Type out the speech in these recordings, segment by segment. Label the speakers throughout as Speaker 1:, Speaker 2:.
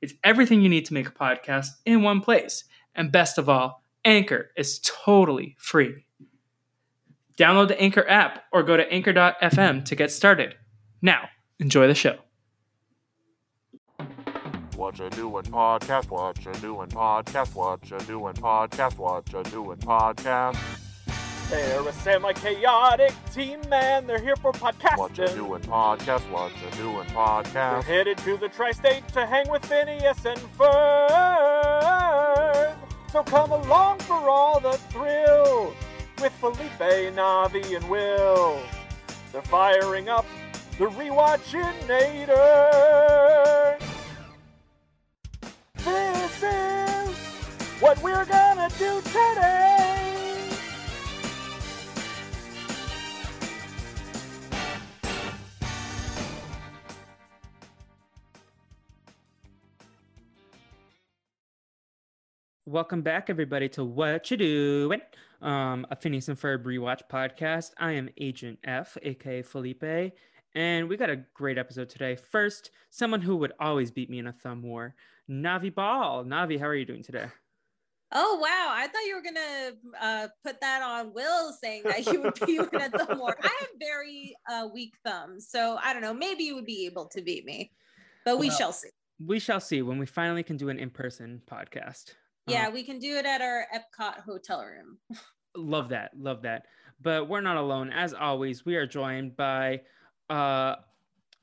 Speaker 1: It's everything you need to make a podcast in one place. And best of all, Anchor is totally free. Download the Anchor app or go to anchor.fm to get started. Now, enjoy the show.
Speaker 2: What you doing podcast? What you doing podcast? What you doing podcast? What you doing podcast?
Speaker 3: They're a semi-chaotic team, man. They're here for podcasting.
Speaker 2: What you doing podcast? What you doing
Speaker 3: They're
Speaker 2: podcast?
Speaker 3: headed to the tri-state to hang with Phineas and Ferb. So come along for all the thrill with Felipe, Navi, and Will. They're firing up the rewatchinator. This is what we're gonna do today.
Speaker 1: Welcome back, everybody, to What You Doing, um, a Phineas and Ferb rewatch podcast. I am Agent F, aka Felipe, and we got a great episode today. First, someone who would always beat me in a thumb war, Navi Ball. Navi, how are you doing today?
Speaker 4: Oh wow! I thought you were gonna uh, put that on Will, saying that you would me at the more. I have very uh, weak thumbs, so I don't know. Maybe you would be able to beat me, but we
Speaker 1: Well,
Speaker 4: shall see.
Speaker 1: We shall see when we finally can do an in-person podcast.
Speaker 4: Yeah,
Speaker 1: Uh,
Speaker 4: we can do it at our Epcot hotel room.
Speaker 1: love that, love that. But we're not alone. As always, we are joined by uh,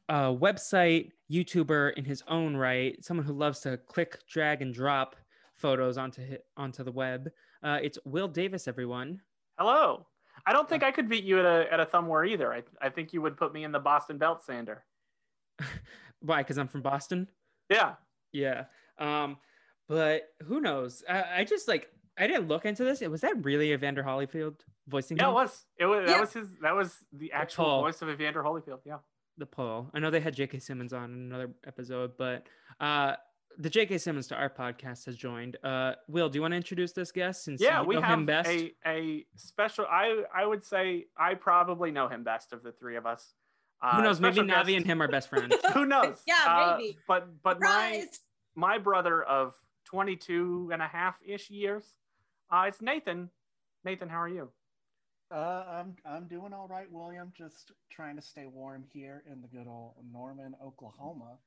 Speaker 1: a website YouTuber in his own right, someone who loves to click, drag, and drop photos onto hi- onto the web. Uh, it's Will Davis, everyone.
Speaker 5: Hello. I don't think I could beat you at a at a thumb war either. I, I think you would put me in the Boston belt sander.
Speaker 1: Why? Because I'm from Boston.
Speaker 5: Yeah.
Speaker 1: Yeah. Um, but who knows? I, I just like I didn't look into this. Was that really Evander Holyfield voicing
Speaker 5: Yeah, it was. It was
Speaker 4: Yeah.
Speaker 5: that was his that was the actual
Speaker 1: Paul.
Speaker 5: voice of Evander Holyfield. Yeah.
Speaker 1: the poll. I know they had J.K. Simmons on another episode, but uh, the J.K. Simmons to our podcast has joined. Uh, Will, do you want to introduce this guest since
Speaker 5: Yeah,
Speaker 1: you
Speaker 5: we
Speaker 1: know
Speaker 5: have
Speaker 1: him best?
Speaker 5: a a special I I would say I probably know him best of the three of us. Uh,
Speaker 1: Who knows? Maybe
Speaker 5: special
Speaker 1: Navi and him are best friends.
Speaker 5: Who knows?
Speaker 4: Yeah,
Speaker 5: Uh,
Speaker 4: maybe.
Speaker 5: but but my my brother of 22 and a half ish years. Uh, it's Nathan. Nathan, how are you?
Speaker 6: Uh, I'm I'm doing all right, William. Just trying to stay warm here in the good old Norman, Oklahoma.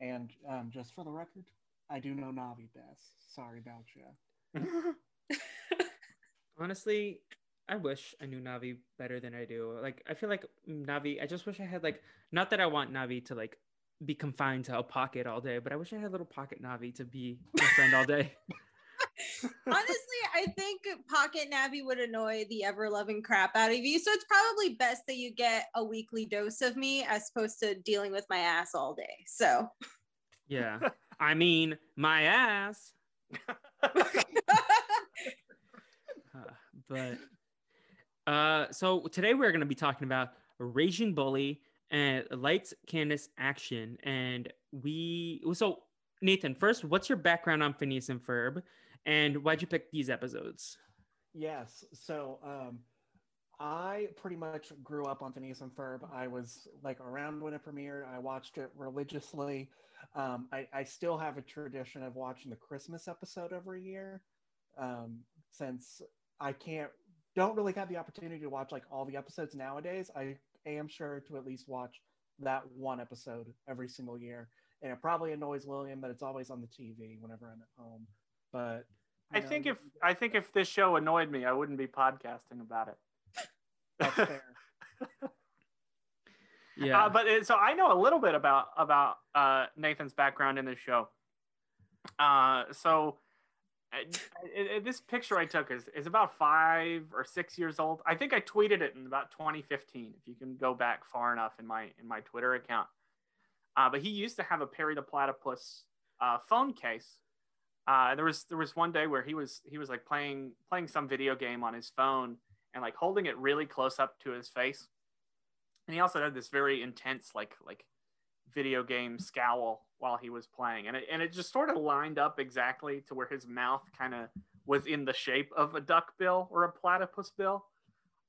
Speaker 6: And um, just for the record, I do know Navi best. Sorry about you.
Speaker 1: Honestly, I wish I knew Navi better than I do. Like, I feel like Navi. I just wish I had like, not that I want Navi to like be confined to a pocket all day, but I wish I had a little pocket Navi to be my friend all day.
Speaker 4: Honestly, I think Pocket Navi would annoy the ever loving crap out of you. So it's probably best that you get a weekly dose of me as opposed to dealing with my ass all day. So
Speaker 1: Yeah. I mean, my ass. Uh, but uh, so today we're going to be talking about Raging Bully and Lights, Candace, Action. And we, so Nathan, first, what's your background on Phineas and Ferb? And why'd you pick these episodes?
Speaker 6: Yes. So um, I pretty much grew up on Phineas and Ferb. I was like around when it premiered. I watched it religiously. Um, I, I still have a tradition of watching the Christmas episode every year, um, since I can't don't really have the opportunity to watch like all the episodes nowadays. I am sure to at least watch that one episode every single year. And it probably annoys William that it's always on the TV whenever I'm at home. But
Speaker 5: I
Speaker 6: know,
Speaker 5: think if I think if this show annoyed me, I wouldn't be podcasting about it.
Speaker 6: that's fair.
Speaker 1: Yeah.
Speaker 5: Uh, but it, so I know a little bit about about uh, Nathan's background in this show. Uh, so this picture I took is is about five or six years old. I think I tweeted it in about 2015. If you can go back far enough in my in my Twitter account. Uh, but he used to have a Perry the Platypus uh, phone case Uh, there was there was one day where he was he was like playing playing some video game on his phone and like holding it really close up to his face, and he also had this very intense like like video game scowl while he was playing, and it and it just sort of lined up exactly to where his mouth kind of was in the shape of a duck bill or a platypus bill.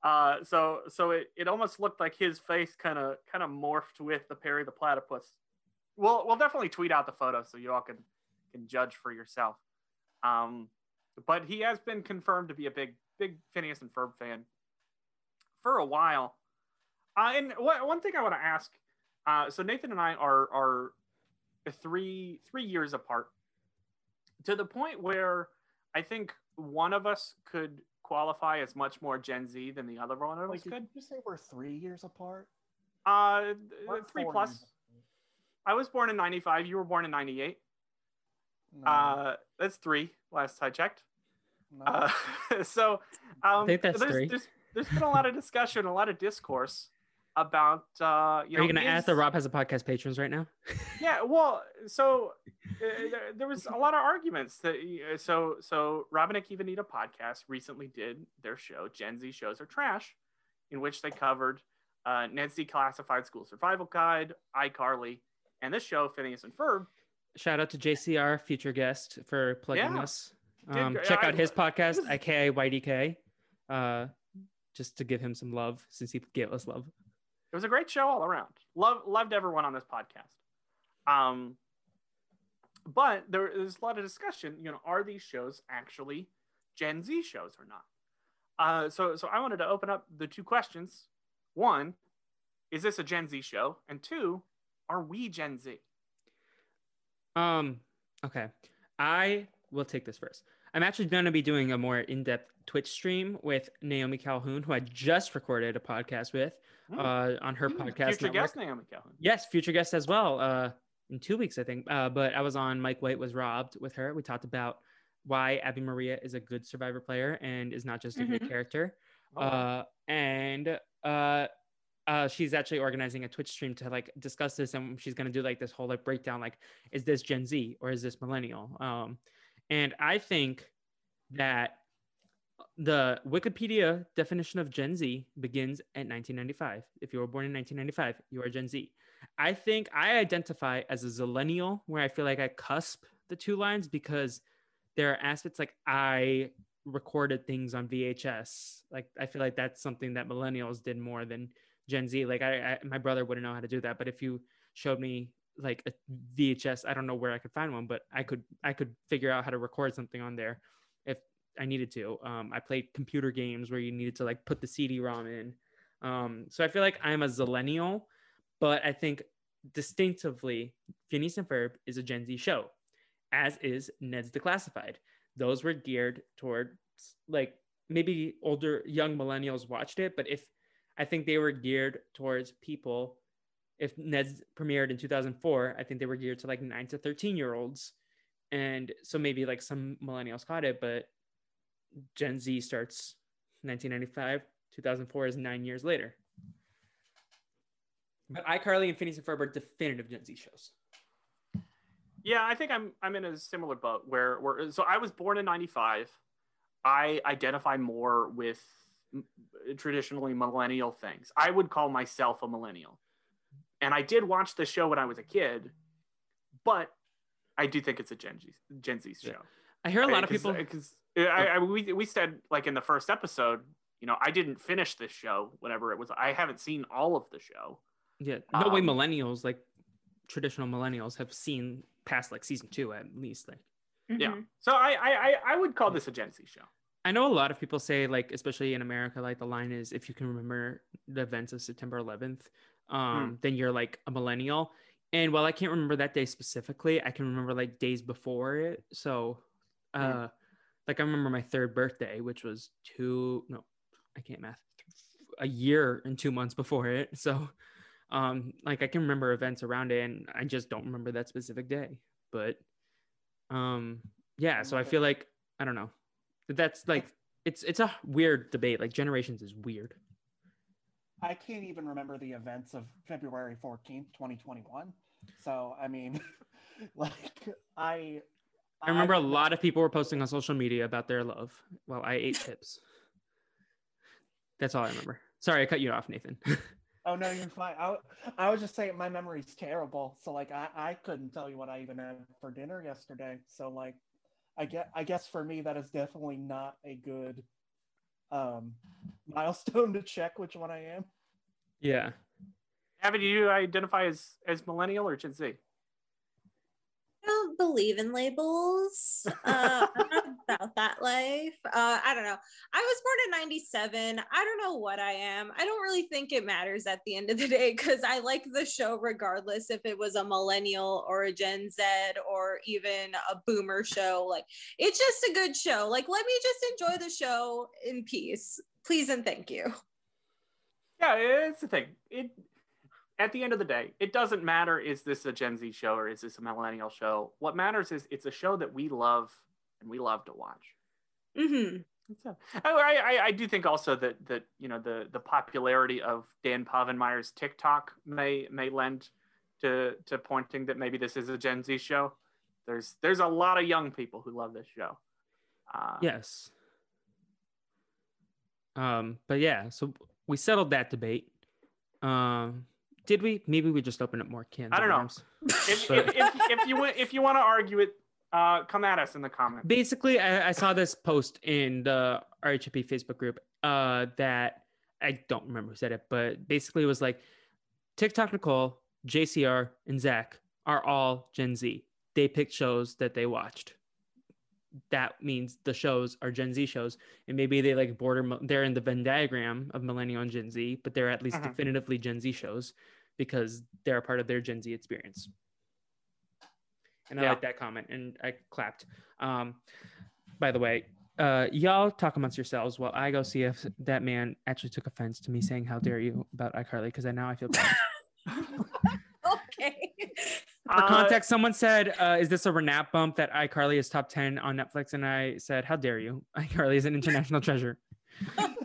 Speaker 5: Uh, so so it, it almost looked like his face kind of kind of morphed with the Perry the platypus. We'll we'll definitely tweet out the photo so you all can can judge for yourself. Um, but he has been confirmed to be a big big Phineas and Ferb fan for a while. Uh, and one one thing I want to ask, uh, so Nathan and I are are three three years apart, to the point where I think one of us could qualify as much more Gen Z than the other one of
Speaker 6: Wait,
Speaker 5: us
Speaker 6: did
Speaker 5: could.
Speaker 6: you say we're three years apart?
Speaker 5: Uh,
Speaker 6: We're
Speaker 5: three plus.
Speaker 6: years
Speaker 5: I was born in '95. You were born in '98.
Speaker 6: No,
Speaker 5: Uh, that's three. Last I checked.
Speaker 6: no.
Speaker 5: Uh, so um,
Speaker 1: I think that's
Speaker 5: there's,
Speaker 1: three.
Speaker 5: There's, there's been a lot of discussion, a lot of discourse about. Uh, you
Speaker 1: Are
Speaker 5: know,
Speaker 1: you going to ask the Rob has a podcast patrons right now?
Speaker 5: Yeah, well, so uh, there, there was a lot of arguments that uh, so so Robin and Akiva Need a podcast recently did their show Gen Z shows are trash, in which they covered uh, Ned's Declassified School Survival Guide, iCarly, and this show Phineas and Ferb.
Speaker 1: Shout out to JCR, future guest, for plugging
Speaker 5: Yeah.
Speaker 1: us. Um,
Speaker 5: I-
Speaker 1: check out his podcast,
Speaker 5: was-
Speaker 1: aka YDK, uh, just to give him some love since he gave us love.
Speaker 5: It was a great show all around. Love loved everyone on this podcast. Um, but there is a lot of discussion. You know, are these shows actually Gen Z shows or not? Uh, so so I wanted to open up the two questions. One, is this a Gen Z show? And two, are we Gen Z?
Speaker 1: Um, okay. I will take this first. I'm actually going to be doing a more in-depth Twitch stream with Naomi Calhoun, who I just recorded a podcast with
Speaker 5: Hmm.
Speaker 1: uh, on her
Speaker 5: Hmm,
Speaker 1: podcast.
Speaker 5: Future
Speaker 1: network.
Speaker 5: guest Naomi Calhoun.
Speaker 1: Yes, future guest as well. Uh, in two weeks, I think. Uh, but I was on Mike White was robbed with her. We talked about why Abi-Maria is a good Survivor player and is not just a great
Speaker 4: Mhm.
Speaker 1: character.
Speaker 5: Oh.
Speaker 1: Uh, and uh, uh, she's actually organizing a Twitch stream to like discuss this, and she's gonna do like this whole like breakdown, like is this Gen Z or is this millennial? Um, and I think that the Wikipedia definition of Gen Z begins at 1995. If you were born in 1995, you are Gen Z. I think I identify as a zillennial, where I feel like I cusp the two lines because there are aspects like I recorded things on VHS. Like I feel like that's something that millennials did more than Gen Z. Like I, I my brother wouldn't know how to do that, but if you showed me like a VHS, I don't know where I could find one, but I could I could figure out how to record something on there if I needed to. Um, I played computer games where you needed to like put the CD-ROM in. Um, so I feel like I'm a zillennial, but I think distinctively, Phineas and Ferb is a Gen Z show, as is Ned's Declassified. Those were geared toward like maybe older young millennials watched it, but if I think they were geared towards people. If Ned's premiered in 2004, I think they were geared to like nine to 13 year olds. And so maybe like some millennials caught it, but Gen Z starts 1995, 2004 is nine years later. But iCarly and Phineas and Ferb are definitive Gen Z shows.
Speaker 5: Yeah, I think I'm I'm in a similar boat where where so I was born in 95. I identify more with traditionally millennial things. I would call myself a millennial. And I did watch the show when I was a kid, but I do think it's a Gen Z Gen Z show.
Speaker 1: Yeah. I hear a lot of people.
Speaker 5: because I, I, we we said like in the first episode, you know, I didn't finish this show whenever it was. I haven't seen all of the show.
Speaker 1: Yeah, no way
Speaker 5: Um,
Speaker 1: millennials, like traditional millennials, have seen past like season two at least. Like,
Speaker 5: Yeah,
Speaker 4: Mhm.
Speaker 5: so I, I I I would call this a Gen Z show.
Speaker 1: I know a lot of people say, like, especially in America, like the line is if you can remember the events of September 11th, um, then you're like a millennial. And while I can't remember that day specifically, I can remember like days before it. So, uh, like I remember my third birthday, which was two, no, I can't math, a year and two months before it. So, um, like I can remember events around it, and I just don't remember that specific day. But, um, yeah. So I feel like I don't know. That's like it's it's a weird debate. Like generations is weird.
Speaker 6: I can't even remember the events of February 14th, 2021. So, I mean, like, I
Speaker 1: I remember a lot of people were posting on social media about their love while I ate chips. That's all I remember. Sorry, I cut you off, Nathan.
Speaker 6: Oh no, you're fine. I, I was just saying my memory's terrible. So like I, I couldn't tell you what I even had for dinner yesterday. So like I get I guess for me that is definitely not a good um milestone to check which one I am.
Speaker 1: yeah.
Speaker 5: Abby, do you identify as as millennial or Gen Z?
Speaker 4: Believe in labels. Uh, about that life. Uh, I don't know. I was born in 97. I don't know what I am. I don't really think it matters at the end of the day because I like the show regardless if it was a millennial or a Gen Z or even a boomer show. Like, it's just a good show. Like, let me just enjoy the show in peace. Please and thank you.
Speaker 5: Yeah, it's the thing. It at the end of the day, it doesn't matter is this a Gen Z show or is this a millennial show? What matters is it's a show that we love and we love to watch.
Speaker 4: hmm
Speaker 5: So, I, I, I do think also that that you know the the popularity of Dan Povenmire's TikTok may may lend to to pointing that maybe this is a Gen Z show. There's there's a lot of young people who love this show. Uh,
Speaker 1: Yes. Um, but yeah, so we settled that debate. Um, did we? Maybe we just opened up more cans.
Speaker 5: I don't know. If,
Speaker 1: But-
Speaker 5: if, if, if you want if you want to argue it, uh, come at us in the comments.
Speaker 1: Basically, I, I saw this post in the RHP Facebook group uh, that I don't remember who said it, but basically it was like TikTok Nicole, JCR, and Zach are all Gen Z. They picked shows that they watched. That means the shows are Gen Z shows, and maybe they like border. They're in the Venn diagram of millennial and Gen Z, but they're at least
Speaker 5: Mhm.
Speaker 1: definitively Gen Z shows because they're a part of their Gen Z experience. And I
Speaker 5: Yeah.
Speaker 1: like that comment, and I clapped. Um, by the way, uh, y'all talk amongst yourselves while I go see if that man actually took offense to me saying "How dare you" about iCarly because I now I feel bad.
Speaker 4: Okay.
Speaker 1: For
Speaker 5: Uh,
Speaker 1: context, someone said, uh, "Is this a Renap bump that iCarly is top ten on Netflix?" And I said, "How dare you? iCarly is an international treasure."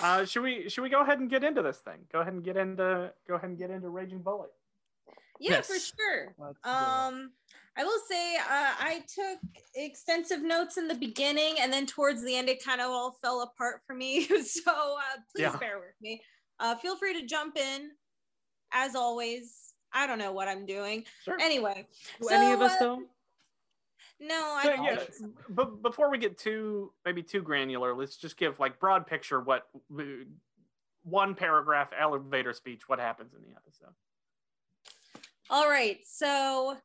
Speaker 5: Uh, should we should we go ahead and get into this thing? Go ahead and get into go ahead and get into Raging Bully.
Speaker 4: Yeah, for sure.
Speaker 6: Let's do it.
Speaker 4: Um, I will say uh, I took extensive notes in the beginning, and then towards the end, it kind of all fell apart for me. so uh, please
Speaker 5: Yeah.
Speaker 4: bear with me. Uh, feel free to jump in, as always. I don't know what I'm doing.
Speaker 5: Sure.
Speaker 4: Anyway,
Speaker 1: Do any of us
Speaker 4: uh,
Speaker 1: though?
Speaker 4: No, I don't.
Speaker 5: yeah,
Speaker 4: so.
Speaker 5: but before we get too maybe too granular, let's just give like broad picture what one paragraph elevator speech what happens in the episode.
Speaker 4: All right. So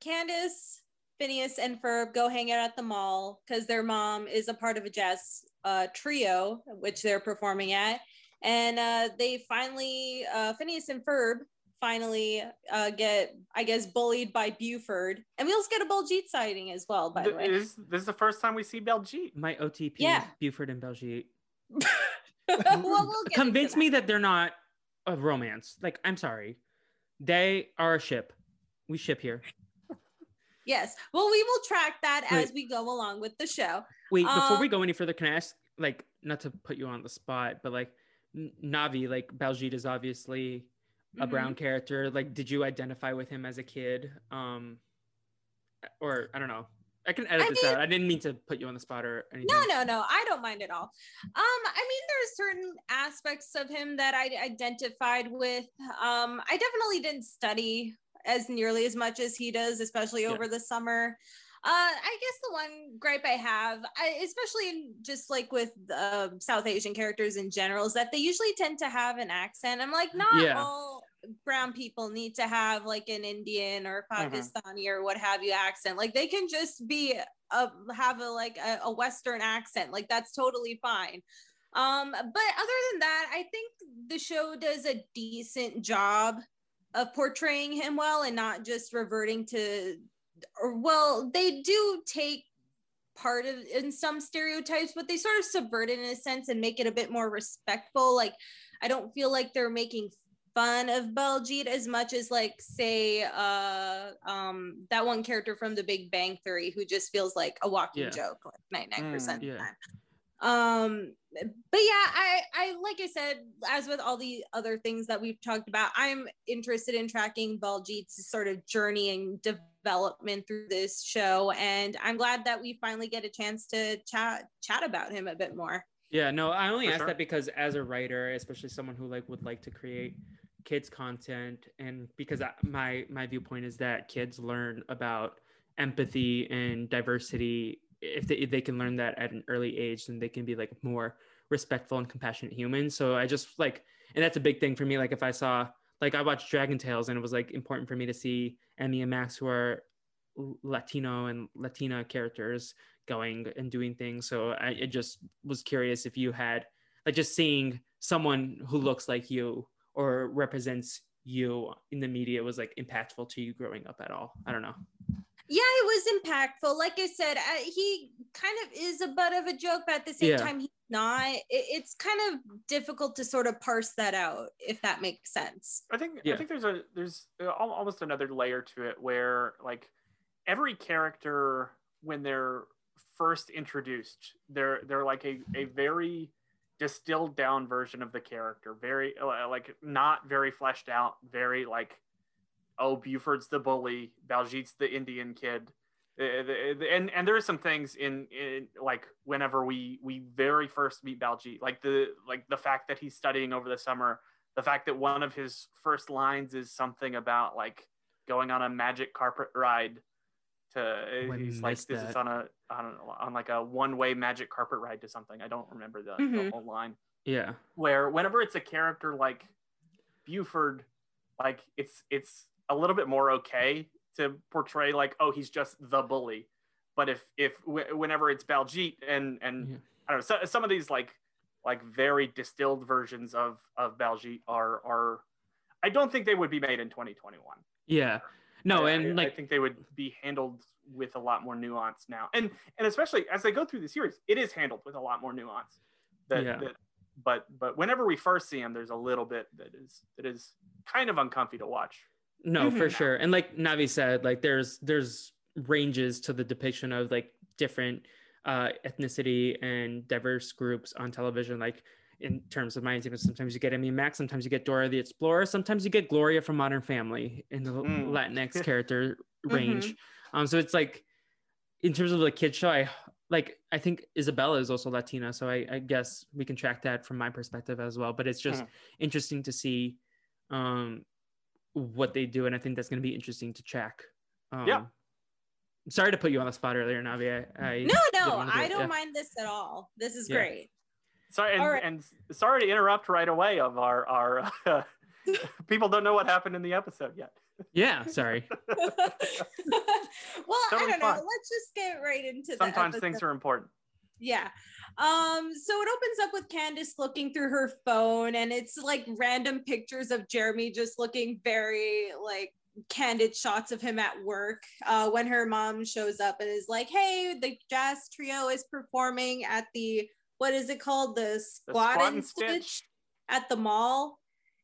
Speaker 4: Candace, Phineas, and Ferb go hang out at the mall because their mom is a part of a jazz uh, trio, which they're performing at. And uh, they finally, uh, Phineas and Ferb finally uh, get, I guess, bullied by Buford. And we also get a Baljeet sighting as well, by the
Speaker 5: Th-
Speaker 4: way.
Speaker 5: This, this is the first time we see Baljeet.
Speaker 1: My OTP,
Speaker 4: Yeah.
Speaker 1: Buford and Baljeet.
Speaker 4: well, we'll
Speaker 1: Convince
Speaker 4: into
Speaker 1: me
Speaker 4: that.
Speaker 1: that they're not a romance. Like, I'm sorry, they are a ship. We ship here.
Speaker 4: Yes. Well, we will track that
Speaker 1: Wait.
Speaker 4: as we go along with the show.
Speaker 1: Wait, before we
Speaker 4: Um,
Speaker 1: go any further, can I ask, like, not to put you on the spot, but like, Navi, like, Baljeet is obviously a
Speaker 4: Mhm.
Speaker 1: brown character. Like, did you identify with him as a kid? Um, or I don't know. I can edit
Speaker 4: I
Speaker 1: this
Speaker 4: mean-
Speaker 1: out. I didn't mean to put you on the spot or anything.
Speaker 4: No, no, no. I don't mind at all. Um, I mean, there's certain aspects of him that I identified with. Um, I definitely didn't study as nearly as much as he does, especially
Speaker 1: Yeah.
Speaker 4: over the summer. Uh, I guess the one gripe I have, I, especially in just like with uh, South Asian characters in general, is that they usually tend to have an accent. I'm like, not
Speaker 1: Yeah.
Speaker 4: all brown people need to have like an Indian or
Speaker 5: Mhm.
Speaker 4: Pakistani or what have you accent. Like they can just be a have a like a, a Western accent. Like that's totally fine. Um, but other than that, I think the show does a decent job of portraying him well and not just reverting to or well, they do take part of in some stereotypes, but they sort of subvert it in a sense and make it a bit more respectful. Like I don't feel like they're making fun of Baljeet as much as like say uh um that one character from the Big Bang Theory who just feels like a walking
Speaker 1: Yeah.
Speaker 4: joke like 99% of the
Speaker 1: yeah.
Speaker 4: time. Um but yeah, I I like I said, as with all the other things that we've talked about, I'm interested in tracking Baljeet's sort of journey and development through this show, and I'm glad that we finally get a chance to chat chat about him a bit more.
Speaker 1: Yeah, no, I only
Speaker 5: For
Speaker 1: asked
Speaker 5: sure.
Speaker 1: that because as a writer, especially someone who like would like to create kids content, and because hmm. I, my my viewpoint is that kids learn about empathy and diversity if they, if they can learn that at an early age, then they can be like more respectful and compassionate humans. So I just like, and that's a big thing for me. Like if I saw, like I watched Dragon Tales, and it was like important for me to see Emmy and Max, who are Latino and Latina characters going and doing things. So I, I just was curious if you had like just seeing someone who looks like you or represents you in the media was like impactful to you growing up at all. I don't know.
Speaker 4: Yeah, it was impactful. Like I said, I, he kind of is a butt of a joke, but at the same
Speaker 1: Yeah.
Speaker 4: time, he's not. It, it's kind of difficult to sort of parse that out, if that makes sense.
Speaker 5: I think
Speaker 1: Yeah.
Speaker 5: I think there's a there's uh, almost another layer to it where like every character when they're first introduced, they're they're like a, a very distilled down version of the character, very uh, like not very fleshed out, very like oh Buford's the bully, Baljeet's the Indian kid. Uh, the- and and there are some things in in like whenever we we very first meet Baljeet, like the like the fact that he's studying over the summer the fact that one of his first lines is something about like going on a magic carpet ride to
Speaker 1: Oh, I
Speaker 5: he's like
Speaker 1: missed
Speaker 5: this is on a I don't know on like a one way magic carpet ride to something I don't remember the, the
Speaker 4: Mhm.
Speaker 5: whole line
Speaker 1: Yeah.
Speaker 5: where whenever it's a character like Buford like it's it's a little bit more okay to portray like oh he's just the bully but if if wh- whenever it's Baljeet and and
Speaker 1: Yeah.
Speaker 5: I don't know so, some of these like like very distilled versions of of Baljeet are are I don't think they would be made in 2021
Speaker 1: Yeah. No,
Speaker 5: I-
Speaker 1: and
Speaker 5: I,
Speaker 1: like
Speaker 5: I think they would be handled with a lot more nuance now and and especially as they go through the series it is handled with a lot more nuance that,
Speaker 1: Yeah.
Speaker 5: that but but whenever we first see him there's a little bit that is that is kind of uncomfy to watch
Speaker 1: No, for sure. And like Navi said, like there's there's ranges to the depiction of like different uh ethnicity and diverse groups on television. Like in terms of my example, sometimes you get Emmy Max, sometimes you get Dora the Explorer, sometimes you get Gloria from Modern Family in the
Speaker 5: Mm.
Speaker 1: Latinx character range. Um, so it's like in terms of the kid show, I like I think Isabella is also Latina, so I, I guess we can track that from my perspective as well. But it's just
Speaker 5: Mhm.
Speaker 1: interesting to see um what they do, and I think that's going to be interesting to track. Um,
Speaker 5: Yeah.
Speaker 1: Sorry to put you on the spot earlier, Navi. I, I
Speaker 4: No, no,
Speaker 1: do
Speaker 4: I don't
Speaker 1: Yeah.
Speaker 4: mind this at all. This is
Speaker 1: Yeah.
Speaker 4: great.
Speaker 5: Sorry and,
Speaker 4: All right.
Speaker 5: and sorry to interrupt right away of our our people don't know what happened in the episode yet
Speaker 1: Yeah, sorry.
Speaker 4: well, I don't know.
Speaker 5: fine.
Speaker 4: Let's just get right into the
Speaker 5: sometimes things are important
Speaker 4: Yeah. Um, so it opens up with Candace looking through her phone, and it's like random pictures of Jeremy just looking very like candid shots of him at work. Uh, when her mom shows up and is like, "Hey, the jazz trio is performing at the what is it called? The Squat,
Speaker 5: Squat
Speaker 4: and
Speaker 5: and
Speaker 4: Stitch.
Speaker 5: Stitch.
Speaker 4: at the mall."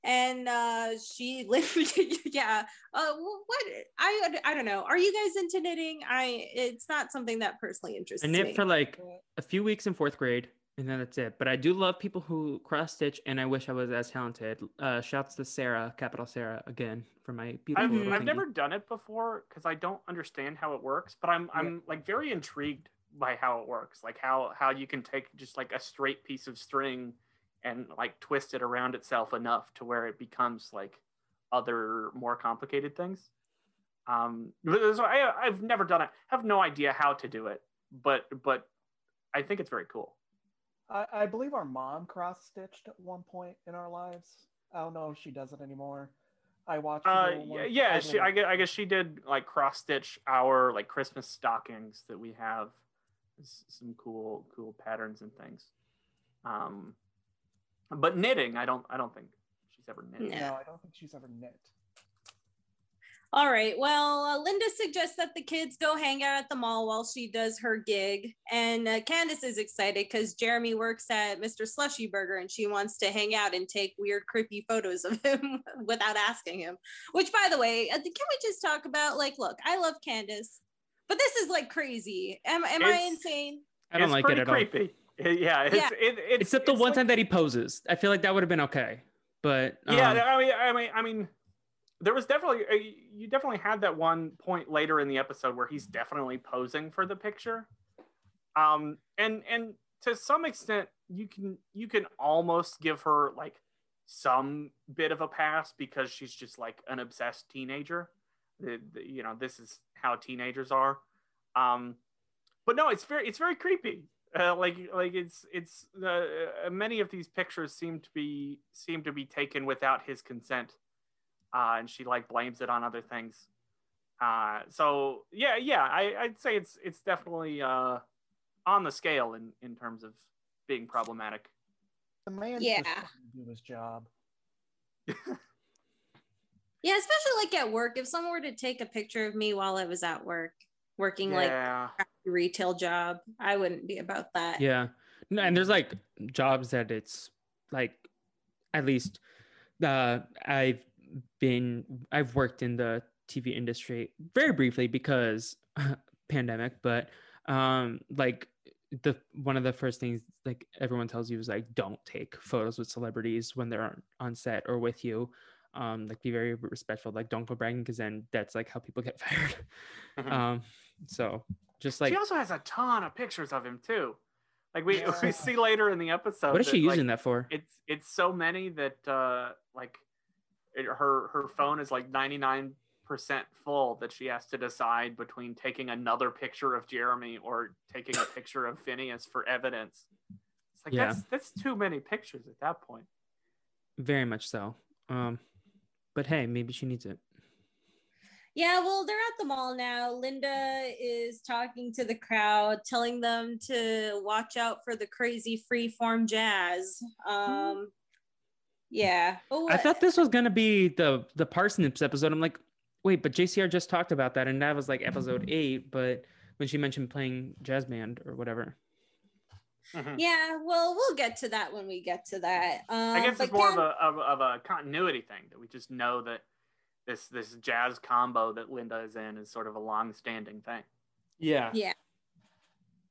Speaker 4: And uh, she literally, yeah. Uh, what I I don't know. Are you guys into knitting? I it's not something that personally interests
Speaker 1: I
Speaker 4: me.
Speaker 1: knit for like a few weeks in fourth grade, and then that's it. But I do love people who cross stitch, and I wish I was as talented. Uh, shouts to Sarah, capital Sarah, again for my beautiful.
Speaker 5: I've, I've never done it before because I don't understand how it works, but I'm I'm like very intrigued by how it works, like how how you can take just like a straight piece of string and like twist it around itself enough to where it becomes like other more complicated things. Um, so I I've never done it. Have no idea how to do it, but but I think it's very cool.
Speaker 6: I, I believe our mom cross stitched at one point in our lives. I don't know if she does it anymore. I watched.
Speaker 5: Uh, yeah, yeah she, I, guess, I guess she did like cross stitch our like Christmas stockings that we have. S- Some cool, cool patterns and things. Um, but knitting, I don't, I don't think she's ever knit.
Speaker 4: No.
Speaker 6: No, I don't think she's ever knit.
Speaker 4: All right. Well, uh, Linda suggests that the kids go hang out at the mall while she does her gig. And uh, Candace is excited because Jeremy works at Mr. Slushy Burger and she wants to hang out and take weird, creepy photos of him without asking him. Which, by the way, uh, can we just talk about like, look, I love Candace, but this is like crazy. Am, am I insane?
Speaker 1: I don't
Speaker 5: It's
Speaker 1: like it
Speaker 5: pretty
Speaker 1: at all.
Speaker 5: creepy. yeah, it's
Speaker 4: Yeah.
Speaker 5: It, it's
Speaker 1: Except the
Speaker 5: it's
Speaker 1: one
Speaker 5: like-
Speaker 1: time that he poses. I feel like that would have been okay. But
Speaker 5: Yeah,
Speaker 1: um,
Speaker 5: I mean, I mean, I mean, there was definitely uh, you definitely had that one point later in the episode where he's definitely posing for the picture, um, and and to some extent you can you can almost give her like some bit of a pass because she's just like an obsessed teenager. The, the- you know, this is how teenagers are. Um, but no, it's very it's very creepy. Uh, like like it's it's uh, uh, many of these pictures seem to be seem to be taken without his consent, uh, and she like blames it on other things. Uh, so yeah, yeah, I, I'd say it's it's definitely uh, on the scale in in terms of being problematic.
Speaker 6: The man
Speaker 4: Yeah.
Speaker 6: just doesn't do his job.
Speaker 4: Yeah, especially like at work. If someone were to take a picture of me while I was at work, working like
Speaker 5: yeah,
Speaker 4: a retail job, I wouldn't be about that.
Speaker 1: yeah. No, and there's like jobs that it's like at least uh I've been I've worked in the TV industry very briefly because pandemic, but um like the one of the first things like everyone tells you is like don't take photos with celebrities when they're on, on set or with you. Um like be very respectful, like don't go bragging because then that's like how people get fired.
Speaker 5: Mhm.
Speaker 1: um so just like
Speaker 5: she also has a ton of pictures of him too. Like we
Speaker 6: Yeah.
Speaker 5: we see later in the episode.
Speaker 1: what is she
Speaker 5: that, like,
Speaker 1: using that for?
Speaker 5: it's it's so many that uh like it, her her phone is like 99% full that she has to decide between taking another picture of Jeremy or taking a picture of Phineas for evidence. It's like
Speaker 1: Yeah.
Speaker 5: that's that's too many pictures at that point.
Speaker 1: Very much so. Um, but hey, maybe she needs it.
Speaker 4: Yeah, well, they're at the mall now. Linda is talking to the crowd, telling them to watch out for the crazy freeform jazz. Um, yeah. But
Speaker 1: I thought this was gonna be the the parsnips episode. I'm like, wait, but JCR just talked about that, and that was like episode eight. But when she mentioned playing jazz band or whatever,
Speaker 5: Mhm.
Speaker 4: yeah, well, we'll get to that when we get to that. Um,
Speaker 5: I guess it's more of a of, of a continuity thing that we just know that this this jazz combo that Linda is in is sort of a long-standing thing.
Speaker 1: yeah,
Speaker 4: Yeah.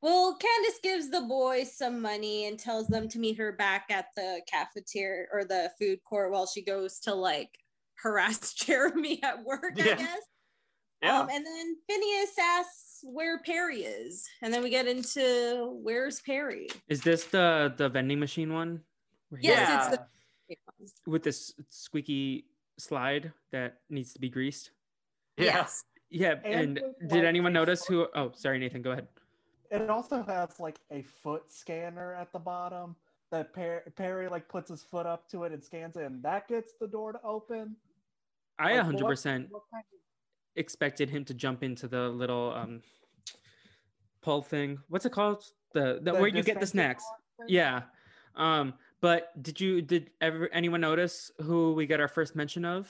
Speaker 4: Well, Candace gives the boys some money and tells them to meet her back at the cafeteria or the food court while she goes to like harass Jeremy at work, I guess.
Speaker 5: Yeah.
Speaker 4: Um, and then Phineas asks where Perry is. And then we get into where's Perry?
Speaker 1: is this the the vending machine one? Where he-
Speaker 4: Yes, it's the-
Speaker 1: with this squeaky slide that needs to be greased.
Speaker 5: yeah.
Speaker 4: Yes.
Speaker 1: Yeah,
Speaker 6: And
Speaker 1: and, did anyone notice who? Oh, sorry, Nathan. Go ahead.
Speaker 6: It also has like a foot scanner at the bottom that Per- Perry like puts his foot up to it and scans it, and that gets the door to open.
Speaker 1: I
Speaker 6: Like,
Speaker 1: 100
Speaker 6: what-
Speaker 1: percent
Speaker 6: what kind of-
Speaker 1: expected him to jump into the little um pull thing. What's it called? The, the,
Speaker 6: the
Speaker 1: where you get the snacks.
Speaker 6: door?
Speaker 1: Yeah. Um, but did you did ever anyone notice who we got our first mention of?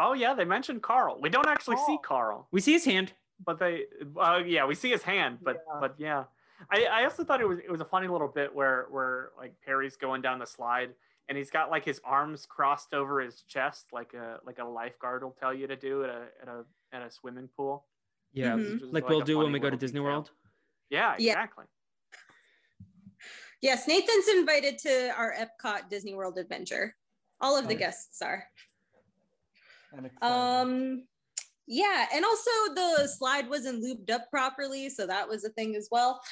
Speaker 5: Oh yeah, they mentioned Carl. We don't actually see. Carl,
Speaker 1: We see his hand.
Speaker 5: but they uh, yeah, we see his hand, but
Speaker 6: Yeah.
Speaker 5: but yeah. I, I also thought it was it was a funny little bit where where like Perry's going down the slide and he's got like his arms crossed over his chest like a like a lifeguard will tell you to do at a at a at a swimming pool.
Speaker 1: Yeah,
Speaker 4: Mhm.
Speaker 5: Which
Speaker 1: like we'll
Speaker 5: a
Speaker 1: do when we go to Disney
Speaker 5: detail.
Speaker 1: World.
Speaker 5: Yeah,
Speaker 4: Yeah.
Speaker 5: exactly.
Speaker 4: Yes, Nathan's invited to our Epcot Disney World adventure. All of the
Speaker 6: Nice.
Speaker 4: guests are. Um, yeah, and also the slide wasn't looped up properly, so that was a thing as well.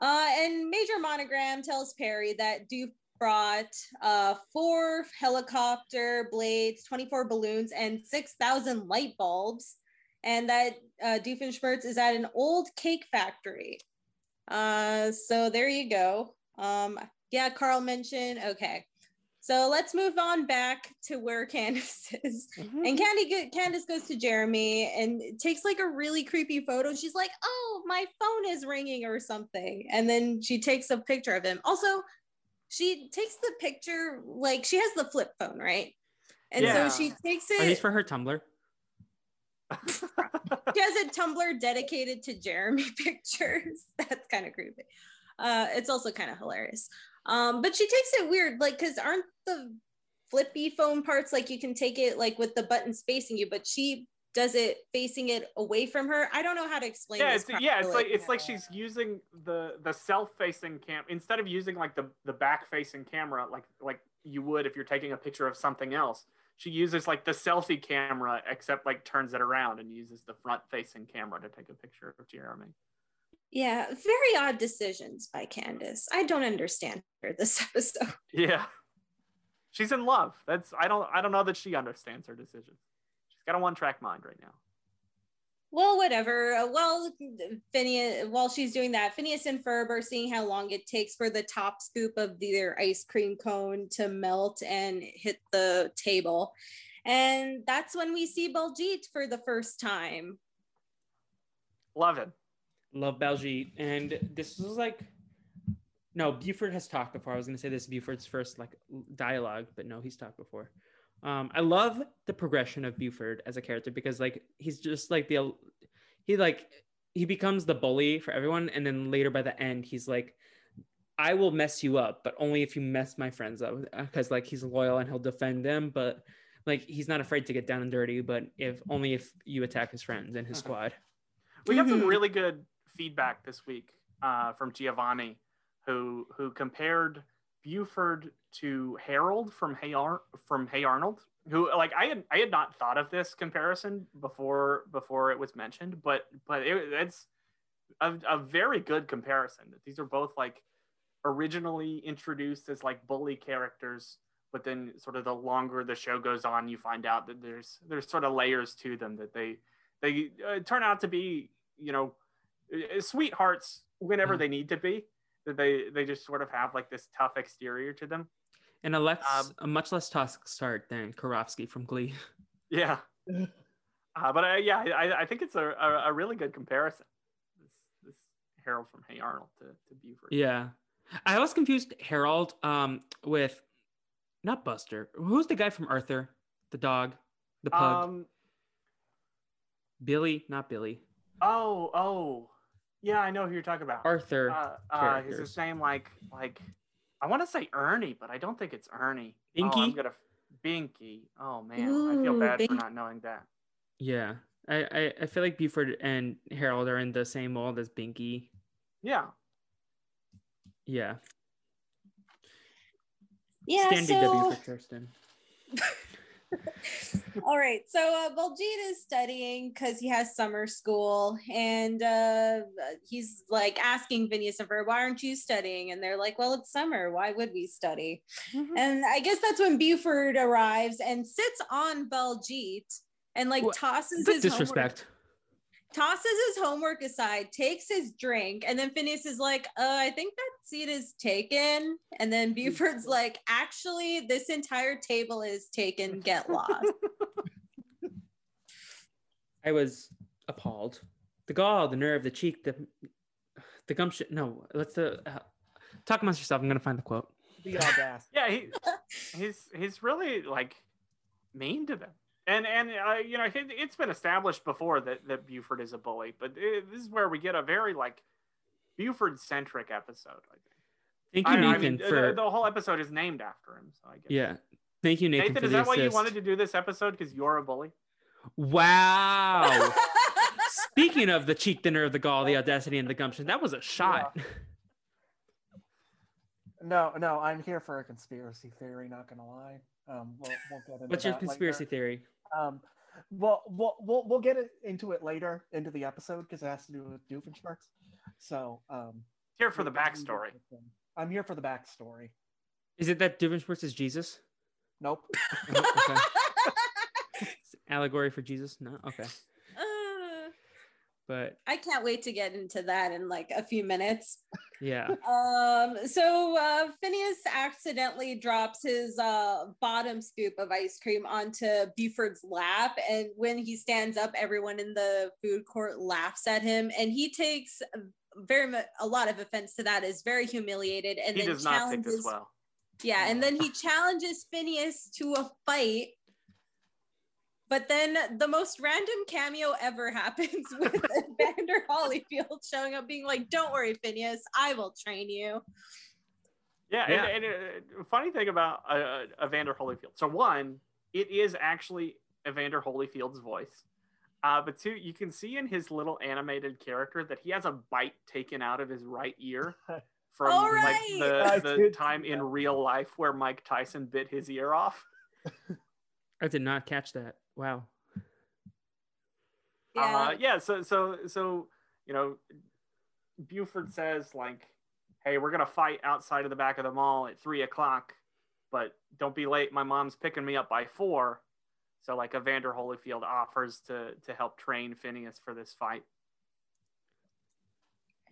Speaker 4: Uh, and Major Monogram tells Perry that Doof brought uh, four helicopter blades, 24 balloons, and 6,000 light bulbs, and that uh, Doofenshmirtz is at an old cake factory. Uh, so there you go. Um, yeah, Carl mentioned. Okay, so let's move on back to where Candace is. And Candy go- Candace goes to Jeremy and takes like a really creepy photo. She's like, "Oh, my phone is ringing or something," and then she takes a picture of him. Also, she takes the picture like she has the flip phone, right? And
Speaker 5: Yeah.
Speaker 4: so she takes
Speaker 1: At least
Speaker 4: it.
Speaker 1: for her Tumblr.
Speaker 4: She has a Tumblr dedicated to Jeremy pictures. That's kind of creepy. Uh, it's also kind of hilarious. Um, but she takes it weird, like, because aren't the flippy phone parts like you can take it like with the buttons facing you, but she does it facing it away from her. I don't know how to explain.
Speaker 5: yeah, it's, yeah, it's like it's like she's using the the self-facing cam instead of using like the the back-facing camera like like you would if you're taking a picture of something else. She uses like the selfie camera, except like turns it around and uses the front-facing camera to take a picture of Jeremy.
Speaker 4: Yeah, very odd decisions by Candace. I don't understand her this episode.
Speaker 5: Yeah, she's in love. That's I don't I don't know that she understands her decisions. She's got a one-track mind right now.
Speaker 4: Well, whatever. Uh, Well, Phineas, while she's doing that, Phineas and Ferb are seeing how long it takes for the top scoop of their ice cream cone to melt and hit the table. And that's when we see Baljeet for the first time.
Speaker 5: Love it.
Speaker 1: Love Baljeet. And this was like, no, Buford has talked before. I was going to say this is Buford's first like dialogue, but no, he's talked before. Um, I love the progression of Buford as a character because like he's just like the he like he becomes the bully for everyone, and then later by the end he's like, I will mess you up, but only if you mess my friends up because like he's loyal and he'll defend them, but like he's not afraid to get down and dirty, but if only if you attack his friends and his
Speaker 5: Uh-huh.
Speaker 1: squad.
Speaker 5: We got some
Speaker 1: Mhm.
Speaker 5: really good feedback this week uh, from Giovanni, who who compared Buford to Harold from Hey Ar- from Hey Arnold. Who like I had I had not thought of this comparison before before it was mentioned, but but it, it's a, a very good comparison. That these are both like originally introduced as like bully characters, but then sort of the longer the show goes on, you find out that there's there's sort of layers to them that they they uh, turn out to be you know uh, sweethearts whenever
Speaker 1: Mhm.
Speaker 5: they need to be that they they just sort of have like this tough exterior to them
Speaker 1: And a, less,
Speaker 5: Um,
Speaker 1: a much less toxic start than Karofsky from Glee.
Speaker 5: yeah uh, but uh, yeah I, I think it's a, a, a really good comparison this, this harold from hey arnold to, to buford
Speaker 1: Yeah. I was confused Harold um with not Buster. Who's the guy from Arthur? The dog, the pug.
Speaker 5: um
Speaker 1: Billy, not Billy.
Speaker 5: oh oh yeah i know who you're talking about
Speaker 1: Arthur.
Speaker 5: uh, uh, is his name like like i want to say ernie but i don't think it's ernie oh,
Speaker 1: Binky?
Speaker 5: i'm gonna binky oh man i feel
Speaker 4: Ooh,
Speaker 5: bad for not knowing that
Speaker 1: yeah. I, I I feel like Buford and Harold are in the same mold as Binky.
Speaker 5: yeah
Speaker 1: Yeah.
Speaker 4: Yeah,
Speaker 1: Stand
Speaker 4: so
Speaker 1: DW for Kirsten.
Speaker 4: all right. So uh, Baljeet is studying because he has summer school, and uh, he's like asking Phineas and Ferb, "Why aren't you studying?" And they're like, "Well, it's summer. Why would we study?" And I guess that's when Buford arrives and sits on Baljeet and like
Speaker 1: What?
Speaker 4: tosses
Speaker 1: The
Speaker 4: his homework,
Speaker 1: disrespect.
Speaker 4: Tosses his homework aside, takes his drink, and then Phineas is like, "Uh, I think that seat is taken." And then Buford's like, "Actually, this entire table is taken. Get lost."
Speaker 1: I was appalled. The gall, the nerve, the cheek, the the gumption. No, let's uh, talk amongst yourself. I'm gonna find the quote.
Speaker 6: The audacity.
Speaker 5: yeah he, he's he's really like mean to them and and uh, you know it, it's been established before that that buford is a bully but it, this is where we get a very like buford centric episode i think
Speaker 1: Thank you,
Speaker 5: I, I
Speaker 1: Nathan,
Speaker 5: mean,
Speaker 1: for
Speaker 5: the, the whole episode is named after him so i guess
Speaker 1: yeah. Thank you, Nathan,
Speaker 5: nathan,
Speaker 1: for
Speaker 5: is
Speaker 1: the
Speaker 5: that why you wanted to do this episode because you're a bully
Speaker 1: Wow. Speaking of the cheek, the nerve, the gall, the audacity, and the gumption, that was a shot.
Speaker 6: No, no, I'm here for a conspiracy theory. Not gonna lie. Um, we'll, we'll get into
Speaker 1: What's your
Speaker 6: that
Speaker 1: conspiracy
Speaker 6: later.
Speaker 1: theory?
Speaker 6: Um, well, we'll we'll we'll get into it later into the episode because it has to do with Doofenshmirtz. So, um,
Speaker 5: here for the backstory.
Speaker 6: I'm here for the backstory.
Speaker 1: Is it that Doofenshmirtz is Jesus?
Speaker 6: Nope.
Speaker 1: Okay. Allegory for Jesus? No, okay.
Speaker 4: Uh,
Speaker 1: But
Speaker 4: I can't wait to get into that in like a few minutes.
Speaker 1: Yeah,
Speaker 4: Um, so uh, Phineas accidentally drops his uh, bottom scoop of ice cream onto Buford's lap, and when he stands up, everyone in the food court laughs at him, and he takes very much a lot of offense to that. Is very humiliated, and
Speaker 5: he
Speaker 4: then
Speaker 5: does not take
Speaker 4: challenges.
Speaker 5: this well
Speaker 4: Yeah, and then he challenges Phineas to a fight. But then the most random cameo ever happens with Evander Holyfield showing up, being like, "Don't worry, Phineas, I will train you."
Speaker 5: Yeah,
Speaker 1: Yeah.
Speaker 5: and, and uh, funny thing about uh, uh, Evander Holyfield. So one, it is actually Evander Holyfield's voice. Uh, but two, you can see in his little animated character that he has a bite taken out of his right ear from
Speaker 4: Oh,
Speaker 5: like the, the time in real life where Mike Tyson bit his ear off.
Speaker 1: I did not catch that. Wow.
Speaker 4: Yeah.
Speaker 5: Uh, yeah. So so so you know, Buford says like, "Hey, we're gonna fight outside of the back of the mall at three o'clock, but don't be late. My mom's picking me up by four. So like, Evander Holyfield offers to to help train Phineas for this fight.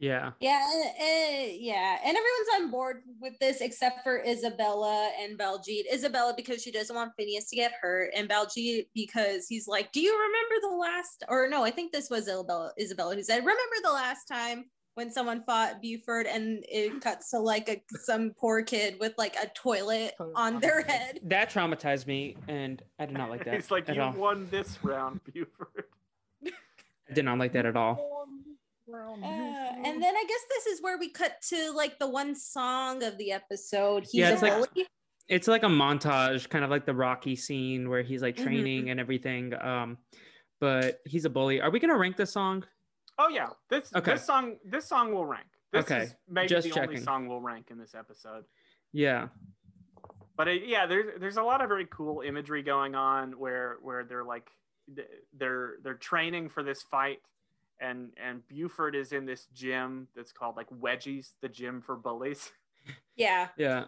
Speaker 1: Yeah.
Speaker 4: Yeah, uh, yeah, and everyone's on board with this except for Isabella and Baljeet. Isabella because she doesn't want Phineas to get hurt, and Baljeet because he's like, "Do you remember the last?" Or no, I think this was Isabella. Isabella who said, "Remember the last time when someone fought Buford and it cuts to like a some poor kid with like a toilet on their head."
Speaker 1: That traumatized me, and I did not like that.
Speaker 5: it's like,
Speaker 1: at
Speaker 5: "You
Speaker 1: all.
Speaker 5: won this round, Buford."
Speaker 1: I did not like that at all.
Speaker 4: Uh, and then I guess this is where we cut to like the one song of the episode. He's
Speaker 1: Yeah,
Speaker 4: a
Speaker 1: it's like-
Speaker 4: bully.
Speaker 1: It's like a montage, kind of like the Rocky scene where he's like
Speaker 4: Mhm.
Speaker 1: training and everything. Um, but he's a bully. Are we gonna rank this song?
Speaker 5: Oh yeah, this
Speaker 1: Okay.
Speaker 5: this song this song will rank. This
Speaker 1: Okay,
Speaker 5: is maybe
Speaker 1: just
Speaker 5: the only song we'll rank in this episode.
Speaker 1: Yeah.
Speaker 5: but it, yeah there's there's a lot of very cool imagery going on where where they're like they're they're training for this fight and and buford is in this gym that's called like wedgies the gym for bullies
Speaker 4: Yeah.
Speaker 1: Yeah.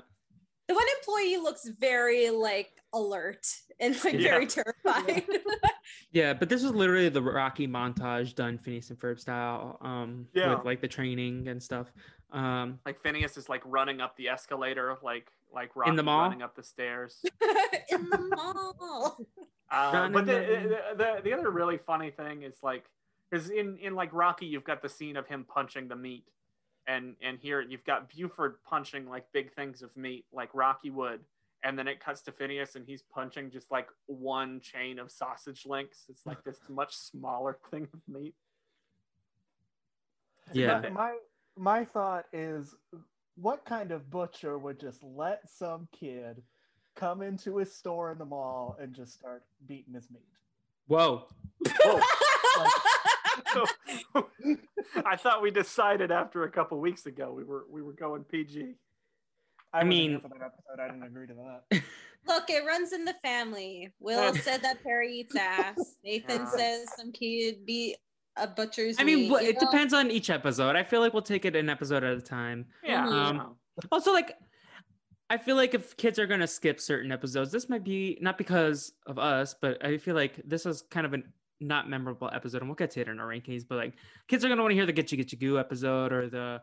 Speaker 4: The one employee looks very like alert and like
Speaker 5: Yeah.
Speaker 4: very terrified.
Speaker 1: Yeah, but this was literally the Rocky montage done Phineas and Ferb style, um,
Speaker 5: Yeah.
Speaker 1: with like the training and stuff. Um,
Speaker 5: like phineas is like running up the escalator like like Rocky
Speaker 1: In the mall?
Speaker 5: running up the stairs
Speaker 4: in the mall.
Speaker 5: Uh, but the,
Speaker 1: the-
Speaker 5: the, the the other really funny thing is like because in in like Rocky you've got the scene of him punching the meat, and and here you've got Buford punching like big things of meat like Rocky would, and then it cuts to Phineas and he's punching just like one chain of sausage links. It's like this much smaller thing of meat.
Speaker 1: yeah.
Speaker 6: My, my my thought is, what kind of butcher would just let some kid come into his store in the mall and just start beating his meat?
Speaker 1: Whoa.
Speaker 5: So, I thought we decided after a couple weeks ago we were we were going PG.
Speaker 6: I,
Speaker 1: I mean-
Speaker 6: for that episode. I didn't agree to that.
Speaker 4: Look, it runs in the family. Will said that Perry eats ass. Nathan
Speaker 5: Yeah.
Speaker 4: says some kid beat a butcher's
Speaker 1: I mean,
Speaker 4: meat,
Speaker 1: what, it
Speaker 4: know?
Speaker 1: depends on each episode. I feel like we'll take it an episode at a time.
Speaker 5: Yeah.
Speaker 4: Mhm.
Speaker 5: you know.
Speaker 1: Also, like, I feel like if kids are gonna skip certain episodes, this might be not because of us, but I feel like this is kind of an not memorable episode, and we'll get to it in our rankings. But like, kids are gonna want to hear the Getcha Getcha Goo episode or the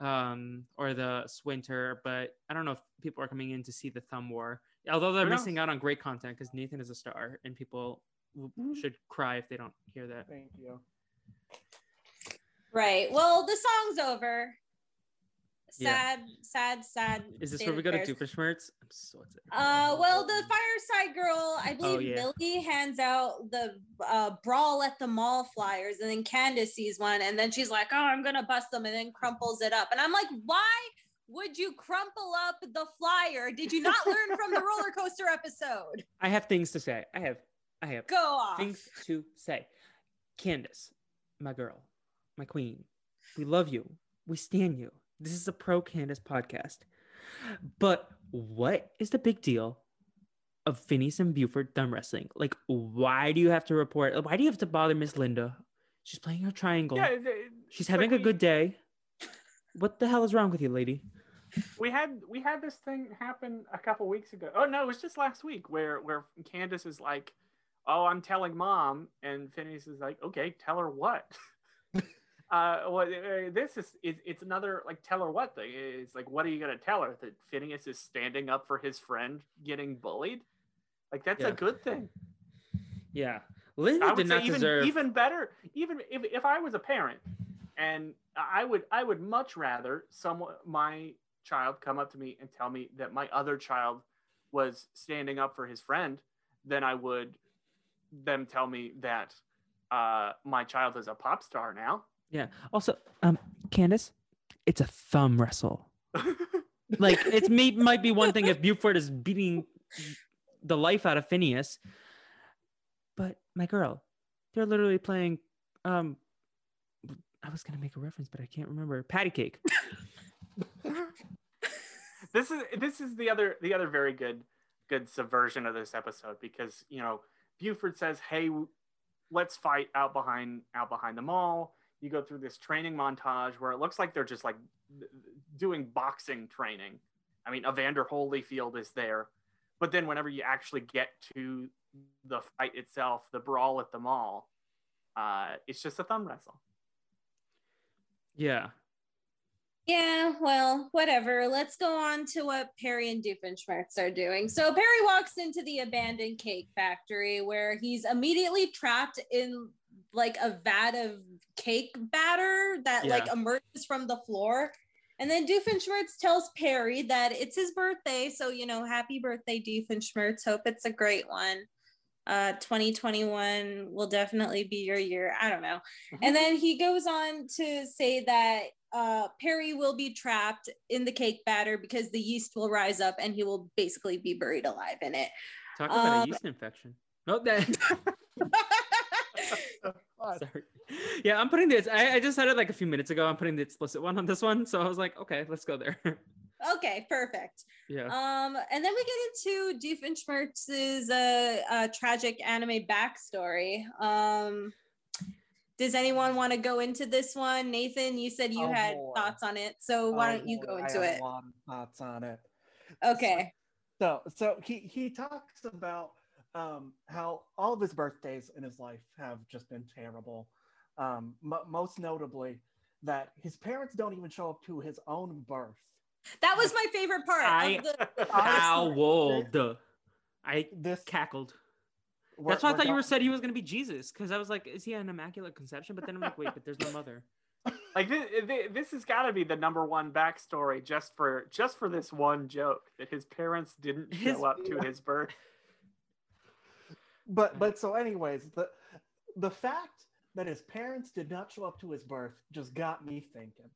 Speaker 1: um or the Swinter. But I don't know if people are coming in to see the Thumb War, although they're missing out on great content because Nathan is a star, and people w- should cry if they don't hear that.
Speaker 6: Thank you.
Speaker 4: Right. Well, the song's over.
Speaker 1: Yeah.
Speaker 4: Sad, sad, sad.
Speaker 1: Is this where we go to
Speaker 4: affairs.
Speaker 1: Doofenshmirtz? I'm so excited.
Speaker 4: Uh, well, the fireside girl, I believe
Speaker 1: Oh, yeah.
Speaker 4: Millie hands out the uh, brawl at the mall flyers, and then Candace sees one, and then she's like, "Oh, I'm gonna bust them," and then crumples it up, and I'm like, "Why would you crumple up the flyer? Did you not learn from the roller coaster episode?
Speaker 1: I have things to say. I have, I have
Speaker 4: Go off."
Speaker 1: things to say. Candace, my girl, my queen, we love you. We stand you. This is a pro Candace podcast. But what is the big deal of Phineas and Buford thumb wrestling? Like, why do you have to report? Why do you have to bother Miss Linda? She's playing her triangle.
Speaker 5: Yeah,
Speaker 1: She's
Speaker 5: like
Speaker 1: having a good day. What the hell is wrong with you, lady?
Speaker 5: we had we had this thing happen a couple weeks ago. Oh no, it was just last week where where Candace is like, "Oh, I'm telling mom," and Phineas is like, "Okay, tell her what." uh, well, uh, this is it, it's another like tell her what thing. It's like, what are you gonna tell her that Phineas is standing up for his friend getting bullied? Like that's
Speaker 1: Yeah.
Speaker 5: a good thing.
Speaker 1: Yeah. Linda did not
Speaker 5: even
Speaker 1: deserve.
Speaker 5: even better. Even if, if I was a parent, and I would I would much rather someone my child come up to me and tell me that my other child was standing up for his friend than I would them tell me that uh, my child is a pop star now.
Speaker 1: Yeah. Also, um, Candace, it's a thumb wrestle. Like it may might be one thing if Buford is beating the life out of Phineas, but my girl, they're literally playing. Um, I was gonna make a reference, but I can't remember. Patty cake.
Speaker 5: this is this is the other the other very good good subversion of this episode because you know Buford says, "Hey, let's fight out behind out behind the mall." You go through this training montage where it looks like they're just like doing boxing training. I mean, Evander Holyfield is there, but then whenever you actually get to the fight itself, the brawl at the mall, uh, it's just a thumb wrestle.
Speaker 1: Yeah.
Speaker 4: Yeah, well, whatever. Let's go on to what Perry and Doofenshmirtz are doing. So Perry walks into the abandoned cake factory where he's immediately trapped in like a vat of cake batter that
Speaker 1: Yeah.
Speaker 4: like emerges from the floor. And then Doofenshmirtz tells Perry that it's his birthday. So, you know, happy birthday, Doofenshmirtz. Hope it's a great one. Uh, 2021 will definitely be your year. I don't know. And then he goes on to say that uh, Perry will be trapped in the cake batter because the yeast will rise up and he will basically be buried alive in it.
Speaker 1: Talk about a
Speaker 4: Um,
Speaker 1: yeast infection. No, that. Sorry. Yeah, I'm putting this. I, I just said it like a few minutes ago. I'm putting the explicit one on this one, so I was like, okay, let's go there.
Speaker 4: okay, perfect.
Speaker 1: yeah.
Speaker 4: Um, and then we get into Doofenshmirtz's uh, uh, tragic anime backstory. Um, does anyone want to go into this one? Nathan, you said you
Speaker 6: Oh,
Speaker 4: had
Speaker 6: boy.
Speaker 4: thoughts on it, so why
Speaker 6: Oh,
Speaker 4: don't you
Speaker 6: boy,
Speaker 4: go
Speaker 6: I
Speaker 4: into
Speaker 6: have
Speaker 4: it?
Speaker 6: A lot of thoughts on it.
Speaker 4: Okay.
Speaker 6: So, so he he talks about um, how all of his birthdays in his life have just been terrible. Um, mo most notably, that his parents don't even show up to his own birth.
Speaker 4: That was my favorite part.
Speaker 1: I-
Speaker 4: of the-
Speaker 1: Howled. I
Speaker 6: This
Speaker 1: cackled.
Speaker 6: we're-
Speaker 1: That's why I
Speaker 6: we're
Speaker 1: thought you were said he was gonna be Jesus, because I was like, is he an immaculate conception? But then I'm like, wait, but there's no mother.
Speaker 5: like this, this has got to be the number one backstory just for just for this one joke that his parents didn't show
Speaker 1: His-
Speaker 5: up to his birth.
Speaker 6: But but so anyways, the the fact that his parents did not show up to his birth just got me thinking.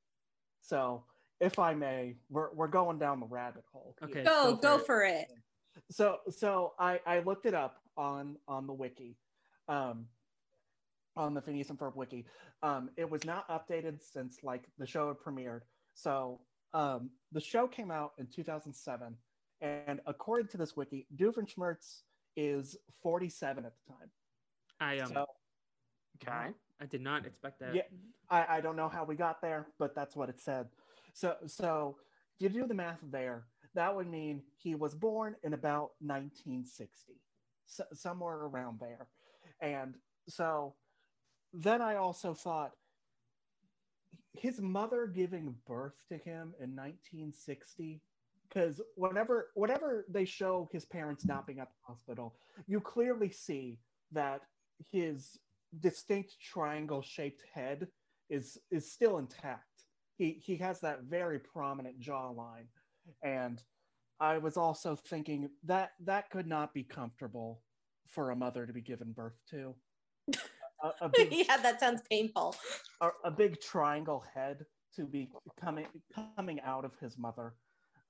Speaker 6: So if I may, we're we're going down the rabbit hole.
Speaker 1: Okay.
Speaker 4: go,
Speaker 1: go
Speaker 4: go
Speaker 1: for
Speaker 4: for it.
Speaker 6: so so I I looked it up on on the wiki, um, on the Phineas and Ferb wiki. Um, it was not updated since like the show had premiered. So um, the show came out in 2007, and according to this wiki, Doofenshmirtz is 47 at the time.
Speaker 1: I um,
Speaker 6: So
Speaker 5: Okay.
Speaker 1: I did not expect that.
Speaker 6: yeah, I, I don't know how we got there, but that's what it said. So so if you do the math there, that would mean he was born in about 1960, so, somewhere around there. And so then I also thought his mother giving birth to him in 1960 because whenever whenever they show his parents mm-hmm. not being at the hospital you clearly see that his distinct triangle shaped head is is still intact he he has that very prominent jawline and i was also thinking that that could not be comfortable for a mother to be given birth to a, a big
Speaker 4: yeah, that sounds painful.
Speaker 6: a, a big triangle head to be coming coming out of his mother.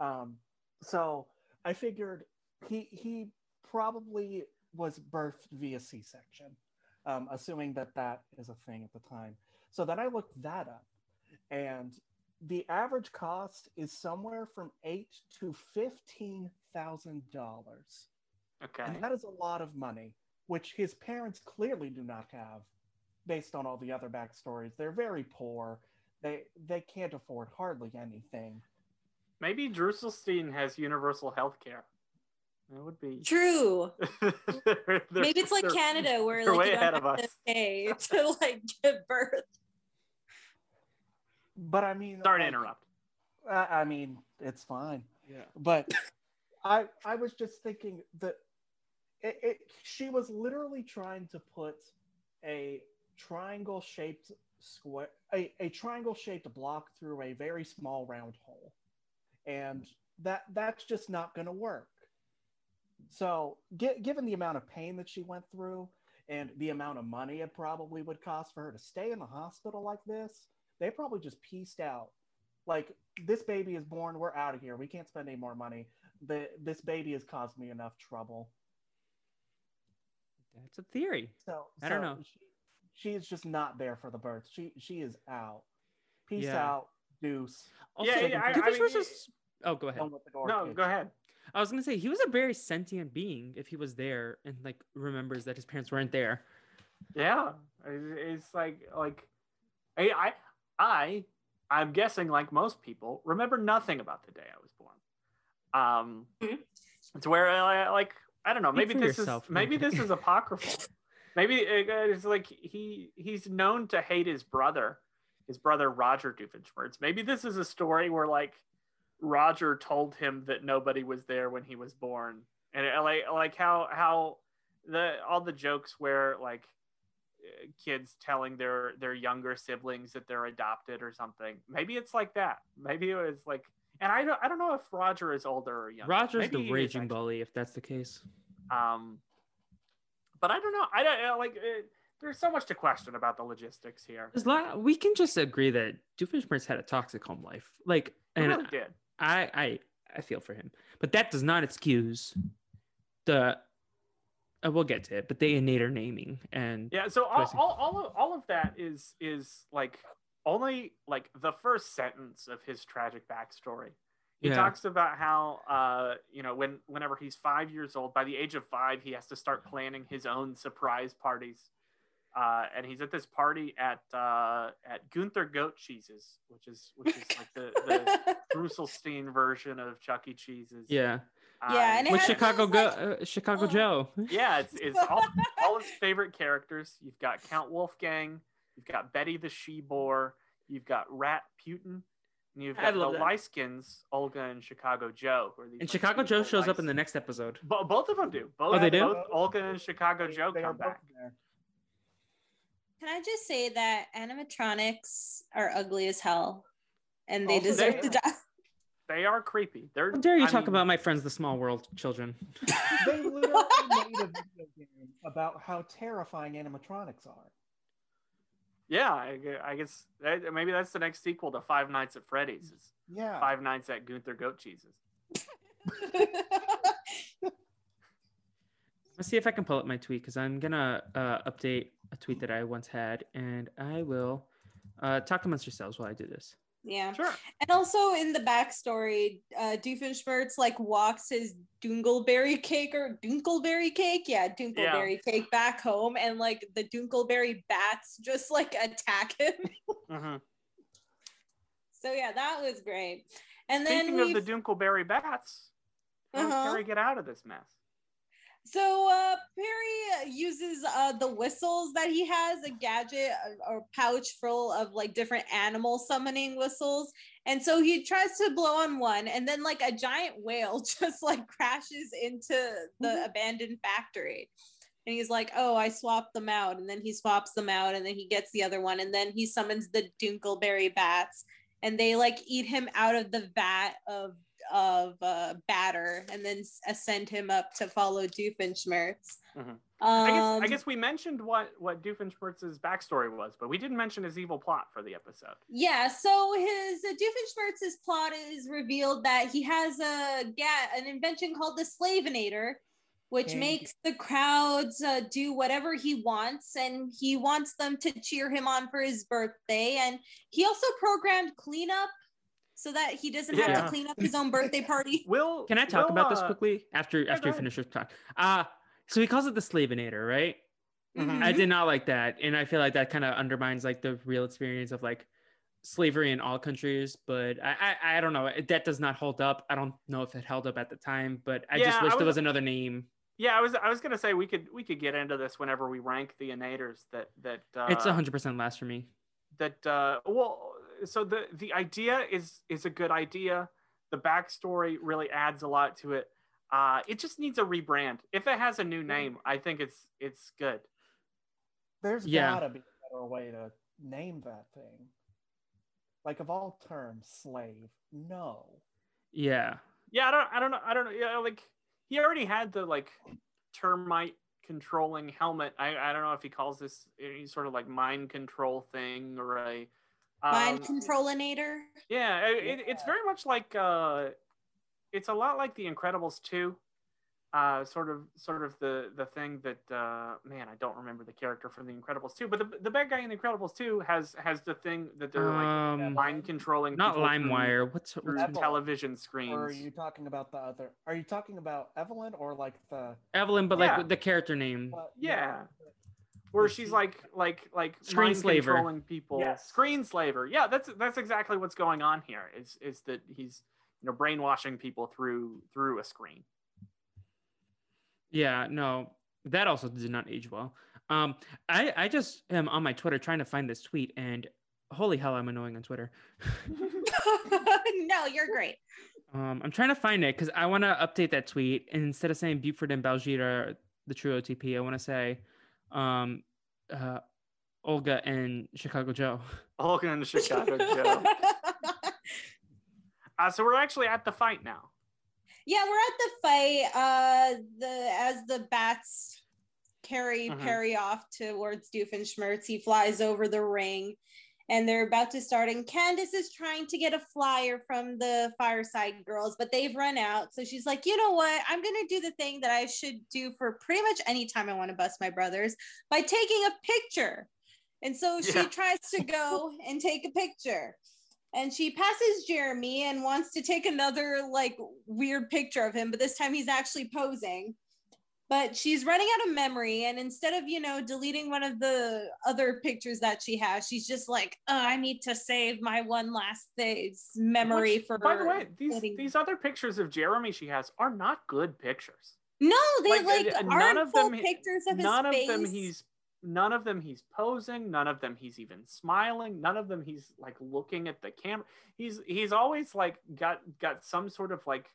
Speaker 6: Um, so I figured he he probably was birthed via C-section, um, assuming that that is a thing at the time. So then I looked that up, and the average cost is somewhere from eight to fifteen thousand dollars.
Speaker 5: Okay.
Speaker 6: And that is a lot of money, which his parents clearly do not have, based on all the other backstories. They're very poor. They they can't afford hardly anything.
Speaker 5: Maybe Drusselstein has universal health care. That would be.
Speaker 4: True.
Speaker 5: They're-
Speaker 4: Maybe it's like Canada where like
Speaker 5: way
Speaker 4: you
Speaker 5: ahead
Speaker 4: don't
Speaker 5: of
Speaker 4: have
Speaker 5: us.
Speaker 4: to pay to like give birth.
Speaker 6: But I mean,
Speaker 5: Sorry to interrupt.
Speaker 6: I, I mean, it's fine.
Speaker 1: Yeah.
Speaker 6: But I I was just thinking that it, it she was literally trying to put a triangle shaped square a, a triangle shaped block through a very small round hole and that that's just not going to work so gi- given the amount of pain that she went through and the amount of money it probably would cost for her to stay in the hospital like this they probably just pieced out like this baby is born we're out of here we can't spend any more money the, this baby has caused me enough trouble
Speaker 1: That's a theory.
Speaker 6: so
Speaker 1: I don't know.
Speaker 6: She, she is just not there for the birth. She she is out. Peace
Speaker 1: Yeah.
Speaker 6: out, Deuce.
Speaker 1: Also,
Speaker 5: Yeah, yeah, I- I
Speaker 1: Doofenshmirtz
Speaker 5: mean,
Speaker 1: was- oh, go ahead.
Speaker 6: Don't let the door
Speaker 5: No,
Speaker 6: kick.
Speaker 5: go ahead.
Speaker 1: I was gonna say he was a very sentient being if he was there and like remembers that his parents weren't there.
Speaker 5: Yeah, it's it's like like I I I I'm guessing like most people remember nothing about the day I was born. Um, mm-hmm. it's where I, like I don't know. Maybe this
Speaker 1: yourself,
Speaker 5: is maybe
Speaker 1: Morgan.
Speaker 5: this is apocryphal. maybe uh, it's like he he's known to hate his brother, his brother Roger Doofenshmirtz. Maybe this is a story where like Roger told him that nobody was there when he was born, and like like how how the all the jokes where like uh, kids telling their their younger siblings that they're adopted or something. Maybe it's like that. Maybe it was like, and I don't I don't know if Roger is older or younger.
Speaker 1: Roger's
Speaker 5: Maybe
Speaker 1: the raging bully if that's the case.
Speaker 5: Um, but I don't know. I don't uh, like. Uh, there's so much to question about the logistics here.
Speaker 1: Lot, we can just agree that Doofenshmirtz had a toxic home life. Like,
Speaker 5: He
Speaker 1: and
Speaker 5: really did.
Speaker 1: I, I, I feel for him, but that does not excuse the. Uh, we'll get to it, but the are naming and
Speaker 5: Yeah. So all, all, all of all of that is is like only like the first sentence of his tragic backstory. He
Speaker 1: Yeah.
Speaker 5: talks about how uh you know when whenever he's five years old, by the age of five, he has to start planning his own surprise parties. Uh, and he's at this party at uh, at Gunther Goat Cheeses, which is which is like the, the Drusselstein version of Chuck E. Cheese's.
Speaker 1: yeah,
Speaker 5: Uh,
Speaker 4: Yeah, and
Speaker 1: with Chicago go,
Speaker 4: like-
Speaker 1: uh, Chicago
Speaker 4: Oh.
Speaker 1: Joe.
Speaker 5: Yeah, it's, it's all, all his favorite characters. You've got Count Wolfgang, you've got Betty the She Boar, you've got Rat Putin, and you've got the
Speaker 1: love that.
Speaker 5: Lyskins, Olga and Chicago Joe. who are these,
Speaker 1: And
Speaker 5: like,
Speaker 1: Chicago Joe
Speaker 5: evil
Speaker 1: shows up in the next episode.
Speaker 5: Bo- both of them do. Both,
Speaker 1: Oh, they do?
Speaker 5: Both Olga and Chicago
Speaker 6: They-
Speaker 5: Joe
Speaker 6: they
Speaker 5: come back.
Speaker 6: there.
Speaker 4: Can I just say that animatronics are ugly as hell, and they oh,
Speaker 5: Also,
Speaker 4: deserve
Speaker 5: they-
Speaker 4: to die.
Speaker 5: They are creepy. They're.
Speaker 1: How dare you
Speaker 5: I
Speaker 1: talk
Speaker 5: mean,
Speaker 1: about my friends, the small world children?
Speaker 6: They literally made a video game about how terrifying animatronics are.
Speaker 5: Yeah, I, I guess that, maybe that's the next sequel to Five Nights at Freddy's. Is
Speaker 6: Yeah.
Speaker 5: Five Nights at Gunther Goat Cheeses.
Speaker 1: Let's see if I can pull up my tweet because I'm gonna uh, update a tweet that I once had, and I will uh, talk amongst yourselves while I do this.
Speaker 4: yeah.
Speaker 5: Sure.
Speaker 4: And also in the backstory, uh, Doofenshmirtz like walks his Dingleberry cake or Dunkleberry cake, yeah, Dunkleberry cake back home, and like the Dunkleberry bats just like attack him.
Speaker 5: hmm
Speaker 4: so yeah, that was great. And then
Speaker 5: Speaking
Speaker 4: we
Speaker 5: of the Dunkleberry bats, how does
Speaker 4: Uh-huh.
Speaker 5: Perry get out of this mess?
Speaker 4: So uh, Perry uh, uses uh, the whistles that he has, a gadget uh, or pouch full of like different animal summoning whistles. And so he tries to blow on one, and then like a giant whale just like crashes into the abandoned factory. And he's like, "Oh, I swapped them out." And then he swaps them out, and then he gets the other one, and then he summons the Dinkleberry bats, and they like eat him out of the vat of of uh, batter, and then s- uh, send him up to follow Doofenshmirtz.
Speaker 5: Mhm.
Speaker 4: Um,
Speaker 5: I guess I guess we mentioned what what Doofenshmirtz's backstory was, but we didn't mention his evil plot for the episode.
Speaker 4: Yeah, so his uh, Doofenshmirtz's plot is revealed that he has a ga- an invention called the Slavinator, which
Speaker 6: Okay.
Speaker 4: makes the crowds uh, do whatever he wants, and he wants them to cheer him on for his birthday. And he also programmed cleanup so that he doesn't have to clean up his own birthday party.
Speaker 5: Will
Speaker 1: Can I talk
Speaker 5: Will,
Speaker 1: about this
Speaker 5: uh,
Speaker 1: quickly after
Speaker 5: yeah,
Speaker 1: after you finish your talk? Uh so he calls it the Slavinator, right?
Speaker 5: Mhm.
Speaker 1: I did not like that, and I feel like that kind of undermines like the real experience of like slavery in all countries. But I, I I don't know. That does not hold up. I don't know if it held up at the time, but I
Speaker 5: Yeah,
Speaker 1: just wish
Speaker 5: I
Speaker 1: there
Speaker 5: was-
Speaker 1: was another name.
Speaker 5: Yeah, I was I was gonna say we could we could get into this whenever we rank the innators that that uh,
Speaker 1: it's hundred percent last for me.
Speaker 5: that uh well so the the idea is is a good idea the backstory really adds a lot to it uh it just needs a rebrand if it has a new name i think it's it's good
Speaker 6: There's
Speaker 1: Yeah.
Speaker 6: gotta be a better way to name that thing. Like of all terms, slave. No.
Speaker 1: Yeah.
Speaker 5: yeah i don't i don't know i don't know yeah like he already had the like termite controlling helmet i i don't know if he calls this any sort of like mind control thing or a
Speaker 4: Mind
Speaker 5: um,
Speaker 4: controlinator.
Speaker 5: Yeah, it, it- it's very much like uh, it's a lot like The Incredibles 2. uh, sort of sort of the the thing that uh, man I don't remember the character from The Incredibles 2, but the, the bad guy in The Incredibles 2 has has the thing that they're like
Speaker 1: Um,
Speaker 5: mind controlling
Speaker 1: Not LimeWire. What's,
Speaker 5: through
Speaker 1: what's
Speaker 6: Evelyn.
Speaker 5: television screens?
Speaker 6: Or are you talking about the other? Are you talking about Evelyn or like the?
Speaker 1: Evelyn? But
Speaker 5: Yeah.
Speaker 1: like the character name.
Speaker 6: uh,
Speaker 5: Yeah. Where she's like like like
Speaker 1: Screen
Speaker 5: mind
Speaker 1: slaver.
Speaker 5: controlling people.
Speaker 6: Yes.
Speaker 5: Screen slaver. Yeah, that's that's exactly what's going on here. Is is that he's you know brainwashing people through through a screen.
Speaker 1: Yeah, no, that also did not age well. Um, I I just am on my Twitter trying to find this tweet, and holy hell, I'm annoying on Twitter.
Speaker 4: no, you're great.
Speaker 1: Um, I'm trying to find it because I want to update that tweet, and instead of saying Buford and Baljeet are the true OTP, I want to say, um, uh, Olga and Chicago Joe.
Speaker 5: Hulk and Chicago Joe. Uh, so we're actually at the fight now.
Speaker 4: yeah, we're at the fight. Uh, the as the bats carry
Speaker 5: Mhm.
Speaker 4: Perry off towards Doofenshmirtz, he flies over the ring, and they're about to start. And Candace is trying to get a flyer from the Fireside Girls, but they've run out. So she's like, you know what? I'm gonna do the thing that I should do for pretty much any time I want to bust my brothers by taking a picture. And so she
Speaker 5: Yeah.
Speaker 4: tries to go and take a picture. And she passes Jeremy and wants to take another like weird picture of him, but this time he's actually posing. But she's running out of memory, and instead of you know deleting one of the other pictures that she has, she's just like, oh, "I need to save my one last thing's memory
Speaker 5: Which,
Speaker 4: for."
Speaker 5: By the way, these
Speaker 4: getting-
Speaker 5: these other pictures of Jeremy she has are not good pictures.
Speaker 4: no, they
Speaker 5: like,
Speaker 4: like,
Speaker 5: uh, none
Speaker 4: aren't
Speaker 5: of
Speaker 4: full
Speaker 5: them-
Speaker 4: pictures of his
Speaker 5: none
Speaker 4: face.
Speaker 5: of them he's none of them he's posing none of them he's even smiling none of them he's like looking at the camera he's he's always like got got some sort of like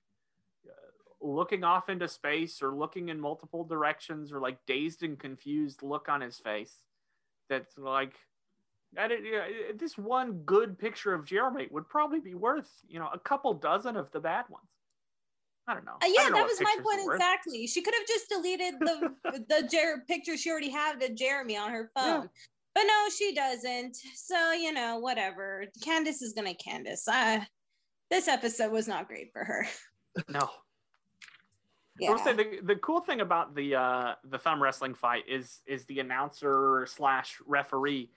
Speaker 5: looking off into space or looking in multiple directions or like dazed and confused look on his face that's like I did, yeah, this one good picture of Jeremy would probably be worth you know a couple dozen of the bad ones. I don't know.
Speaker 4: Uh, yeah,
Speaker 5: don't know
Speaker 4: that was my point
Speaker 5: worth.
Speaker 4: exactly. She could have just deleted the the Jer- picture she already had of Jeremy on her phone.
Speaker 5: Yeah.
Speaker 4: But no, she doesn't. So, you know, whatever. Candace is gonna Candace. Uh, this episode was not great for her.
Speaker 5: No, I will say the, the cool thing about the uh, the thumb wrestling fight is is the announcer slash referee.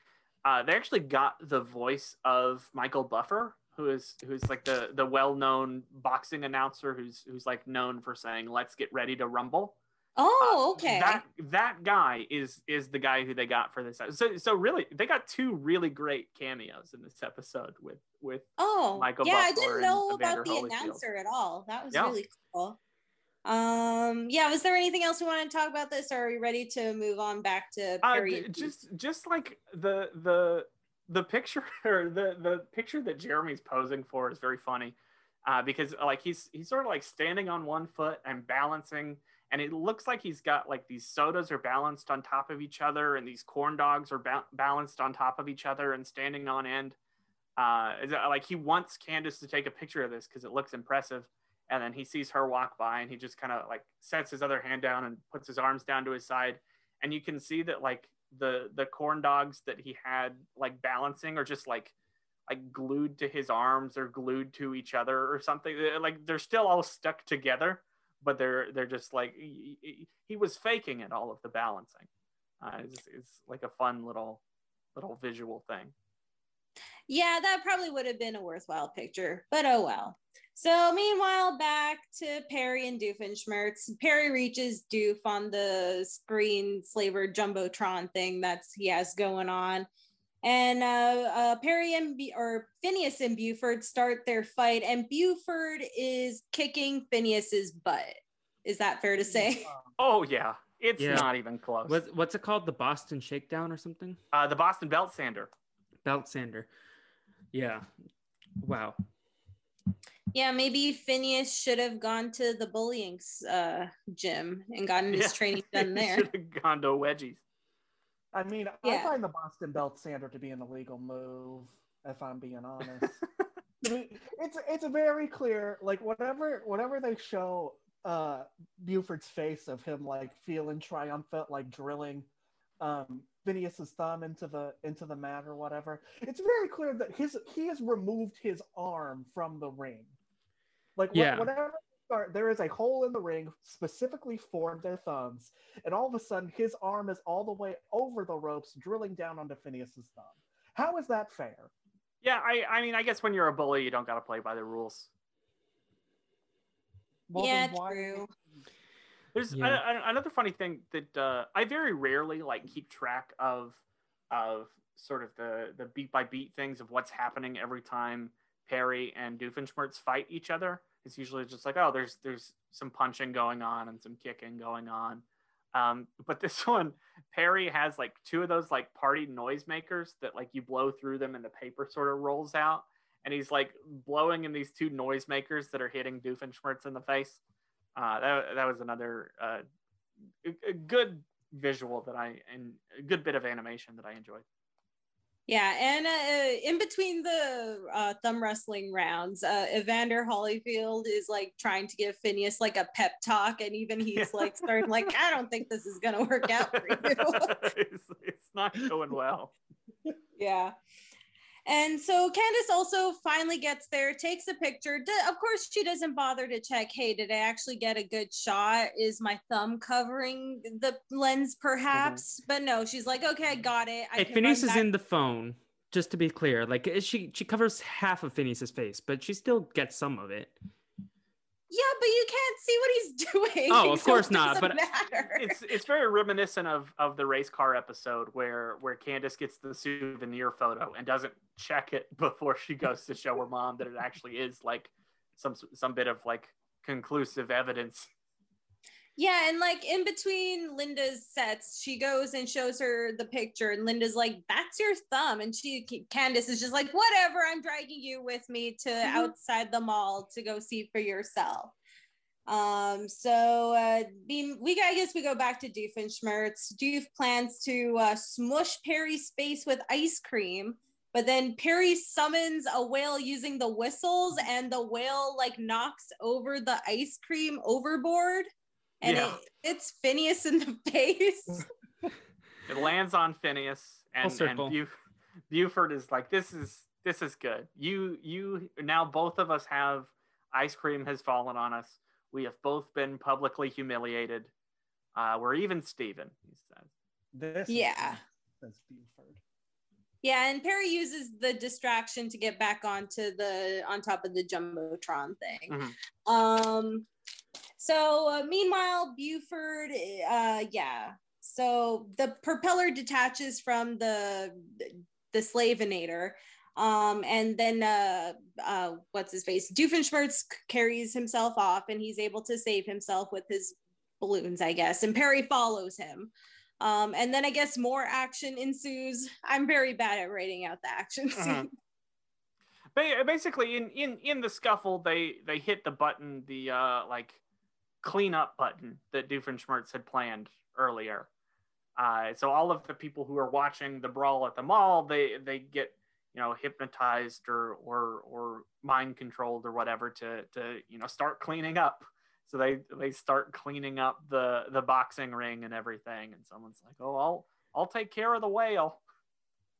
Speaker 5: Uh, they actually got the voice of Michael Buffer, who is who's like the the well known boxing announcer who's who's like known for saying "Let's get ready to rumble."
Speaker 4: Oh,
Speaker 5: Uh,
Speaker 4: okay.
Speaker 5: That that guy is is the guy who they got for this. So so really, they got two really great cameos in this episode with with
Speaker 4: oh,
Speaker 5: Michael
Speaker 4: yeah, I didn't know about the
Speaker 5: Holyfield.
Speaker 4: announcer at all. That was
Speaker 5: Yeah.
Speaker 4: really cool. Um, yeah, was there anything else we want to talk about this, or are we ready to move on back to
Speaker 5: Uh, just just like the the the picture or the the picture that Jeremy's posing for is very funny uh, because like he's he's sort of like standing on one foot and balancing and it looks like he's got like these sodas are balanced on top of each other and these corn dogs are ba- balanced on top of each other and standing on end. Uh, like he wants Candace to take a picture of this because it looks impressive and then he sees her walk by and he just kind of like sets his other hand down and puts his arms down to his side. And you can see that like the the corn dogs that he had like balancing are just like like glued to his arms or glued to each other or something. Like they're still all stuck together but they're they're just like he, was faking it all of the balancing. Uh, it's, it's like a fun little little visual thing
Speaker 4: Yeah, that probably would have been a worthwhile picture, but oh well. So meanwhile, back to Perry and Doofenshmirtz. Perry reaches Doof on the screen slaver jumbotron thing that's he has going on, and uh, uh, Perry and B- or Phineas and Buford start their fight, and Buford is kicking Phineas's butt. Is that fair to say?
Speaker 5: oh yeah it's
Speaker 1: Yeah.
Speaker 5: not even close
Speaker 1: What's what's it called? The Boston Shakedown or something?
Speaker 5: uh, the boston belt sander
Speaker 1: Belt sander. Yeah. Wow.
Speaker 4: Yeah, maybe Phineas should have gone to the bullying uh, gym and gotten his
Speaker 5: Yeah.
Speaker 4: training done there.
Speaker 5: should have gone to wedgies
Speaker 6: I mean,
Speaker 4: Yeah.
Speaker 6: I find the Boston Belt Sander to be an illegal move, if I'm being honest. It's it's very clear like whatever whatever they show uh Buford's face of him like feeling triumphant, like drilling um Phineas's thumb into the into the mat or whatever. It's very clear that his he has removed his arm from the ring. Like what-
Speaker 1: Yeah.
Speaker 6: whatever there is a hole in the ring specifically for their thumbs, and all of a sudden his arm is all the way over the ropes, drilling down onto Phineas's thumb. How is that fair?
Speaker 5: Yeah, I, I mean, I guess when you're a bully, you don't got to play by the rules.
Speaker 6: Well,
Speaker 4: Yeah,
Speaker 6: then why-
Speaker 4: true.
Speaker 5: There's
Speaker 1: Yeah.
Speaker 5: a- a- another funny thing that uh, I very rarely like keep track of of sort of the the beat by beat things of what's happening every time Perry and Doofenshmirtz fight each other. It's usually just like, oh, there's there's some punching going on and some kicking going on. Um, but this one, Perry has like two of those like party noisemakers that like you blow through them and the paper sort of rolls out. And he's like blowing in these two noisemakers that are hitting Doofenshmirtz in the face. Uh, that, that was another uh, a, a good visual that I and a good bit of animation that I enjoyed.
Speaker 4: Yeah, and uh, in between the uh, thumb wrestling rounds, uh, Evander Holyfield is like trying to give Phineas like a pep talk, and even he's like starting like, I don't think this is gonna work out for you.
Speaker 5: it's, it's not going well.
Speaker 4: yeah. And so Candace also finally gets there, takes a picture. Of course, she doesn't bother to check, hey, did I actually get a good shot? Is my thumb covering the lens, perhaps? Mm-hmm. But no, she's like, okay, I got it. I
Speaker 1: Phineas is in the phone. Just to be clear, like she she covers half of Phineas's face, but she still gets some of it.
Speaker 4: Yeah, but you can't see what he's doing.
Speaker 1: Oh, of
Speaker 4: so
Speaker 1: course not, but-
Speaker 4: matter.
Speaker 5: It's it's very reminiscent of of the race car episode where where Candace gets the souvenir photo and doesn't check it before she goes to show her mom that it actually is like some some bit of like conclusive evidence.
Speaker 4: Yeah, and like in between Linda's sets, she goes and shows her the picture, and Linda's like, "That's your thumb," and she Candace is just like, "Whatever, I'm dragging you with me to
Speaker 5: Mhm.
Speaker 4: outside the mall to go see for yourself." Um, so uh, be, we I guess we go back to Doofenshmirtz. Doof plans to uh, smush Perry's face with ice cream. But then Perry summons a whale using the whistles, and the whale like knocks over the ice cream overboard and
Speaker 5: Yeah.
Speaker 4: it, it's Phineas in the face.
Speaker 5: It lands on Phineas and, and. Buf- Buford is like, this is this is good. You you now both of us have ice cream has fallen on us. We have both been publicly humiliated. Uh, we're even Steven, he says.
Speaker 6: This
Speaker 4: Yeah.
Speaker 6: says Buford.
Speaker 4: yeah, and Perry uses the distraction to get back onto the on top of the jumbotron thing.
Speaker 5: Mhm.
Speaker 4: Um, so uh, meanwhile, Buford, uh, yeah. So the propeller detaches from the the Slavinator. Um, and then uh, uh, what's his face? Doofenshmirtz carries himself off, and he's able to save himself with his balloons, I guess. And Perry follows him. Um, and then I guess more action ensues. I'm very bad at writing out the action
Speaker 5: Mhm.
Speaker 4: scene.
Speaker 5: Ba- basically in in in the scuffle they they hit the button the uh like clean up button that Doofenshmirtz had planned earlier. Uh so all of the people who are watching the brawl at the mall they they get you know hypnotized or or or mind controlled or whatever to to you know start cleaning up. So they they start cleaning up the the boxing ring and everything. And someone's like oh i'll i'll take care of the whale.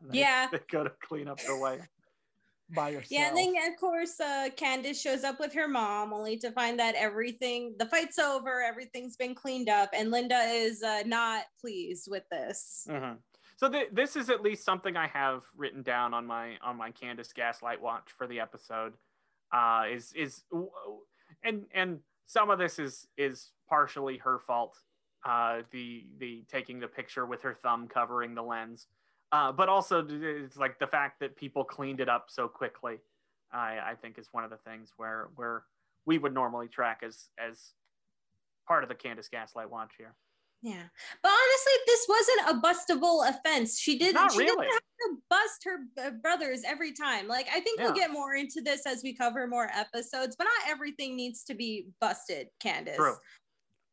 Speaker 5: They-
Speaker 4: Yeah.
Speaker 5: they go to clean up the whale
Speaker 6: By yourself.
Speaker 4: Yeah, and then of course uh, Candace shows up with her mom, only to find that everything, the fight's over, everything's been cleaned up, and Linda is uh, not pleased with this.
Speaker 5: Mhm. So th- this is at least something I have written down on my on my Candace Gaslight watch for the episode. Uh, is is and and some of this is is partially her fault. Uh, the the taking the picture with her thumb covering the lens, uh, but also it's like the fact that people cleaned it up so quickly. I I think is one of the things where where we would normally track as as part of the Candace Gaslight watch here.
Speaker 4: Yeah, but honestly, this wasn't a bustable offense. She didn't.
Speaker 5: Not
Speaker 4: she
Speaker 5: really.
Speaker 4: didn't have to bust her uh, brothers every time. Like I think we'll get more into this as we cover more episodes, but not everything needs to be busted, Candace.
Speaker 5: True.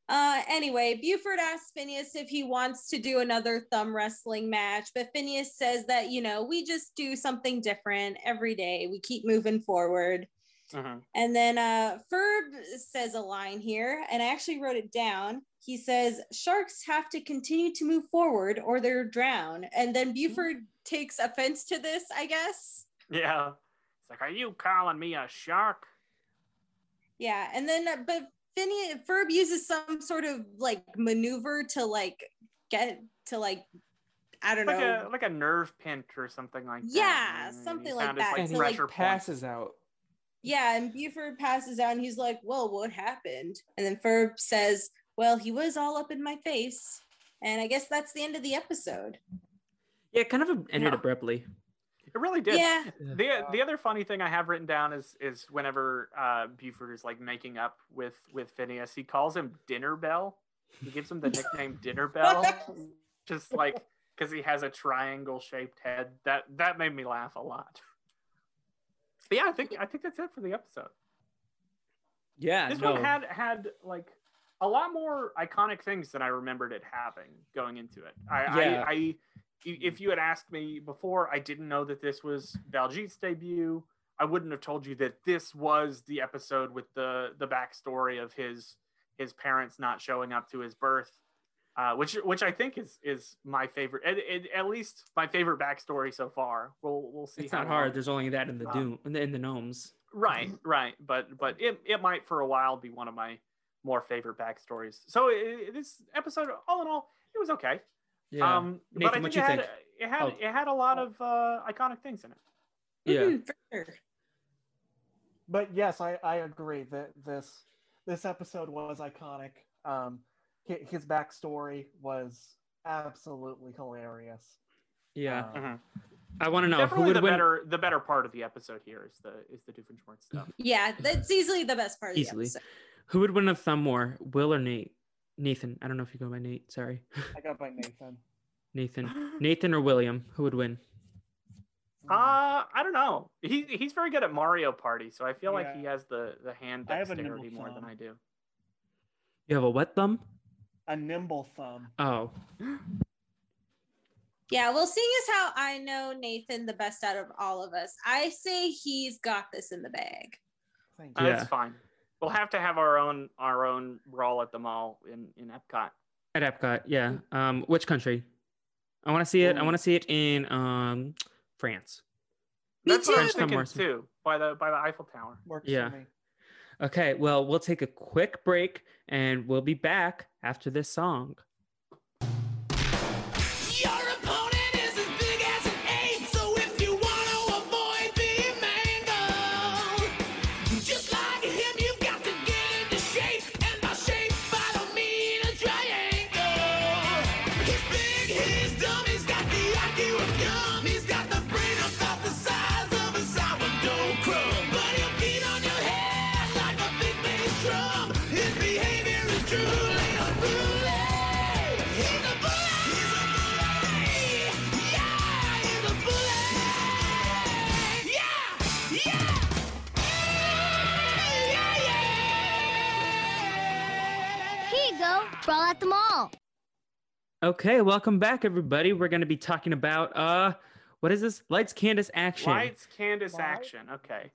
Speaker 4: Uh, anyway, Buford asks Phineas if he wants to do another thumb wrestling match, but Phineas says that, you know, we just do something different every day. We keep moving forward.
Speaker 5: Mhm.
Speaker 4: And then uh, Ferb says a line here, and I actually wrote it down. He says, Sharks have to continue to move forward or they're drowned. And then Buford takes offense to this, I guess.
Speaker 5: Yeah. It's like, are you calling me a shark?
Speaker 4: Yeah, and then uh, but Phineas Ferb uses some sort of like maneuver to like get to like I don't
Speaker 5: Like
Speaker 4: know.
Speaker 5: a like a nerve pinch or something like that.
Speaker 4: Yeah,
Speaker 5: mm,
Speaker 4: something like
Speaker 5: found his,
Speaker 4: that.
Speaker 1: and he
Speaker 4: like,
Speaker 5: pressure point.
Speaker 1: passes out.
Speaker 4: Yeah, and Buford passes out and he's like, Well, what happened? And then Ferb says, Well, he was all up in my face. And I guess that's the end of the episode.
Speaker 1: Yeah, it kind of ended
Speaker 5: Yeah.
Speaker 1: abruptly.
Speaker 5: It really did.
Speaker 4: Yeah.
Speaker 5: The the other funny thing I have written down is is whenever uh, Buford is like making up with with Phineas, he calls him Dinner Bell. He gives him the nickname Dinner Bell, just like because he has a triangle shaped head. That that made me laugh a lot. But yeah, I think I think that's it for the episode.
Speaker 1: Yeah,
Speaker 5: This
Speaker 1: no.
Speaker 5: one had had like a lot more iconic things than I remembered it having going into it. I,
Speaker 1: Yeah.
Speaker 5: I, I if you had asked me before, I didn't know that this was Baljeet's debut. I wouldn't have told you that this was the episode with the the backstory of his his parents not showing up to his birth, uh, which which I think is is my favorite, at, at- least my favorite backstory so far. We'll we'll see.
Speaker 1: it's not hard.
Speaker 5: long-
Speaker 1: There's only that in the
Speaker 5: Um,
Speaker 1: doom in the, in the gnomes.
Speaker 5: Right, right, but but it, it might for a while be one of my more favorite backstories. So i this episode, all in all, it was okay.
Speaker 1: Yeah.
Speaker 5: Um, but I
Speaker 1: what
Speaker 5: think
Speaker 1: you
Speaker 5: it had
Speaker 1: think?
Speaker 5: it had
Speaker 1: Oh.
Speaker 5: it had a lot of uh, iconic things in it.
Speaker 1: yeah.
Speaker 4: Mhm, for sure.
Speaker 6: But yes, I, I agree that this this episode was iconic. Um, hi- his backstory was absolutely hilarious.
Speaker 1: Yeah.
Speaker 6: Um,
Speaker 5: Mhm.
Speaker 1: I want to know who
Speaker 5: Definitely
Speaker 1: would
Speaker 5: the
Speaker 1: win.
Speaker 5: better the better part of the episode here is the is the Doofenshmirtz stuff.
Speaker 4: Yeah, that's easily the best part of
Speaker 1: Easily.
Speaker 4: the episode.
Speaker 1: Who would win a thumb more, Will or Nate? Nathan. I don't know if you go by Nate. Sorry,
Speaker 6: I got by Nathan.
Speaker 1: Nathan. Nathan or William? Who would win?
Speaker 5: Uh, I don't know. He he's very good at Mario Party, so I feel like he has the the hand
Speaker 6: I
Speaker 5: dexterity more than. I do.
Speaker 1: You have a wet thumb?
Speaker 6: a nimble thumb.
Speaker 1: Oh,
Speaker 4: Yeah, well, seeing as how I know Nathan the best out of all of us, I say he's got this in the bag.
Speaker 6: Thank
Speaker 5: Uh,
Speaker 6: you.
Speaker 1: Yeah.
Speaker 5: That's fine. We'll have to have our own our own brawl at the mall in in Epcot.
Speaker 1: at Epcot. Yeah. Um, which country? I want to see it. I want to see it in um France.
Speaker 4: Me
Speaker 5: That's what I was.
Speaker 1: French
Speaker 5: thinking
Speaker 1: Morrison.
Speaker 5: too. By the by the Eiffel Tower.
Speaker 6: Works
Speaker 1: Yeah.
Speaker 6: for me.
Speaker 1: Okay. Well, we'll take a quick break and we'll be back after this song.
Speaker 7: Yeah.
Speaker 8: Go. Brawl at the mall.
Speaker 1: Okay. Welcome back, everybody. We're going to be talking about uh, what is this? Lights, Candace, action.
Speaker 5: Lights, Candace,
Speaker 6: Lights.
Speaker 5: action. Okay.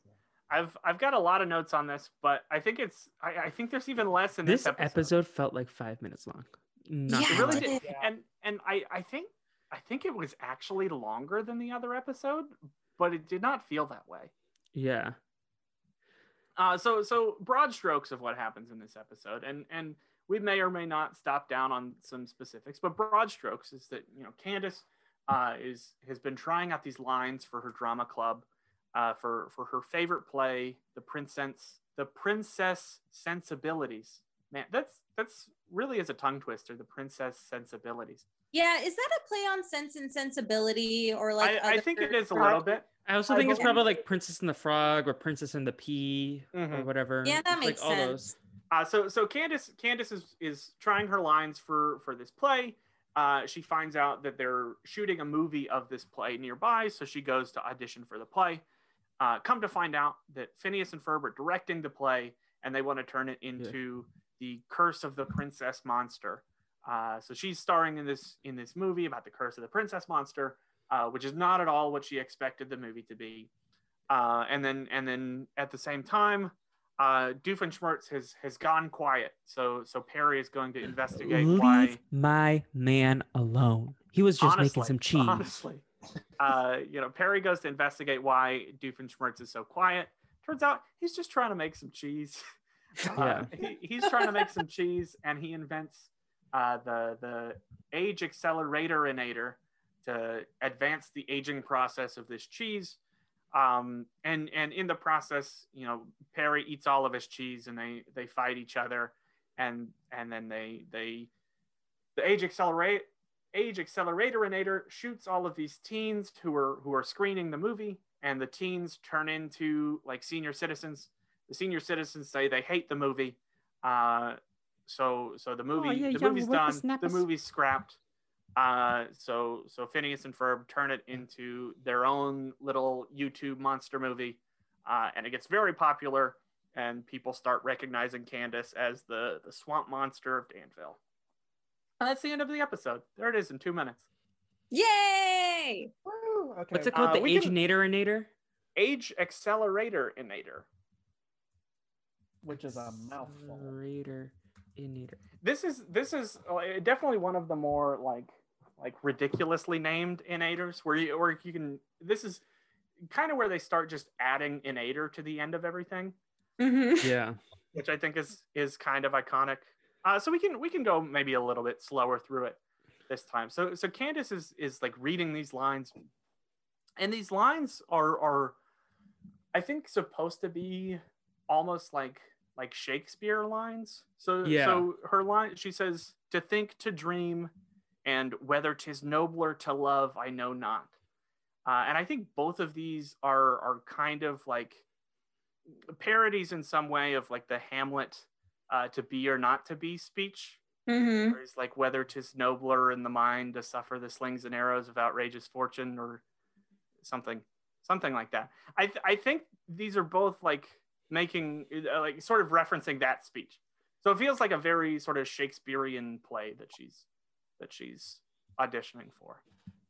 Speaker 5: I've I've got a lot of notes on this, but I think it's I, I think there's even less in this,
Speaker 1: This episode felt like five minutes long. Not
Speaker 4: Yeah,
Speaker 5: It really did.
Speaker 6: Yeah.
Speaker 5: And and I I think I think it was actually longer than the other episode, but it did not feel that way.
Speaker 1: Yeah.
Speaker 5: Uh, so so broad strokes of what happens in this episode, and and we may or may not stop down on some specifics, but broad strokes is that you know Candace uh, is has been trying out these lines for her drama club, uh, for for her favorite play, the princess the princess sensibilities. Man, that's that's really is a tongue twister. The princess sensibilities.
Speaker 4: Yeah, is that a play on Sense and Sensibility or like?
Speaker 5: I, I think it is a little bit.
Speaker 1: I also
Speaker 6: I
Speaker 1: think it's probably like Princess and the Frog or Princess and the Pea or
Speaker 5: Mhm.
Speaker 1: whatever.
Speaker 4: Yeah, that
Speaker 1: It's
Speaker 4: makes
Speaker 1: like all those.
Speaker 5: Uh, so so Candace Candace is is trying her lines for for this play. Uh, she finds out that they're shooting a movie of this play nearby, so she goes to audition for the play. Uh, come to find out that Phineas and Ferb are directing the play, and they want to turn it into the Curse of the Princess Monster. Uh, so she's starring in this in this movie about the Curse of the Princess Monster, uh, which is not at all what she expected the movie to be. Uh, and then and then at the same time, uh, Doofenshmirtz has has gone quiet. So so Perry is going to investigate
Speaker 1: Leave
Speaker 5: why.
Speaker 1: my man alone. He was just making some cheese.
Speaker 5: Honestly, uh, you know, Perry goes to investigate why Doofenshmirtz is so quiet. Turns out he's just trying to make some cheese. Uh, he, he's trying to make some cheese, and he invents uh, the the age acceleratorator to advance the aging process of this cheese. Um, and and in the process, you know, Perry eats all of his cheese, and they they fight each other, and and then they they the age accelerate age acceleratorator shoots all of these teens who are who are screening the movie, and the teens turn into like senior citizens. The senior citizens say they hate the movie. Uh, so so the movie
Speaker 1: yeah,
Speaker 5: the movie's done. The movie's scrapped. Uh, so so Phineas and Ferb turn it into their own little YouTube monster movie, uh, and it gets very popular. And people start recognizing Candace as the the swamp monster of Danville. And that's the end of the episode. There it is in two minutes.
Speaker 4: Yay!
Speaker 6: Woo, okay.
Speaker 1: What's it called?
Speaker 5: Uh,
Speaker 1: the
Speaker 5: we can-
Speaker 1: Aginator
Speaker 5: Age Accelerator Inator.
Speaker 6: Which is a mouthful.
Speaker 1: Accelerator Inator.
Speaker 5: This is this is uh, definitely one of the more like like ridiculously named innators where you or you can this is kind of where they start just adding innator to the end of everything
Speaker 4: Mhm.
Speaker 1: Yeah.
Speaker 5: which i think is is kind of iconic uh, so we can we can go maybe a little bit slower through it this time so so candace is is like reading these lines and these lines are are i think supposed to be almost like like shakespeare lines so
Speaker 1: Yeah.
Speaker 5: so her line she says to think to dream and whether 'tis nobler to love i know not. Uh, and i think both of these are are kind of like parodies in some way of like the hamlet uh, to be or not to be speech.
Speaker 4: Mhm.
Speaker 5: it's like whether 'tis nobler in the mind to suffer the slings and arrows of outrageous fortune or something something like that. I th- i think these are both like making uh, like sort of referencing that speech. So it feels like a very sort of shakespearean play that she's that she's auditioning for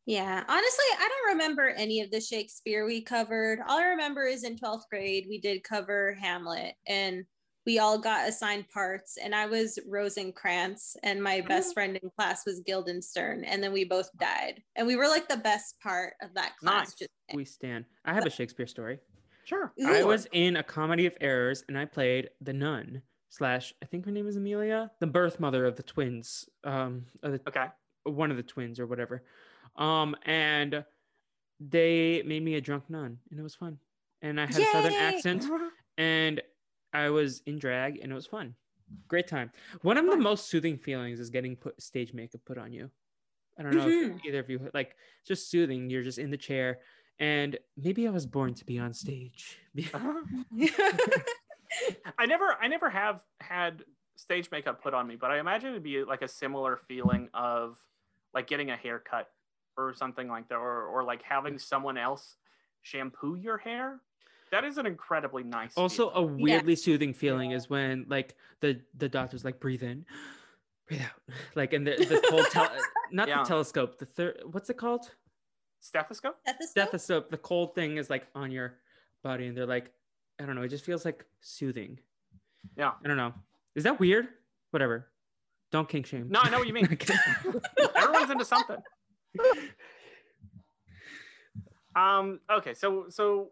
Speaker 4: Yeah, honestly, I don't remember any of the Shakespeare we covered. All I remember is in 12th grade, we did cover Hamlet and we all got assigned parts. And I was Rosencrantz, and my oh. best friend in class was Guildenstern. And then we both died. And we were like the best part of that class.
Speaker 5: Nice.
Speaker 4: Just
Speaker 1: We stand. I have a Shakespeare story.
Speaker 5: sure
Speaker 4: Ooh.
Speaker 1: I was in a comedy of errors and I played the nun slash I think her name is Amelia, the birth mother of the twins, um, of the,
Speaker 5: okay
Speaker 1: one of the twins or whatever. Um, and they made me a drunk nun and it was fun. And I had a southern accent and I was in drag and it was fun. Great time. One of the most soothing feelings is getting put stage makeup put on you. I don't know
Speaker 4: Mhm.
Speaker 1: if either of you like just soothing. You're just in the chair and maybe I was born to be on stage.
Speaker 5: I never I never have had stage makeup put on me, but I imagine it'd be like a similar feeling of like getting a haircut or something like that, or or like having someone else shampoo your hair. That is an incredibly nice.
Speaker 1: also
Speaker 5: feeling.
Speaker 1: a weirdly soothing feeling is when like the the doctor's like breathe in breathe out like and the, the cold tel- not
Speaker 5: Yeah.
Speaker 1: the telescope the third what's it called
Speaker 5: stethoscope.
Speaker 4: Stethoscope?
Speaker 1: stethoscope the cold thing is like on your body and they're like i don't know it just feels like soothing
Speaker 5: Yeah.
Speaker 1: i don't know is that weird whatever don't kink shame
Speaker 5: No, I know what you mean. Everyone's into something. Um. Okay. So so.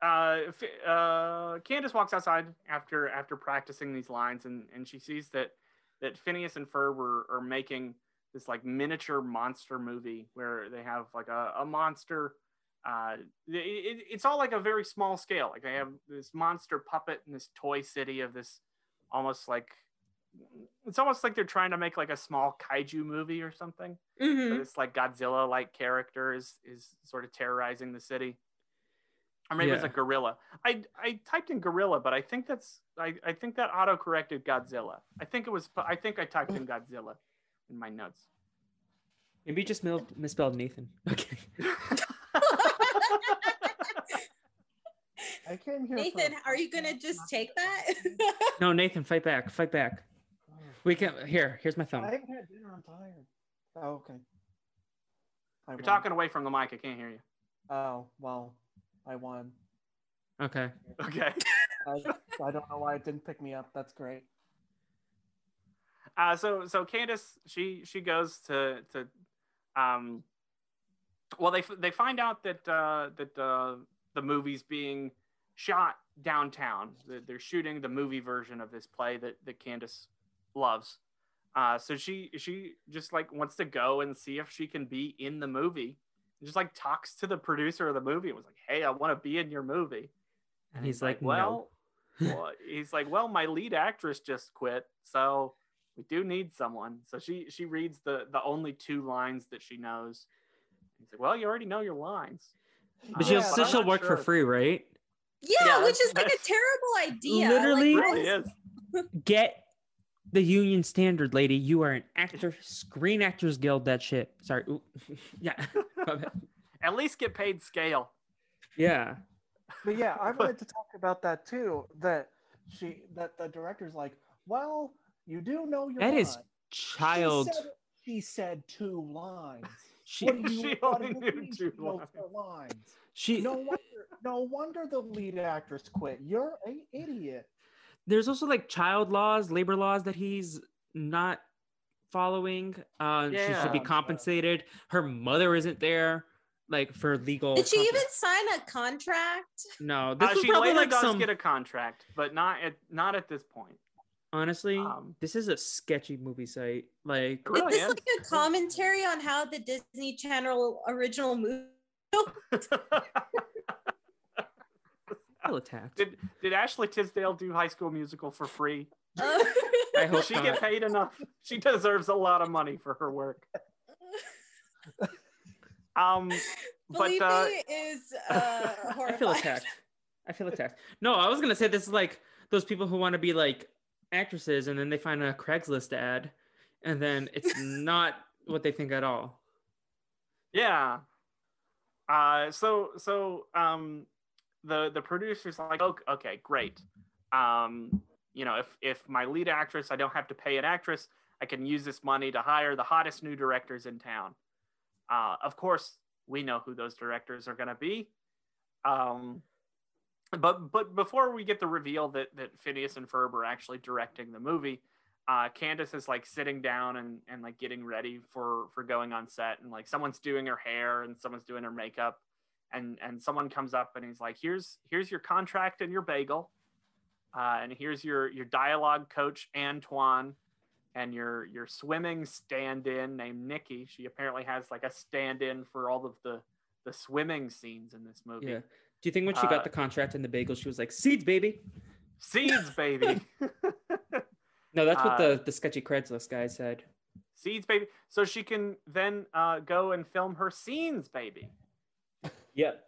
Speaker 5: Uh, uh, Candace walks outside after after practicing these lines, and and she sees that that Phineas and Ferb are, are making this like miniature monster movie where they have like a, a monster. Uh, it, it- it's all like a very small scale. Like they have this monster puppet in this toy city of this almost like it's almost like they're trying to make like a small kaiju movie or something.
Speaker 4: Mhm.
Speaker 5: So this like Godzilla like character is is sort of terrorizing the city. Or maybe it's
Speaker 1: Yeah.
Speaker 5: a gorilla. I I typed in gorilla, but I think that's I, I think that auto corrected Godzilla. I think it was I think I typed in Godzilla in my notes.
Speaker 1: maybe you just misspelled nathan okay
Speaker 6: I came here.
Speaker 4: Nathan,
Speaker 6: a
Speaker 4: are you going to just
Speaker 6: not
Speaker 4: take that?
Speaker 1: no nathan fight back fight back we can here here's my thumb.
Speaker 6: I haven't had dinner. I'm tired. Oh, okay. I
Speaker 5: You're
Speaker 6: won.
Speaker 5: talking away from the mic. I can't hear you.
Speaker 6: Oh well, I won.
Speaker 1: okay
Speaker 5: Okay.
Speaker 6: I, I don't know why it didn't pick me up. That's great.
Speaker 5: Uh, so so Candace she she goes to to um well they they find out that uh, that uh, the movie's being shot downtown. They're- shooting the movie version of this play that that Candace loves. Uh, so she she just like wants to go and see if she can be in the movie. Just like talks to the producer of the movie and was like, "Hey, I want to be in your movie."
Speaker 1: And he's like,
Speaker 5: "Well, well," he's like, "Well, my lead actress just quit, so we do need someone." So she she reads the the only two lines that she knows. He's like, "Well, you already know your lines."
Speaker 1: But
Speaker 5: Uh,
Speaker 1: she'll
Speaker 6: Yeah,
Speaker 1: still she'll work for free, right?
Speaker 4: Yeah,
Speaker 5: Yeah,
Speaker 4: which is like a terrible idea.
Speaker 1: Literally-
Speaker 4: like,
Speaker 5: really is.
Speaker 1: Get the union standard, lady. You are an actor, Screen Actors Guild. That shit. Sorry. Ooh. yeah.
Speaker 5: At least get paid scale.
Speaker 1: yeah.
Speaker 6: But yeah, I wanted to talk about that too. That she, that the director's like, well, you do know your
Speaker 1: That is
Speaker 6: line."
Speaker 1: child.
Speaker 6: She said, she said two lines.
Speaker 1: She
Speaker 6: What do you,
Speaker 5: She
Speaker 6: what
Speaker 5: only
Speaker 6: do
Speaker 5: knew two lines.
Speaker 6: lines?
Speaker 1: She.
Speaker 6: No wonder, no wonder the lead actress quit. You're an idiot.
Speaker 1: There's also like child laws, labor laws that he's not following. Uh, she should be compensated. Her mother isn't there, like for legal.
Speaker 4: Did she
Speaker 1: comp-
Speaker 4: even sign a contract?
Speaker 1: No, this
Speaker 5: Uh,
Speaker 1: was
Speaker 5: she
Speaker 1: probably
Speaker 5: later
Speaker 1: like
Speaker 5: does
Speaker 1: some.
Speaker 5: get a contract, but not at not at this point.
Speaker 1: Honestly,
Speaker 5: Um,
Speaker 1: this is a sketchy movie site. Like,
Speaker 5: It really
Speaker 4: is this
Speaker 5: is.
Speaker 4: like a commentary on how the Disney Channel original movie?
Speaker 1: Feel attacked.
Speaker 5: did did Ashley Tisdale do High School Musical for free?
Speaker 4: Uh,
Speaker 1: I
Speaker 5: Will
Speaker 1: hope
Speaker 5: she
Speaker 1: not.
Speaker 5: get paid enough? She deserves a lot of money for her work. Um, but uh,
Speaker 4: is uh,
Speaker 1: I feel attacked. I feel attacked. No, I was gonna say this is like those people who want to be like actresses, and then they find a Craigslist ad, and then it's not what they think at all.
Speaker 5: yeah. Uh, so so um, the the producers like, okay, okay, great. Um, you know, if if my lead actress, I don't have to pay an actress, I can use this money to hire the hottest new directors in town. Uh, of course, we know who those directors are going to be. Um, but but before we get the reveal that that Phineas and Ferb are actually directing the movie, uh, Candace is like sitting down and and like getting ready for for going on set, and like someone's doing her hair and someone's doing her makeup, and and someone comes up and he's like, here's here's your contract and your bagel, uh, and here's your your dialogue coach Antoine, and your your swimming stand-in named Nikki. She apparently has like a stand-in for all of the the swimming scenes in this movie.
Speaker 1: Yeah. Do you think when she
Speaker 5: Uh,
Speaker 1: got the contract and the bagel, she was like, "Seeds, baby"?
Speaker 5: Seeds, baby.
Speaker 1: No, that's what
Speaker 5: Uh,
Speaker 1: the the sketchy Craigslist guy said.
Speaker 5: Seeds, baby. So she can then uh, go and film her scenes, baby.
Speaker 1: Yep.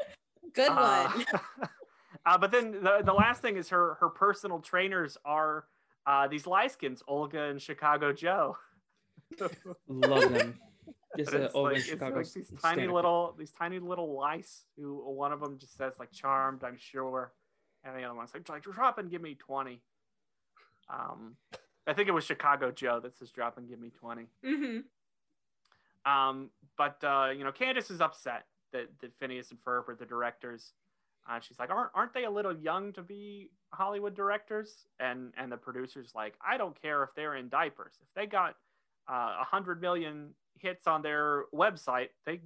Speaker 4: Good
Speaker 5: Uh,
Speaker 4: one.
Speaker 5: uh, but then the, the last thing is her her personal trainers are uh, these Lyskins, Olga and Chicago Joe.
Speaker 1: Love them. Just
Speaker 5: But it's like, it's like these tiny
Speaker 1: stand-up.
Speaker 5: little these tiny little lice who one of them just says like charmed, I'm sure, and the other one's like, like drop and give me twenty. Um, I think it was Chicago Joe that says drop and give me twenty.
Speaker 4: hmm
Speaker 5: Um, but uh, you know, Candace is upset that, that Phineas and Ferb are the directors. Uh, she's like, aren't aren't they a little young to be Hollywood directors? And and the producer's like, I don't care if they're in diapers. If they got uh, a hundred million hits on their website, they,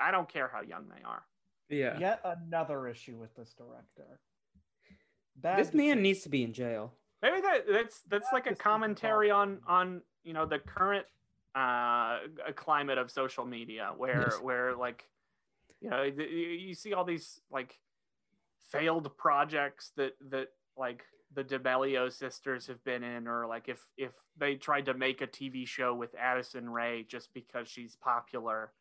Speaker 5: I don't care how young they are.
Speaker 1: Yeah.
Speaker 6: Yet another issue with this director. Bad
Speaker 1: This man needs to be in jail.
Speaker 5: Maybe that that's that's like a commentary on on you know the current uh climate of social media where
Speaker 1: Yes.
Speaker 5: where like you know you see all these like failed projects that that like the D'Amelio sisters have been in or like if if they tried to make a TV show with Addison Rae just because she's popular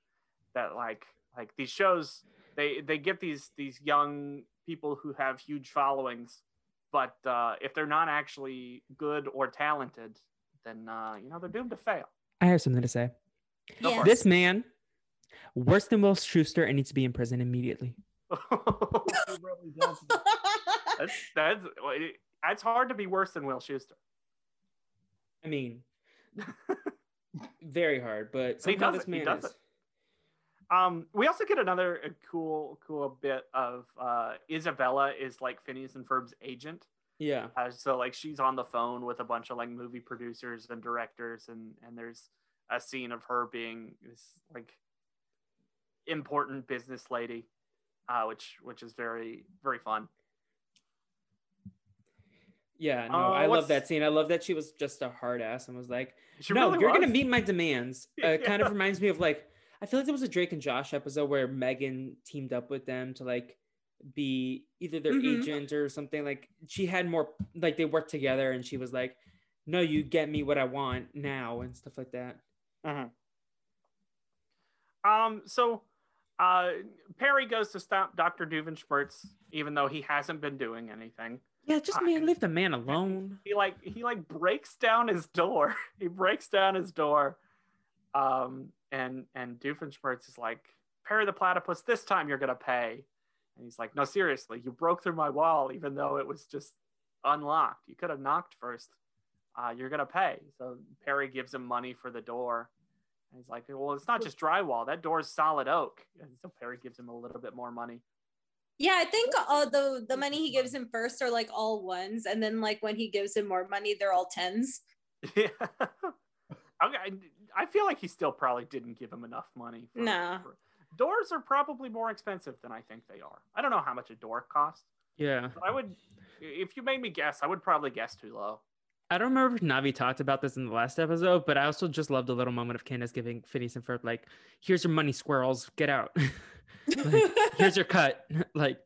Speaker 5: that like like these shows they they get these these young people who have huge followings but uh, if they're not actually good or talented, then uh, you know they're doomed to fail.
Speaker 1: I have something to say.
Speaker 4: Yes.
Speaker 1: This man, worse than Will Schuester, and needs to be in prison immediately.
Speaker 6: He really does.
Speaker 5: that's that's that's hard to be worse than Will Schuester.
Speaker 1: I mean, very hard, but
Speaker 5: He does
Speaker 1: this
Speaker 5: it, he
Speaker 1: man
Speaker 5: does
Speaker 1: is.
Speaker 5: it. Um, we also get another uh, cool cool bit of uh, Isabella is like Phineas and Ferb's agent.
Speaker 1: Yeah.
Speaker 5: Uh, so like she's on the phone with a bunch of like movie producers and directors, and and there's a scene of her being this like important business lady, uh, which which is very very fun.
Speaker 1: Yeah, no,
Speaker 5: Uh,
Speaker 1: I love that scene. I love that she was just a hard ass and was like, "No,
Speaker 5: really
Speaker 1: you're gonna meet my demands." Uh, It kind of reminds me of like I feel like there was a Drake and Josh episode where Megan teamed up with them to like be either their
Speaker 4: Mhm.
Speaker 1: agent or something. Like she had more like they worked together, and she was like, "No, you get me what I want now" and stuff like that.
Speaker 5: Mhm. Um. So, uh, Perry goes to stop Doctor Doofenshmirtz, even though he hasn't been doing anything.
Speaker 1: Yeah, just
Speaker 5: I-
Speaker 1: man, leave the man alone.
Speaker 5: He like he like breaks down his door. he breaks down his door. Um. And and Doofenshmirtz is like, Perry the platypus. This time you're gonna pay. And he's like, No, seriously, you broke through my wall, even though it was just unlocked. You could have knocked first. Uh, you're gonna pay. So Perry gives him money for the door. And he's like, Well, it's not just drywall. That door's solid oak. And so Perry gives him a little bit more money.
Speaker 4: Yeah, I think uh, the the money he gives him first are like all ones, and then like when he gives him more money, they're all tens.
Speaker 5: Yeah. okay. I- I feel like he still probably didn't give him enough money. for-
Speaker 4: Nah.
Speaker 5: for- doors are probably more expensive than I think they are. I don't know how much a door costs,
Speaker 1: Yeah,
Speaker 5: but I would, if you made me guess, I would probably guess too low.
Speaker 1: I don't remember if Navi talked about this in the last episode, but I also just loved the little moment of Candace giving Phineas and Ferb like, "Here's your money, squirrels. Get out. Like, here's your cut." like,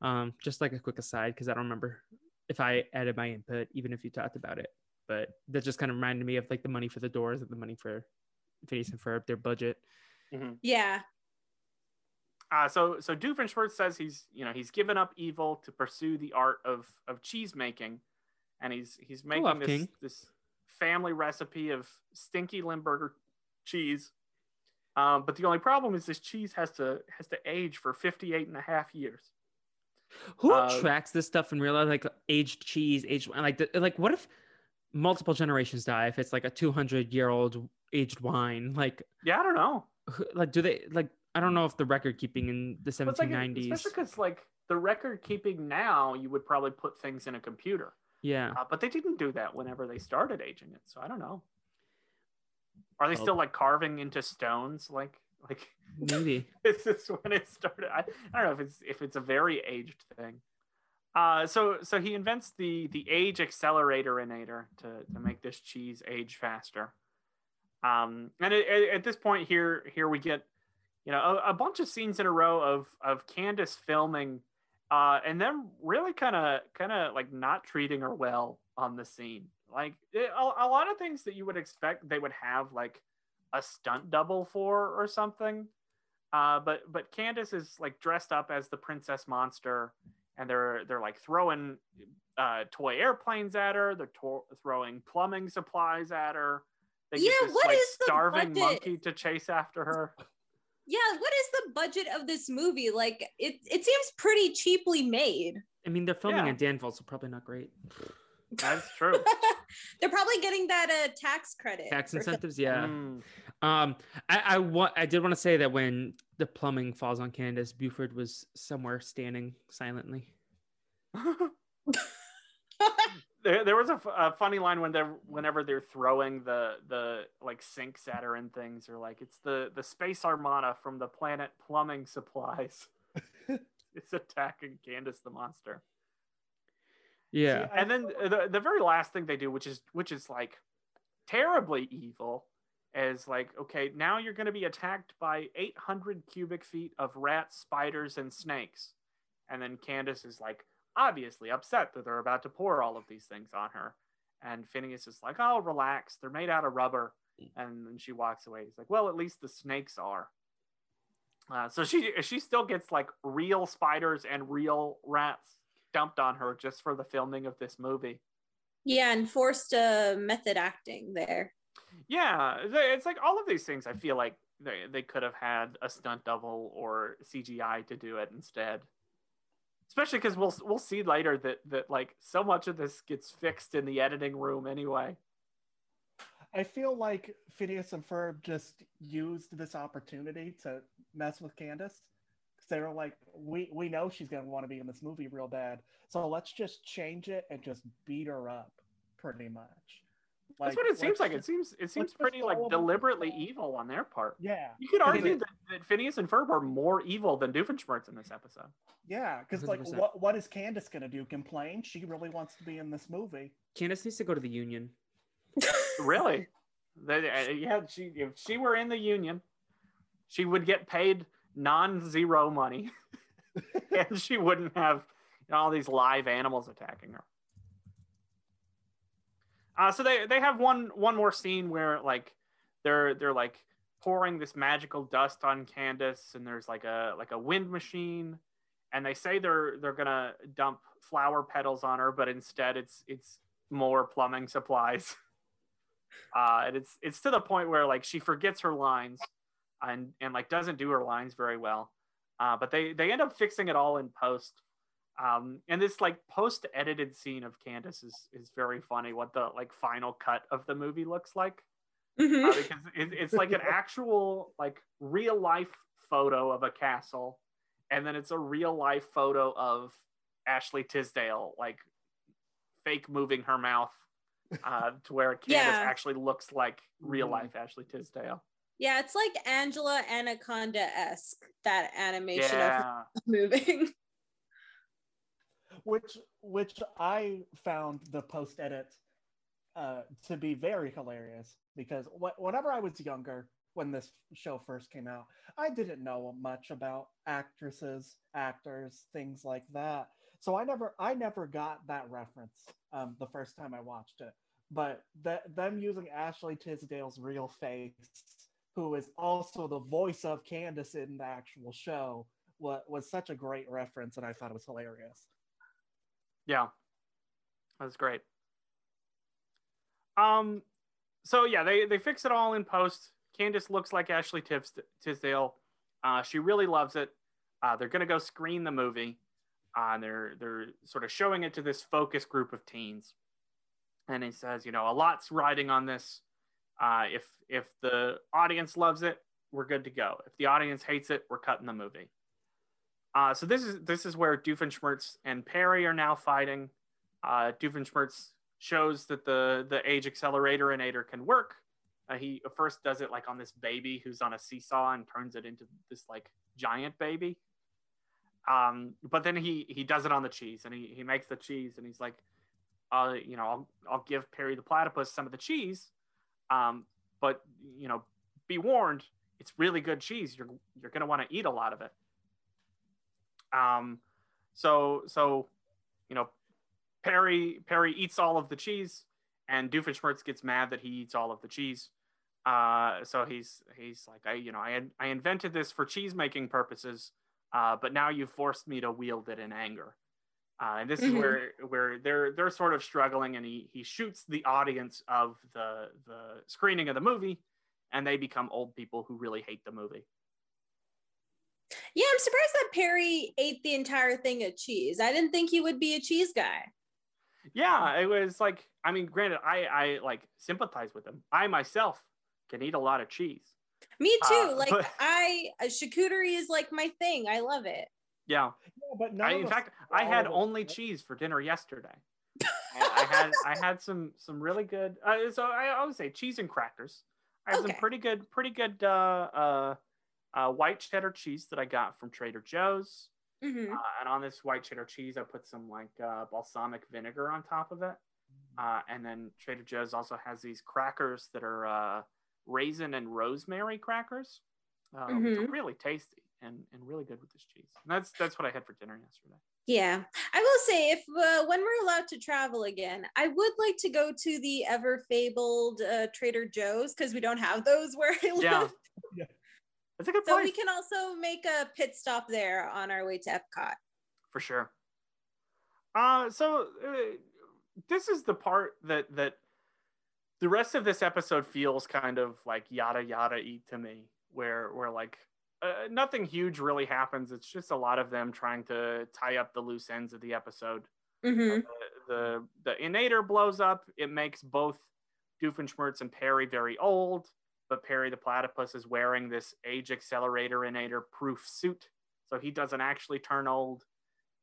Speaker 1: um, just like a quick aside because I don't remember if I added my input, even if you talked about it. But that just kind of reminded me of like the money for the doors and the money for Phineas and Ferb, their budget.
Speaker 4: Yeah,
Speaker 5: Uh, so so Doofenshmirtz says he's you know he's given up evil to pursue the art of of cheese making, and he's he's making
Speaker 1: up,
Speaker 5: this
Speaker 1: King.
Speaker 5: this family recipe of stinky Limburger cheese. Um, but the only problem is this cheese has to has to age for 58 and a half years.
Speaker 1: Who
Speaker 5: Uh,
Speaker 1: tracks this stuff in real life? Like aged cheese, aged like the, like what if multiple generations die if it's like a 200 year old aged wine? Like
Speaker 5: Yeah, I don't know.
Speaker 1: like do they like I don't know if the record keeping in the
Speaker 5: But it's like, especially because like the record keeping now, you would probably put things in a computer,
Speaker 1: yeah.
Speaker 5: uh, but they didn't do that whenever they started aging it. So I don't know. Are they
Speaker 1: Oh.
Speaker 5: still like carving into stones? Like like
Speaker 1: Maybe.
Speaker 5: this is this when it started? I, I don't know if it's if it's a very aged thing. Uh, so so he invents the the age acceleratorinator to to make this cheese age faster. Um, and it, at, at this point here here we get you know a, a bunch of scenes in a row of of Candace filming, uh, and then really kind of kind of like not treating her well on the scene. Like it, a, a lot of things that you would expect they would have like a stunt double for or something. Uh, but but Candace is like dressed up as the princess monster, and they're they're like throwing uh, toy airplanes at her. They're to- throwing plumbing supplies at her. They
Speaker 4: Yeah,
Speaker 5: get this
Speaker 4: what
Speaker 5: like
Speaker 4: is the
Speaker 5: starving
Speaker 4: budget?
Speaker 5: monkey to chase after her.
Speaker 4: yeah. What is the budget of this movie? Like, it it seems pretty cheaply made.
Speaker 1: I mean, they're filming
Speaker 5: Yeah.
Speaker 1: in Danville, so probably not great.
Speaker 5: That's true.
Speaker 4: They're probably getting that uh, tax credit.
Speaker 1: Tax incentives, yeah.
Speaker 5: Mm.
Speaker 1: Um, I I want I did want to say that when the plumbing falls on Candace, Buford was somewhere standing silently.
Speaker 5: there, there was a, f- a funny line when they're whenever they're throwing the the like sinks at her and things or like it's the the space armada from the planet plumbing supplies it's attacking candace the monster
Speaker 1: Yeah.
Speaker 6: I
Speaker 5: and then the, the very last thing they do which is which is like terribly evil is like okay now you're going to be attacked by 800 cubic feet of rats spiders and snakes. And then candace is like obviously upset that they're about to pour all of these things on her. And phineas is like oh relax they're made out of rubber. And then she walks away. He's like well at least the snakes are. Uh, so she she still gets like real spiders and real rats dumped on her just for the filming of this movie.
Speaker 4: Yeah, and forced uh, method acting there.
Speaker 5: Yeah, it's like all of these things. I feel like they they could have had a stunt double or CGI to do it instead. Especially because we'll we'll see later that that like so much of this gets fixed in the editing room anyway.
Speaker 6: I feel like Phineas and Ferb just used this opportunity to mess with Candace. Because they were like, we, we know she's going to want to be in this movie real bad. So let's just change it and just beat her up, pretty much.
Speaker 5: That's what it seems like. It seems it seems pretty like
Speaker 6: follow them.
Speaker 5: deliberately evil on their part.
Speaker 6: Yeah,
Speaker 5: You could argue
Speaker 1: think
Speaker 5: that, that Phineas and Ferb are more evil than Doofenshmirtz in this episode.
Speaker 6: yeah. Because like, what what is Candace gonna do? Complain? She really wants to be in this movie.
Speaker 1: Candace needs to go to the union.
Speaker 5: Really? That, uh, yeah, she if she were in the union, she would get paid non-zero money, and she wouldn't have you know, all these live animals attacking her. Uh, so they they have one one more scene where like they're they're like pouring this magical dust on Candace, and there's like a like a wind machine, and they say they're they're gonna dump flower petals on her, but instead it's it's more plumbing supplies. Uh, and it's it's to the point where like she forgets her lines, and and like doesn't do her lines very well. Uh, but they they end up fixing it all in post. Um, and this like post edited scene of Candace is is very funny. What the like final cut of the movie looks like
Speaker 4: Mhm.
Speaker 5: uh, because it, it's like an actual like real life photo of a castle, and then it's a real life photo of Ashley Tisdale like fake moving her mouth uh, to where Candace
Speaker 4: Yeah.
Speaker 5: actually looks like real
Speaker 6: Mhm.
Speaker 5: life Ashley Tisdale.
Speaker 4: Yeah, it's like Angela Anaconda esque that animation of moving.
Speaker 6: Which which I found the post edit uh, to be very hilarious because wh- whenever I was younger, when this show first came out, I didn't know much about actresses, actors, things like that. So I never I never got that reference um, the first time I watched it. But them using Ashley Tisdale's real face, who is also the voice of Candace in the actual show, was, was such a great reference, and I thought it was hilarious.
Speaker 5: Yeah, that's great. Um, so yeah, they they fix it all in post. Candace looks like Ashley Tis- Tisdale. Uh, she really loves it. Uh, they're gonna go screen the movie. Uh, and they're they're sort of showing it to this focus group of teens. And he says, you know, a lot's riding on this. Uh, if if the audience loves it, we're good to go. If the audience hates it, we're cutting the movie. Uh, so this is this is where Doofenshmirtz and Perry are now fighting. Uh, Doofenshmirtz shows that the the age accelerator can work. Uh, he first does it like on this baby who's on a seesaw and turns it into this like giant baby. Um, but then he he does it on the cheese and he he makes the cheese and he's like, uh, you know, I'll I'll give Perry the platypus some of the cheese, um, but you know, be warned, it's really good cheese. You're you're gonna want to eat a lot of it. Um, so so, you know, Perry Perry eats all of the cheese, and Doofenshmirtz gets mad that he eats all of the cheese. Uh, so he's he's like, I you know, I I invented this for cheese making purposes, uh, but now you've forced me to wield it in anger. Uh, and this is
Speaker 4: Mhm.
Speaker 5: where where they're they're sort of struggling, and he he shoots the audience of the the screening of the movie, and they become old people who really hate the movie.
Speaker 4: Yeah, I'm surprised that Perry ate the entire thing of cheese. I didn't think he would be a cheese guy.
Speaker 5: Yeah, it was like I mean, granted, I I like sympathize with him. I myself can eat a lot of cheese.
Speaker 4: Me too.
Speaker 5: Uh,
Speaker 4: like
Speaker 5: but-
Speaker 4: I, uh, charcuterie is like my thing. I love it.
Speaker 5: Yeah,
Speaker 6: Yeah, but none
Speaker 5: I, in fact, I had
Speaker 6: all of us-
Speaker 5: only cheese for dinner yesterday. I had I had some some really good. Uh, so I always say cheese and crackers. I have
Speaker 4: Okay.
Speaker 5: some pretty good pretty good uh, uh, uh, white cheddar cheese that I got from Trader Joe's.
Speaker 4: Mhm.
Speaker 5: Uh, and on this white cheddar cheese, I put some like uh, balsamic vinegar on top of it. Uh, and then Trader Joe's also has these crackers that are uh, raisin and rosemary crackers, uh, which are
Speaker 4: Mhm.
Speaker 5: really tasty and, and really good with this cheese. And that's that's what I had for dinner yesterday.
Speaker 4: Yeah, I will say if uh, when we're allowed to travel again, I would like to go to the ever fabled uh, Trader Joe's because we don't have those where I live.
Speaker 5: Yeah. It's a good
Speaker 4: So
Speaker 5: place
Speaker 4: we can also make a pit stop there on our way to Epcot.
Speaker 5: for sure. Uh, so uh, this is the part that that the rest of this episode feels kind of like yada yada y to me, where where like uh, nothing huge really happens. It's just a lot of them trying to tie up the loose ends of the episode.
Speaker 4: Mhm.
Speaker 5: The the, the Inator blows up. It makes both Doofenshmirtz and Perry very old, but Perry the platypus is wearing this age accelerator Inator proof suit, so he doesn't actually turn old.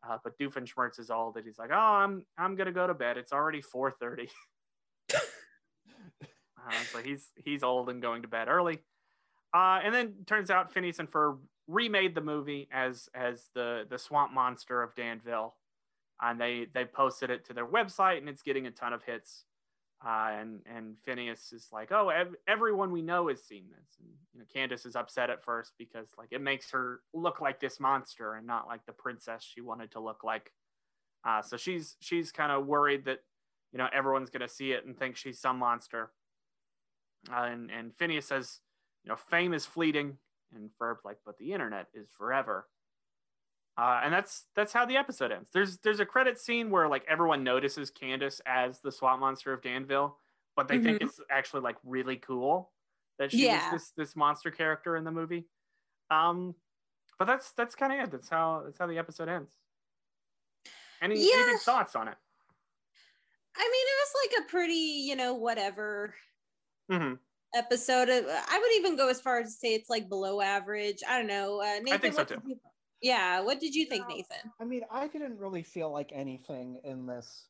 Speaker 5: Uh, but Doofenshmirtz is old, and he's like, "Oh, I'm I'm gonna go to bed. It's already 4:30." Uh, so he's he's old and going to bed early. Uh, and then turns out Phineas and Ferb remade the movie as as the the swamp monster of Danville, and they they posted it to their website, and it's getting a ton of hits. Uh, and and Phineas is like, oh, ev- everyone we know has seen this. And you know, Candace is upset at first because like it makes her look like this monster and not like the princess she wanted to look like. Uh, so she's she's kind of worried that you know everyone's gonna see it and think she's some monster. Uh, and and Phineas says, you know, fame is fleeting, and Ferb's like, but the internet is forever. Uh, and that's that's how the episode ends. There's there's a credit scene where like everyone notices Candace as the swamp monster of Danville, but they think
Speaker 4: Mhm.
Speaker 5: it's actually like really cool that she
Speaker 4: Yeah.
Speaker 5: this this monster character in the movie. Um, but that's that's kind of it. That's how that's how the episode ends. Any, any
Speaker 4: Yeah.
Speaker 5: big thoughts on it?
Speaker 4: I mean, it was like a pretty, you know, whatever
Speaker 5: hmm
Speaker 4: episode. Of, I would even go as far as to say it's like below average. I don't know. Uh, Nathan,
Speaker 5: think so, too.
Speaker 4: you- yeah, what did you think,
Speaker 6: Yeah.
Speaker 4: Nathan?
Speaker 6: I mean, I didn't really feel like anything in this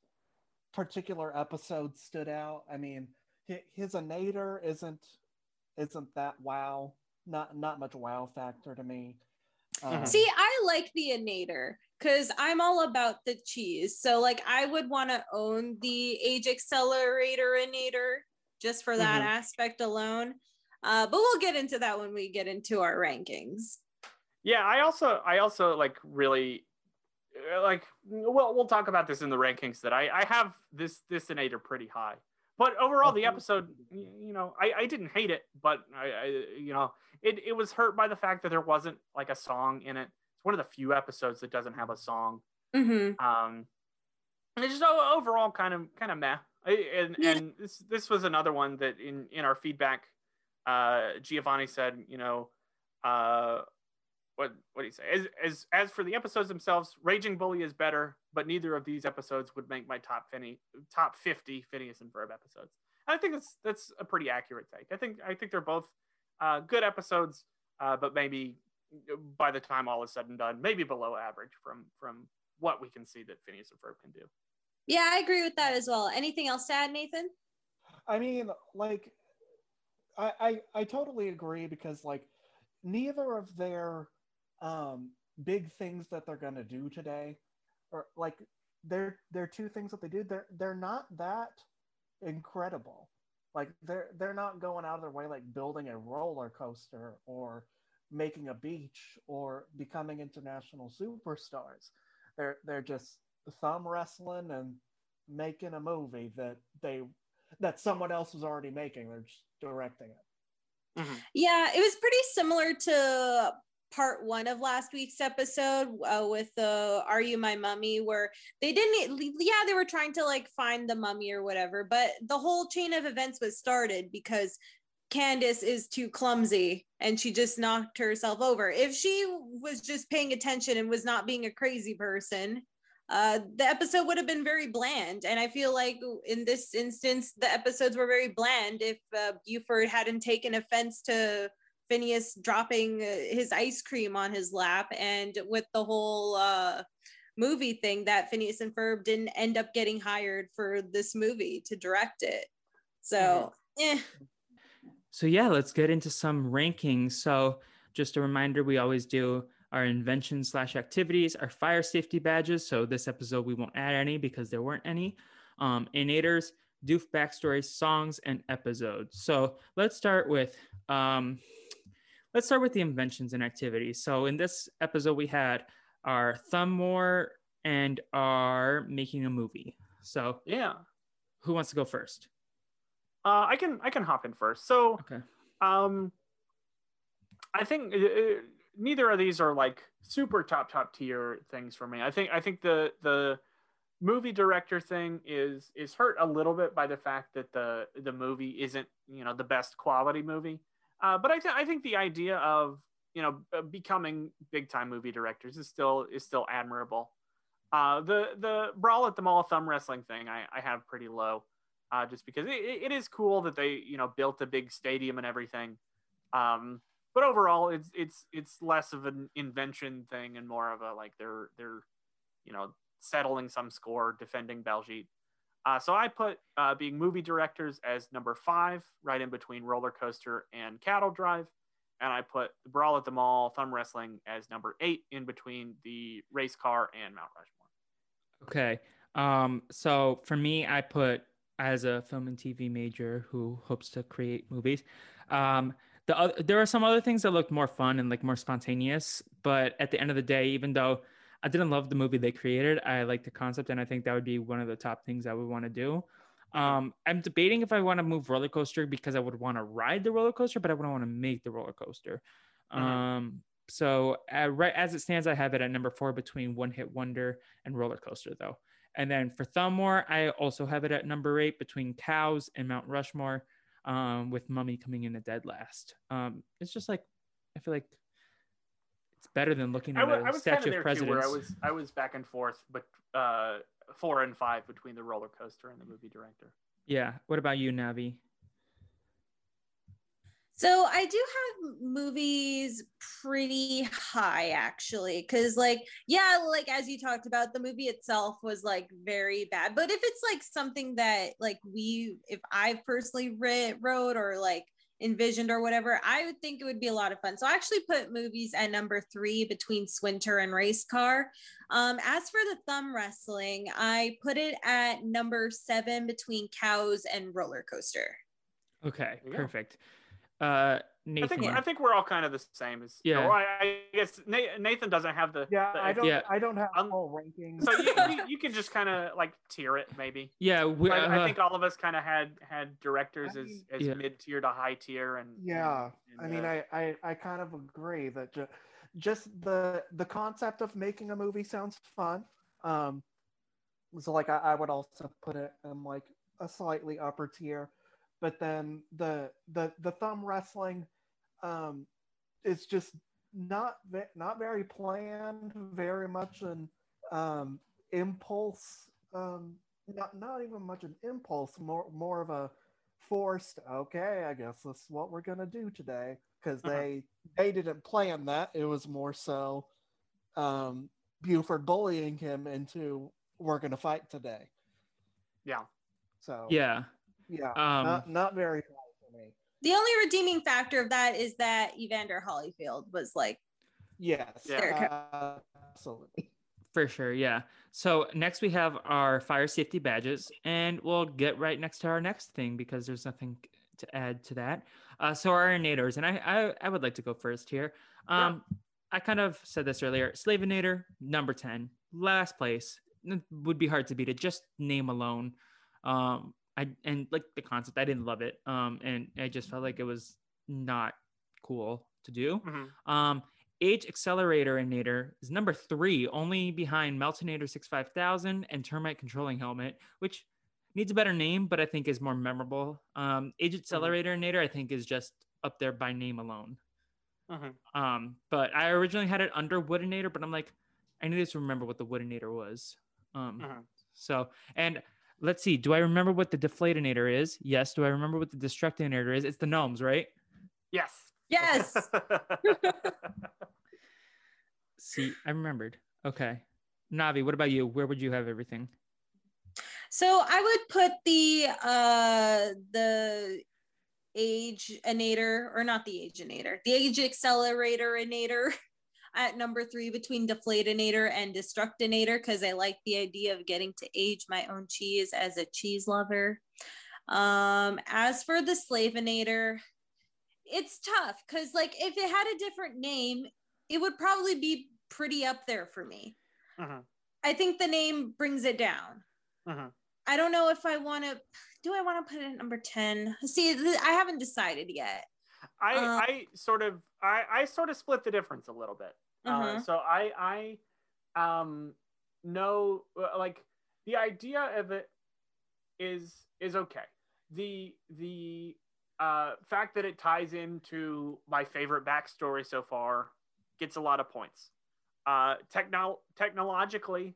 Speaker 6: particular episode stood out. I mean, hi- his Anator isn't isn't that wow. Not not much wow factor to me. Um,
Speaker 5: Mhm.
Speaker 4: See, I like the Inator because I'm all about the cheese. So, like, I would want to own the age accelerator Inator just for that
Speaker 5: Mhm.
Speaker 4: aspect alone. Uh, but we'll get into that when we get into our rankings.
Speaker 5: Yeah, I also I also like really uh, like well we'll talk about this in the rankings that I I have this this Inator pretty high. But overall the episode you know I I didn't hate it, but I, I you know it it was hurt by the fact that there wasn't like a song in it. It's one of the few episodes that doesn't have a song.
Speaker 4: Mm-hmm.
Speaker 5: Um and it's just overall kind of kind of meh. And and this this was another one that in in our feedback uh Giovanni said, you know, uh what what do you say? As as as for the episodes themselves, Raging Bully is better, but neither of these episodes would make my top Finny top fifty Phineas and Ferb episodes. I think that's that's a pretty accurate take. I think I think they're both uh, good episodes, uh, but maybe by the time all is said and done, maybe below average from from what we can see that Phineas and Ferb can do.
Speaker 4: Yeah, I agree with that as well. Anything else to add, Nathan?
Speaker 6: I mean, like, I, I I totally agree because like neither of their um big things that they're gonna do today, or like they're they're two things that they do. They're they're not that incredible. Like they're they're not going out of their way like building a roller coaster or making a beach or becoming international superstars. They're they're just thumb wrestling and making a movie that they that someone else was already making. They're just directing it.
Speaker 4: Yeah, it was pretty similar to part one of last week's episode uh, with the "Are You My Mummy?" where they didn't. Yeah, they were trying to like find the mummy or whatever, but the whole chain of events was started because Candace is too clumsy and she just knocked herself over. If she was just paying attention and was not being a crazy person, uh, the episode would have been very bland. And I feel like in this instance, the episodes were very bland if uh, Buford hadn't taken offense to Phineas dropping uh, his ice cream on his lap and with the whole uh, movie thing that Phineas and Ferb didn't end up getting hired for this movie to direct it. So, eh.
Speaker 1: So yeah, let's get into some rankings. So just a reminder, we always do our invention slash activities, our fire safety badges. So this episode we won't add any because there weren't any. Um, innators, doof backstories, songs, and episodes. So let's start with um, let's start with the inventions and activities. So in this episode we had our thumb war and our making a movie. So
Speaker 5: Yeah,
Speaker 1: who wants to go first?
Speaker 5: uh, I can I can hop in first. So
Speaker 1: Okay.
Speaker 5: Um, I think uh, uh, neither of these are like super top top tier things for me. I think I think the the movie director thing is is hurt a little bit by the fact that the the movie isn't you know the best quality movie. Uh, but I th- I think the idea of you know becoming big time movie directors is still is still admirable. Uh, the the brawl at the mall thumb wrestling thing I, I have pretty low uh, just because it, it is cool that they you know built a big stadium and everything. Um, but overall, it's it's it's less of an invention thing and more of a like they're they're you know settling some score, defending Baljeet. Uh, so I put uh, being movie directors as number five, right in between Roller Coaster and Cattle Drive. And I put the Brawl at the Mall, Thumb Wrestling as number eight, in between the race car and Mount Rushmore.
Speaker 1: Okay. Um, so for me, I put as a film and TV major who hopes to create movies. Um, the other, there are some other things that looked more fun and like more spontaneous, but at the end of the day, even though I didn't love the movie they created, I like the concept, and I think that would be one of the top things I would want to do. Um, I'm debating if I want to move roller coaster because I would want to ride the roller coaster, but I wouldn't want to make the roller coaster.
Speaker 5: Mhm.
Speaker 1: Um, so uh, right as it stands, I have it at number four between One Hit Wonder and Roller Coaster, though. And then for Thumb War, I also have it at number eight between Cows and Mount Rushmore, um, with Mummy coming in at dead last. Um, it's just like I feel like it's better than looking at
Speaker 5: wa-
Speaker 1: a
Speaker 5: I was kind of
Speaker 1: statue
Speaker 5: there
Speaker 1: of
Speaker 5: too,
Speaker 1: presidents.
Speaker 5: where I was I was back and forth, but uh, four and five between the roller coaster and the movie director.
Speaker 1: Yeah. What about you, Navi?
Speaker 4: So I do have movies pretty high actually because like yeah like as you talked about the movie itself was like very bad but if it's like something that like we if I've personally read wrote or like envisioned or whatever I would think it would be a lot of fun. So I actually put movies at number three between S'Winter and Race Car. Um as for the thumb wrestling I put it at number seven between Cows and Roller Coaster.
Speaker 1: Okay,
Speaker 5: There
Speaker 1: perfect. Uh,
Speaker 5: I
Speaker 1: Nathan.
Speaker 5: think I think we're all kind of the same. As
Speaker 1: Yeah.
Speaker 5: Or I, I guess Na- Nathan doesn't have the.
Speaker 6: Yeah,
Speaker 5: the-
Speaker 6: I don't.
Speaker 1: Yeah.
Speaker 6: I don't have
Speaker 5: Um,
Speaker 6: full rankings.
Speaker 5: So you, you, you can just kind of like tier it maybe.
Speaker 1: yeah, we,
Speaker 5: I, I
Speaker 1: uh,
Speaker 5: think all of us kind of had had directors
Speaker 6: I
Speaker 5: as,
Speaker 6: mean-
Speaker 5: as
Speaker 1: Yeah.
Speaker 5: mid tier to high tier and
Speaker 6: Yeah,
Speaker 5: and,
Speaker 6: I mean,
Speaker 5: uh,
Speaker 6: I, I, I kind of agree that ju- just the the concept of making a movie sounds fun. Um, so like I, I would also put it in like a slightly upper tier, but then the the the thumb wrestling, um, is just not ve- not very planned, very much an um impulse. Um, not not even much an impulse, more more of a forced okay i guess that's what we're gonna do today because
Speaker 5: Uh-huh.
Speaker 6: they they didn't plan that it was more so um buford bullying him into we're gonna fight today
Speaker 5: yeah.
Speaker 6: so
Speaker 1: yeah.
Speaker 6: Yeah
Speaker 1: Um,
Speaker 6: not not very fun for me
Speaker 4: The only redeeming factor of that is that Evander Holyfield was like,
Speaker 6: yes
Speaker 5: Yeah.
Speaker 6: uh, absolutely
Speaker 1: For sure, yeah. So next we have our fire safety badges, and we'll get right next to our next thing because there's nothing to add to that. Uh, so our innators, and I, I I would like to go first here. Um, I kind of said this earlier. Slavinator number ten, last place N- would be hard to beat it. Just name alone. Um, I and like the concept, I didn't love it. Um, and I just felt like it was not cool to do.
Speaker 5: Mhm.
Speaker 1: Um, Age Accelerator Inator is number three, only behind Meltonator 65000 and Termite Controlling Helmet, which needs a better name, but I think is more memorable. Um, Age Accelerator Inator, I think, is just up there by name alone.
Speaker 5: Mhm.
Speaker 1: Um, but I originally had it under Woodinator, but I'm like, I needed to remember what the Woodinator was. Um,
Speaker 5: Mhm.
Speaker 1: so, and let's see, do I remember what the Deflatinator is? Yes. Do I remember what the Destructinator is? It's the gnomes, right?
Speaker 5: Yes.
Speaker 4: yes.
Speaker 1: See, I remembered. Okay. Navi, what about you? Where would you have everything?
Speaker 4: so I would put the uh the age inator or not the age inator, the age accelerator inator at number three between deflatinator and destructinator because I like the idea of getting to age my own cheese as a cheese lover. Um, as for the slavinator, it's tough because like if it had a different name, it would probably be pretty up there for me.
Speaker 5: Mhm.
Speaker 4: I think the name brings it down.
Speaker 5: Mhm.
Speaker 4: I don't know if I want to. Do I want to put it at number ten? See, th- I haven't decided yet.
Speaker 5: I
Speaker 4: Uh,
Speaker 5: I sort of I I sort of split the difference a little bit. Uh,
Speaker 4: Mhm.
Speaker 5: so I I um know uh, like the idea of it is is okay. The the uh, fact that it ties into my favorite backstory so far gets a lot of points. Uh, techno- technologically,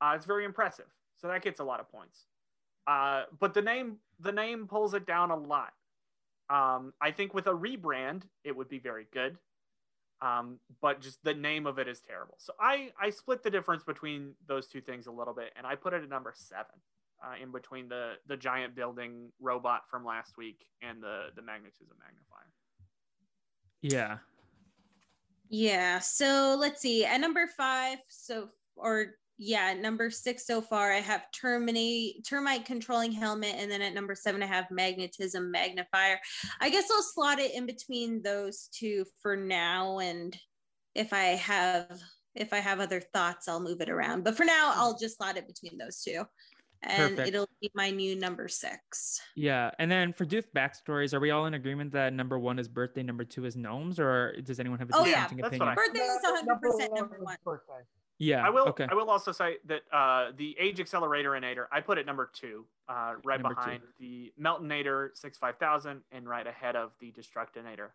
Speaker 5: uh, it's very impressive, so that gets a lot of points. Uh, but the name the name pulls it down a lot. Um, I think with a rebrand, it would be very good. Um, but just the name of it is terrible. So I I split the difference between those two things a little bit, and I put it at number seven. uh, in between the the giant building robot from last week and the the magnetism magnifier.
Speaker 1: Yeah.
Speaker 4: Yeah. So let's see. At number five, so or yeah, number six so far, I have terminate termite controlling helmet, and then at number seven, I have magnetism magnifier. I guess I'll slot it in between those two for now, and if I have if I have other thoughts, I'll move it around. But for now, I'll just slot it between those two, and
Speaker 1: Perfect.
Speaker 4: it'll be my new number six.
Speaker 1: Yeah. And then for Doof backstories, are we all in agreement that number one is birthday, number two is gnomes, or does anyone have a
Speaker 4: Oh, yeah.
Speaker 1: dissenting
Speaker 5: That's
Speaker 1: opinion?
Speaker 5: what I-
Speaker 4: Birthday is 100 percent number one.
Speaker 1: Yeah.
Speaker 5: I will.
Speaker 1: Okay.
Speaker 5: I will also say that uh, the Age Acceleratorator I put at number two, uh, right
Speaker 1: Number two.
Speaker 5: behind the Meltonator six five thousand, and right ahead of the Destructinator.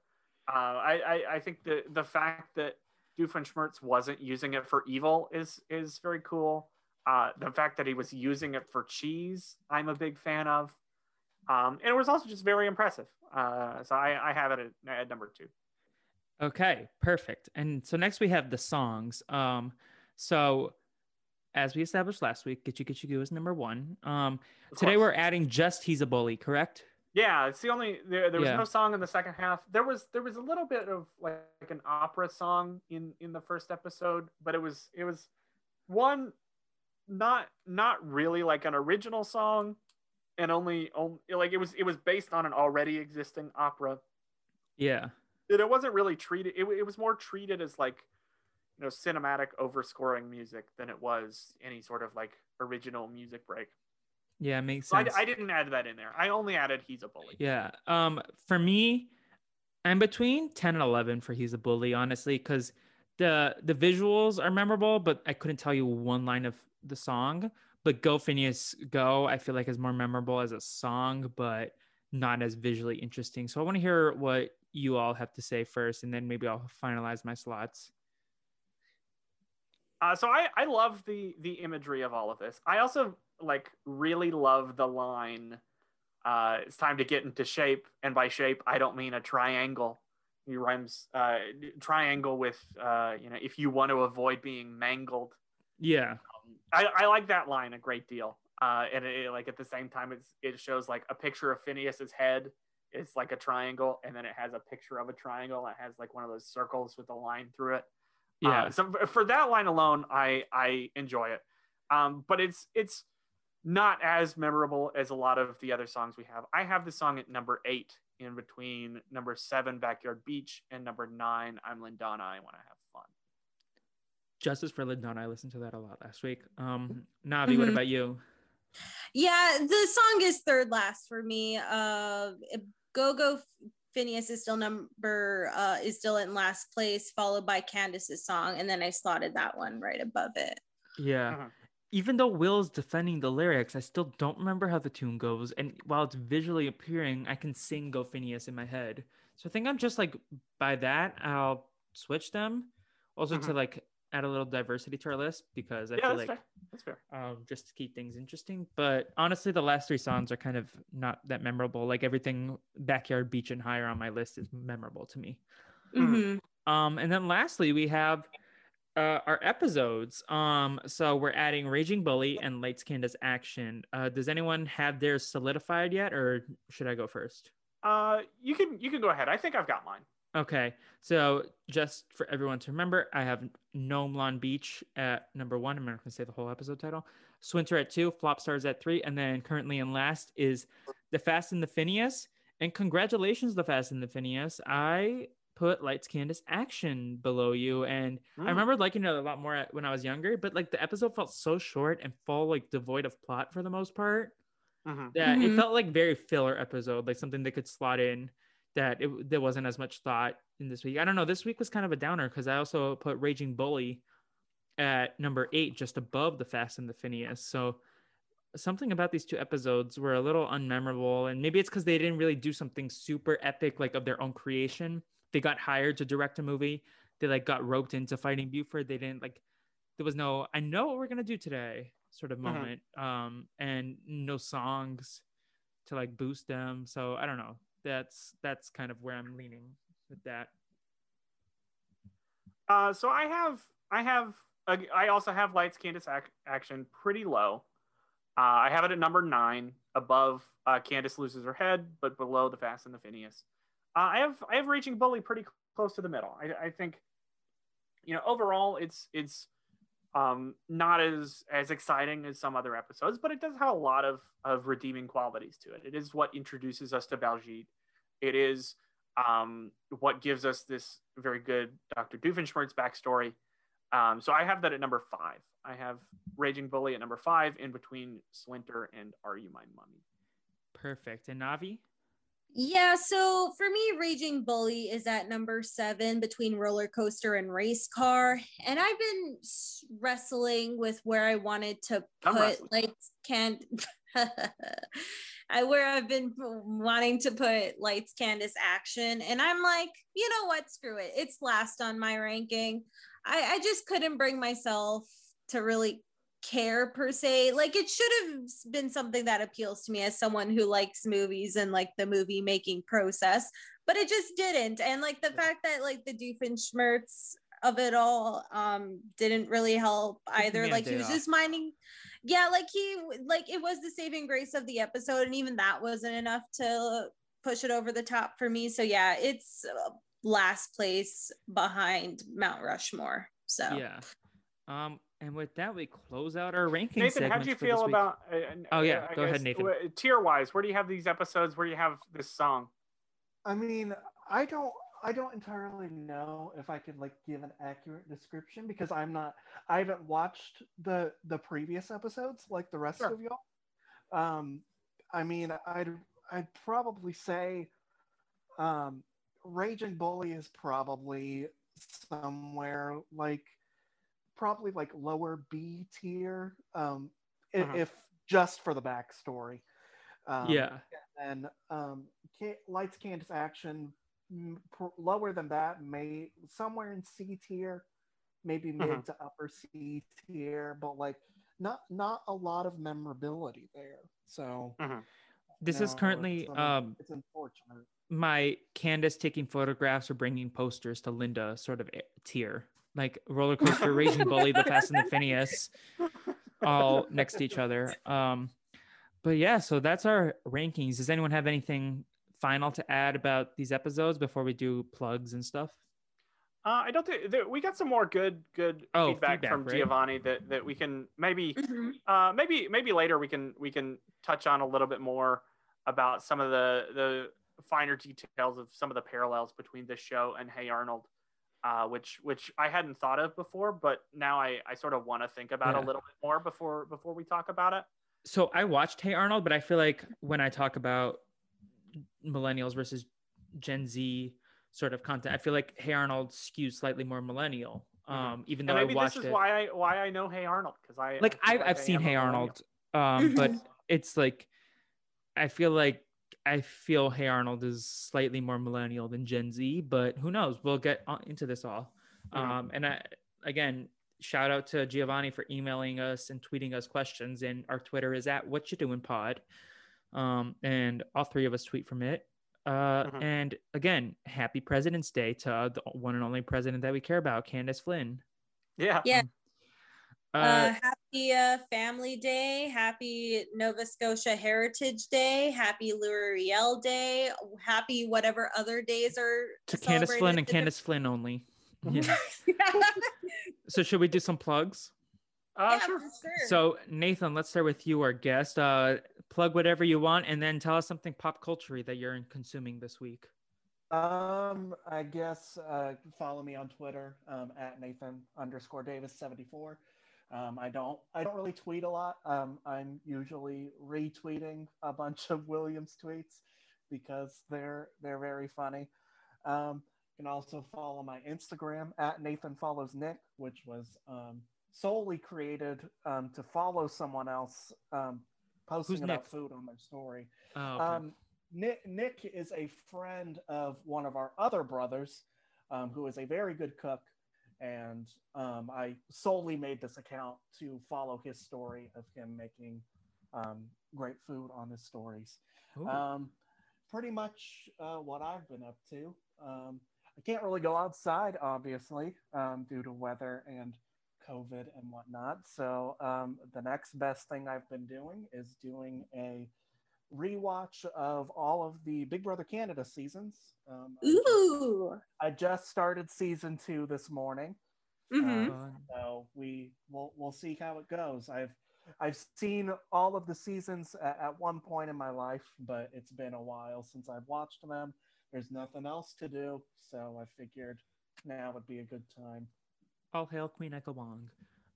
Speaker 5: Uh, I, I I think the the fact that Doofenshmirtz wasn't using it for evil is is very cool. Uh, the fact that he was using it for cheese, I'm a big fan of. Um, and it was also just very impressive. Uh, so I, I have it at, at number two.
Speaker 1: Okay, perfect. And so next we have the songs. Um, so as we established last week, You Get Goo is number one. Um, today we're adding just He's a Bully, correct?
Speaker 5: Yeah, it's the only there, there was
Speaker 1: Yeah.
Speaker 5: no song in the second half. There was there was a little bit of like, an opera song in in the first episode, but it was it was one not not really like an original song and only, only like it was it was based on an already existing opera.
Speaker 1: Yeah.
Speaker 5: It, it wasn't really treated it, it was more treated as like you know cinematic overscoring music than it was any sort of like original music break.
Speaker 1: Yeah, makes
Speaker 5: So I,
Speaker 1: sense.
Speaker 5: I didn't add that in there. I only added he's a bully.
Speaker 1: Yeah. Um, for me, I'm between 10 and 11 for He's a Bully, honestly, because the the visuals are memorable, but I couldn't tell you one line of the song. But Go Phineas Go, I feel like is more memorable as a song, but not as visually interesting. So I want to hear what you all have to say first, and then maybe I'll finalize my slots.
Speaker 5: Uh, so I, I love the the imagery of all of this. I also like really love the line uh, it's time to get into shape and by shape I don't mean a triangle. He rhymes uh, triangle with uh, you know if you want to avoid being mangled.
Speaker 1: Yeah.
Speaker 5: I, I like that line a great deal. Uh, and it, like at the same time, it's it shows like a picture of Phineas's head. It's like a triangle, and then it has a picture of a triangle. It has like one of those circles with a line through it.
Speaker 1: Yeah.
Speaker 5: Uh, so for that line alone, I I enjoy it. Um, but it's it's not as memorable as a lot of the other songs we have. I have the song at number eight in between number seven, Backyard Beach, and number nine, I'm Lindana. I want to have fun.
Speaker 1: Justice for Lindana. I listened to that a lot last week. Um, Navi, what
Speaker 4: Mhm.
Speaker 1: about you?
Speaker 4: Yeah, the song is third last for me. Uh, Go Go Phineas is still number uh is still in last place, followed by Candace's song, and then I slotted that one right above it.
Speaker 1: Yeah.
Speaker 5: Mhm.
Speaker 1: Even though Will's defending the lyrics, I still don't remember how the tune goes. And while it's visually appearing, I can sing Go Phineas in my head. So I think I'm just like by that, I'll switch them. Also to like add a little diversity to our list because I
Speaker 5: yeah,
Speaker 1: feel
Speaker 5: that's
Speaker 1: like
Speaker 5: fair. That's fair.
Speaker 1: um, just to keep things interesting. But honestly, the last three songs are kind of not that memorable. Like everything Backyard Beach and Higher on my list is memorable to me.
Speaker 4: Mhm.
Speaker 1: Um, and then lastly, we have uh, our episodes. Um, so we're adding Raging Bully and Lights Candace Action. Uh, does anyone have theirs solidified yet, or should I go first?
Speaker 5: Uh, you can you can go ahead. I think I've got mine.
Speaker 1: Okay, so just for everyone to remember, I have Gnome Lawn Beach at number one. I'm not going to say the whole episode title. S'Winter at two, Flop Stars at three, and then currently in last is The Fast and the Phineas. And congratulations, The Fast and the Phineas. I put Lights Candace Action below you, and I
Speaker 5: Mm.
Speaker 1: remember liking it a lot more when I was younger. But like the episode felt so short and full, like devoid of plot for the most part
Speaker 5: Mhm.
Speaker 1: that it
Speaker 4: Mhm.
Speaker 1: felt like very filler episode, like something they could slot in that it, there wasn't as much thought in this week. I don't know. This week was kind of a downer because I also put Raging Bully at number eight, just above the Fast and the Phineas. So something about these two episodes were a little unmemorable, and maybe it's because they didn't really do something super epic, like of their own creation. They got hired to direct a movie. They like got roped into fighting Buford. They didn't like. There was no. I know what we're gonna do today sort of
Speaker 5: Mhm.
Speaker 1: moment um and no songs to like boost them so i don't know that's that's kind of where i'm leaning with that
Speaker 5: Uh, so I have I have I also have Lights Candace ac- Action pretty low. Uh, I have it at number nine, above uh, Candace loses her head, but below the Fast and the Phineas. Uh, I have I have Raging Bully pretty close to the middle. I, I think, you know, overall it's it's um, not as as exciting as some other episodes, but it does have a lot of of redeeming qualities to it. It is what introduces us to Baljeet. It is um, what gives us this very good Dr. Doofenshmirtz backstory. Um, so I have that at number five. I have Raging Bully at number five, in between S'Winter and Are You My Mummy?
Speaker 1: Perfect. And Navi?
Speaker 4: Yeah, so for me, Raging Bully is at number seven between roller coaster and race car. And I've been wrestling with where I wanted to put lights can I where I've been wanting to put lights Candace action. And I'm like, you know what? Screw it. It's last on my ranking. I, I just couldn't bring myself to really care per se. Like it should have been something that appeals to me as someone who likes movies and like the movie making process, but it just didn't. And like the fact that like the Doofenshmirtz of it all um didn't really help either.
Speaker 1: me a
Speaker 4: Like he was
Speaker 1: off.
Speaker 4: just minding yeah, like he like it was the saving grace of the episode, and even that wasn't enough to push it over the top for me. So yeah, it's uh, last place behind Mount Rushmore. So
Speaker 1: Yeah. Um, and with that, we close out our ranking.
Speaker 5: Nathan, how do you
Speaker 1: segments for this
Speaker 5: feel about? Uh, uh,
Speaker 1: Oh, yeah,
Speaker 5: I
Speaker 1: go ahead, Nathan.
Speaker 5: Tier wise, where do you have these episodes? Where do you have this song?
Speaker 6: I mean, I don't I don't entirely know if I could like give an accurate description because I'm not I haven't watched the the previous episodes like the rest
Speaker 5: Sure.
Speaker 6: of y'all. Um I mean, I'd I'd probably say um Raging Bully is probably somewhere like probably like lower B tier um
Speaker 5: Uh-huh.
Speaker 6: if just for the backstory. Um,
Speaker 1: yeah.
Speaker 6: and um, Lights Candace Action lower than that, may somewhere in C tier, maybe mid
Speaker 5: Mhm.
Speaker 6: to upper C tier, but like not not a lot of memorability there. So
Speaker 1: This
Speaker 6: no,
Speaker 1: is currently
Speaker 6: it's,
Speaker 1: um
Speaker 6: it's unfortunate.
Speaker 1: my Candace taking photographs or bringing posters to Linda sort of tier. Like roller coaster, raging bully, the Fast and the Phineas, all next to each other. Um, but yeah, so that's our rankings. Does anyone have anything final to add about these episodes before we do plugs and stuff?
Speaker 5: Uh, I don't think there, we got some more good good
Speaker 1: Oh,
Speaker 5: feedback,
Speaker 1: feedback,
Speaker 5: from
Speaker 1: right?
Speaker 5: Giovanni that that we can maybe
Speaker 4: Mhm.
Speaker 5: uh, maybe maybe later we can we can touch on a little bit more about some of the the finer details of some of the parallels between this show and Hey Arnold, uh, which which I hadn't thought of before, but now I I sort of want to think about
Speaker 1: Yeah.
Speaker 5: a little bit more before before we talk about it.
Speaker 1: So I watched Hey Arnold, but I feel like when I talk about millennials versus Gen Z sort of content, I feel like Hey Arnold skews slightly more millennial.
Speaker 5: Mhm.
Speaker 1: Um, even though
Speaker 5: And
Speaker 1: I
Speaker 5: maybe
Speaker 1: watched
Speaker 5: this is
Speaker 1: it.
Speaker 5: why I why I know Hey Arnold because I
Speaker 1: like
Speaker 5: I
Speaker 1: I've,
Speaker 5: feel
Speaker 1: I've seen Hey. Arnold, um, but it's like I feel like I feel Hey Arnold is slightly more millennial than Gen Z, but who knows? We'll get into this all. Um, and I, again, shout out to Giovanni for emailing us and tweeting us questions. And our Twitter is at What You Doing Pod. Um, and all three of us tweet from it. Uh,
Speaker 5: Mhm.
Speaker 1: And again, happy President's Day to the one and only president that we care about, Candace Flynn.
Speaker 5: Yeah.
Speaker 4: Yeah.
Speaker 1: Uh,
Speaker 4: Uh, happy uh, Family Day, happy Nova Scotia Heritage Day, happy Louis Riel Day, happy whatever other days are
Speaker 1: to Candace Flynn and
Speaker 4: celebrated.
Speaker 1: Candace Flynn only. Yeah.
Speaker 4: yeah,
Speaker 1: so should we do some plugs?
Speaker 5: Uh, sure.
Speaker 4: for sure.
Speaker 1: So Nathan, let's start with you, our guest. Uh, plug whatever you want, and then tell us something pop culture that you're consuming this week.
Speaker 6: Um, I guess uh, follow me on Twitter um, at Nathan underscore Davis seventy four. Um, I don't I don't really tweet a lot. Um, I'm usually retweeting a bunch of Williams tweets because they're they're very funny. Um, you can also follow my Instagram at Nathan follows Nick, which was um, solely created um, to follow someone else um, posting
Speaker 1: Who's
Speaker 6: about
Speaker 1: Nick?
Speaker 6: food on their story.
Speaker 1: Oh, okay.
Speaker 6: Um, Nick, Nick is a friend of one of our other brothers, um, who is a very good cook, and um, I solely made this account to follow his story of him making um, great food on his stories. Um, pretty much uh, what I've been up to. Um, I can't really go outside, obviously, um, due to weather and COVID and whatnot. So um, the next best thing I've been doing is doing a rewatch of all of the Big Brother Canada seasons. Um, I just-
Speaker 4: Ooh.
Speaker 6: I just started season two this morning.
Speaker 4: Mhm.
Speaker 6: Uh, so we we'll we'll see how it goes. I've I've seen all of the seasons at, at one point in my life, but it's been a while since I've watched them. There's nothing else to do, so I figured now would be a good time.
Speaker 1: All hail Queen Echo Wong.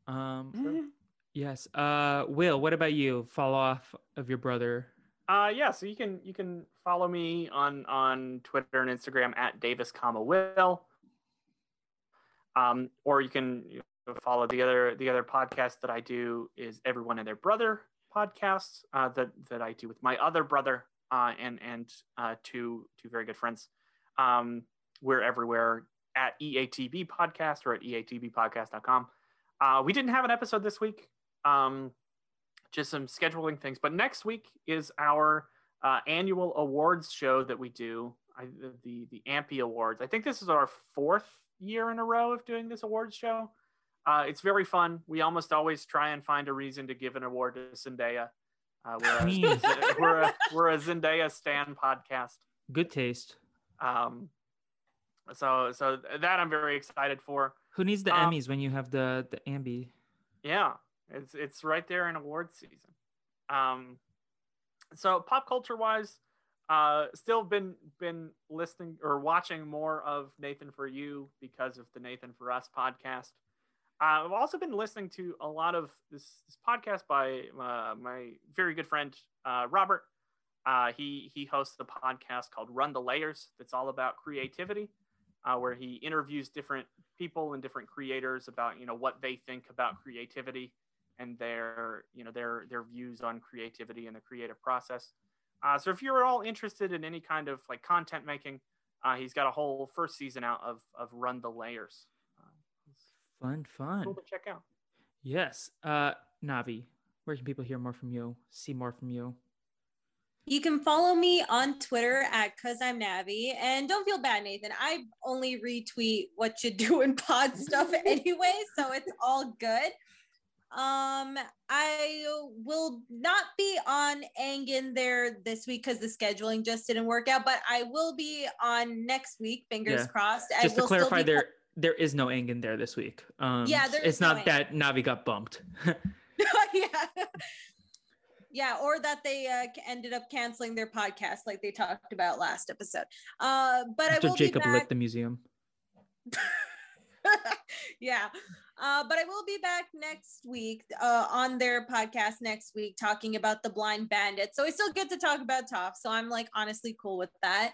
Speaker 1: Um, yes. Uh, Will, what about you? Fall off of your brother.
Speaker 5: Uh, yeah, so you can you can follow me on on Twitter and Instagram at Davis, comma Will. Um, or you can follow the other the other podcast that I do is Everyone and Their Brother podcast uh, that that I do with my other brother uh, and and uh, two two very good friends. Um, we're everywhere at EATB podcast or at eatbpodcast.com. Uh, we didn't have an episode this week. Um, just some scheduling things. But next week is our uh, annual awards show that we do. I, the, the Ampy Awards. I think this is our fourth year in a row of doing this awards show. Uh, it's very fun. We almost always try and find a reason to give an award to Zendaya. Uh, we're, a, we're, a, we're a Zendaya Stan podcast.
Speaker 1: Good taste.
Speaker 5: Um, so so that I'm very excited for.
Speaker 1: Who needs the
Speaker 5: Um,
Speaker 1: Emmys when you have the the Ambi?
Speaker 5: Yeah, it's it's right there in awards season. Um, so pop culture wise, uh, still been been listening or watching more of Nathan for You because of the Nathan for Us podcast. Uh, I've also been listening to a lot of this, this podcast by uh, my very good friend uh, Robert. Uh, he he hosts a podcast called Run the Layers. That's all about creativity, uh, where he interviews different people and different creators about you know what they think about creativity and their you know their their views on creativity and the creative process. Uh, so if you're all interested in any kind of like content making, uh, he's got a whole first season out of of Run the Layers. Uh,
Speaker 1: Fun, fun.
Speaker 5: cool to check out.
Speaker 1: Yes. Uh, Navi, where can people hear more from you? See more from you?
Speaker 4: You can follow me on Twitter at cause I'm Navi. And don't feel bad, Nathan. I only retweet what you do in pod stuff anyway, so it's all good. Um, I will not be on Angan there this week because the scheduling just didn't work out, but I will be on next week, fingers
Speaker 1: Yeah.
Speaker 4: crossed. I
Speaker 1: Just to
Speaker 4: will still
Speaker 1: clarify,
Speaker 4: be-
Speaker 1: there there is no Angan there this week. Um,
Speaker 4: Yeah,
Speaker 1: it's
Speaker 4: no
Speaker 1: not that Navi got bumped.
Speaker 4: yeah. Yeah, or that they uh, ended up canceling their podcast like they talked about last episode. Uh, but I
Speaker 1: After
Speaker 4: will
Speaker 1: Jacob
Speaker 4: be
Speaker 1: lit
Speaker 4: back.
Speaker 1: the museum.
Speaker 4: yeah. Uh, but I will be back next week uh, on their podcast next week talking about the blind bandit. So I still get to talk about Toph. So I'm like honestly cool with that.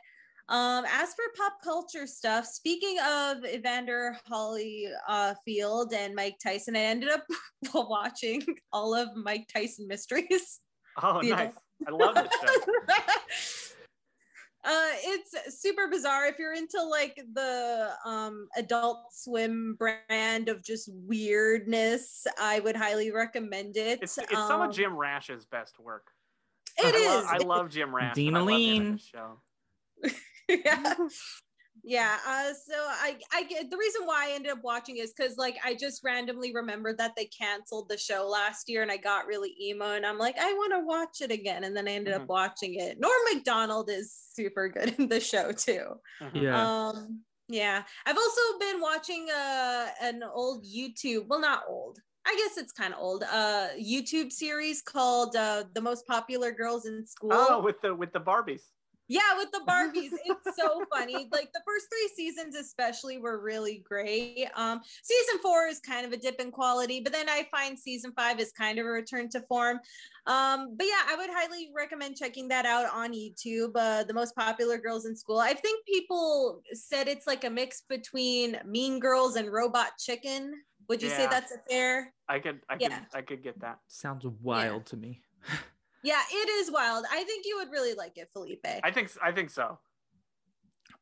Speaker 4: Um, as for pop culture stuff, speaking of Evander Holyfield uh, Field and Mike Tyson, I ended up watching all of Mike Tyson Mysteries.
Speaker 5: Oh, nice! I love this show.
Speaker 4: uh it's super bizarre if you're into like the um adult swim brand of just weirdness i would highly recommend it
Speaker 5: It's it's some
Speaker 4: Um,
Speaker 5: of Jim Rash's best work.
Speaker 4: it
Speaker 5: I, lo-
Speaker 4: is
Speaker 5: I love Jim Rash. and
Speaker 1: Dina
Speaker 5: I love him in
Speaker 1: Lean.
Speaker 5: show.
Speaker 4: yeah yeah uh so i i get the reason why i ended up watching is because like i just randomly remembered that they canceled the show last year and i got really emo and i'm like i want to watch it again and then i ended
Speaker 5: Mhm.
Speaker 4: up watching it norm macdonald is super good in the show too
Speaker 5: Mhm.
Speaker 1: Yeah.
Speaker 4: Um, yeah. I've also been watching uh an old YouTube, well not old. I guess it's kind of old. Uh YouTube series called uh The Most Popular Girls in School.
Speaker 5: Oh, with the with the Barbies.
Speaker 4: Yeah, with the Barbies. it's so funny. Like the first three seasons, especially, were really great. Um, season four is kind of a dip in quality, but then I find season five is kind of a return to form. Um, but yeah, I would highly recommend checking that out on YouTube. Uh, the most popular girls in school. I think people said it's like a mix between Mean Girls and Robot Chicken. Would you say that's a fair?
Speaker 5: I could I could I could get that.
Speaker 1: Sounds wild to me.
Speaker 4: Yeah, it is wild. I think you would really like it, Felipe.
Speaker 5: I think I think so.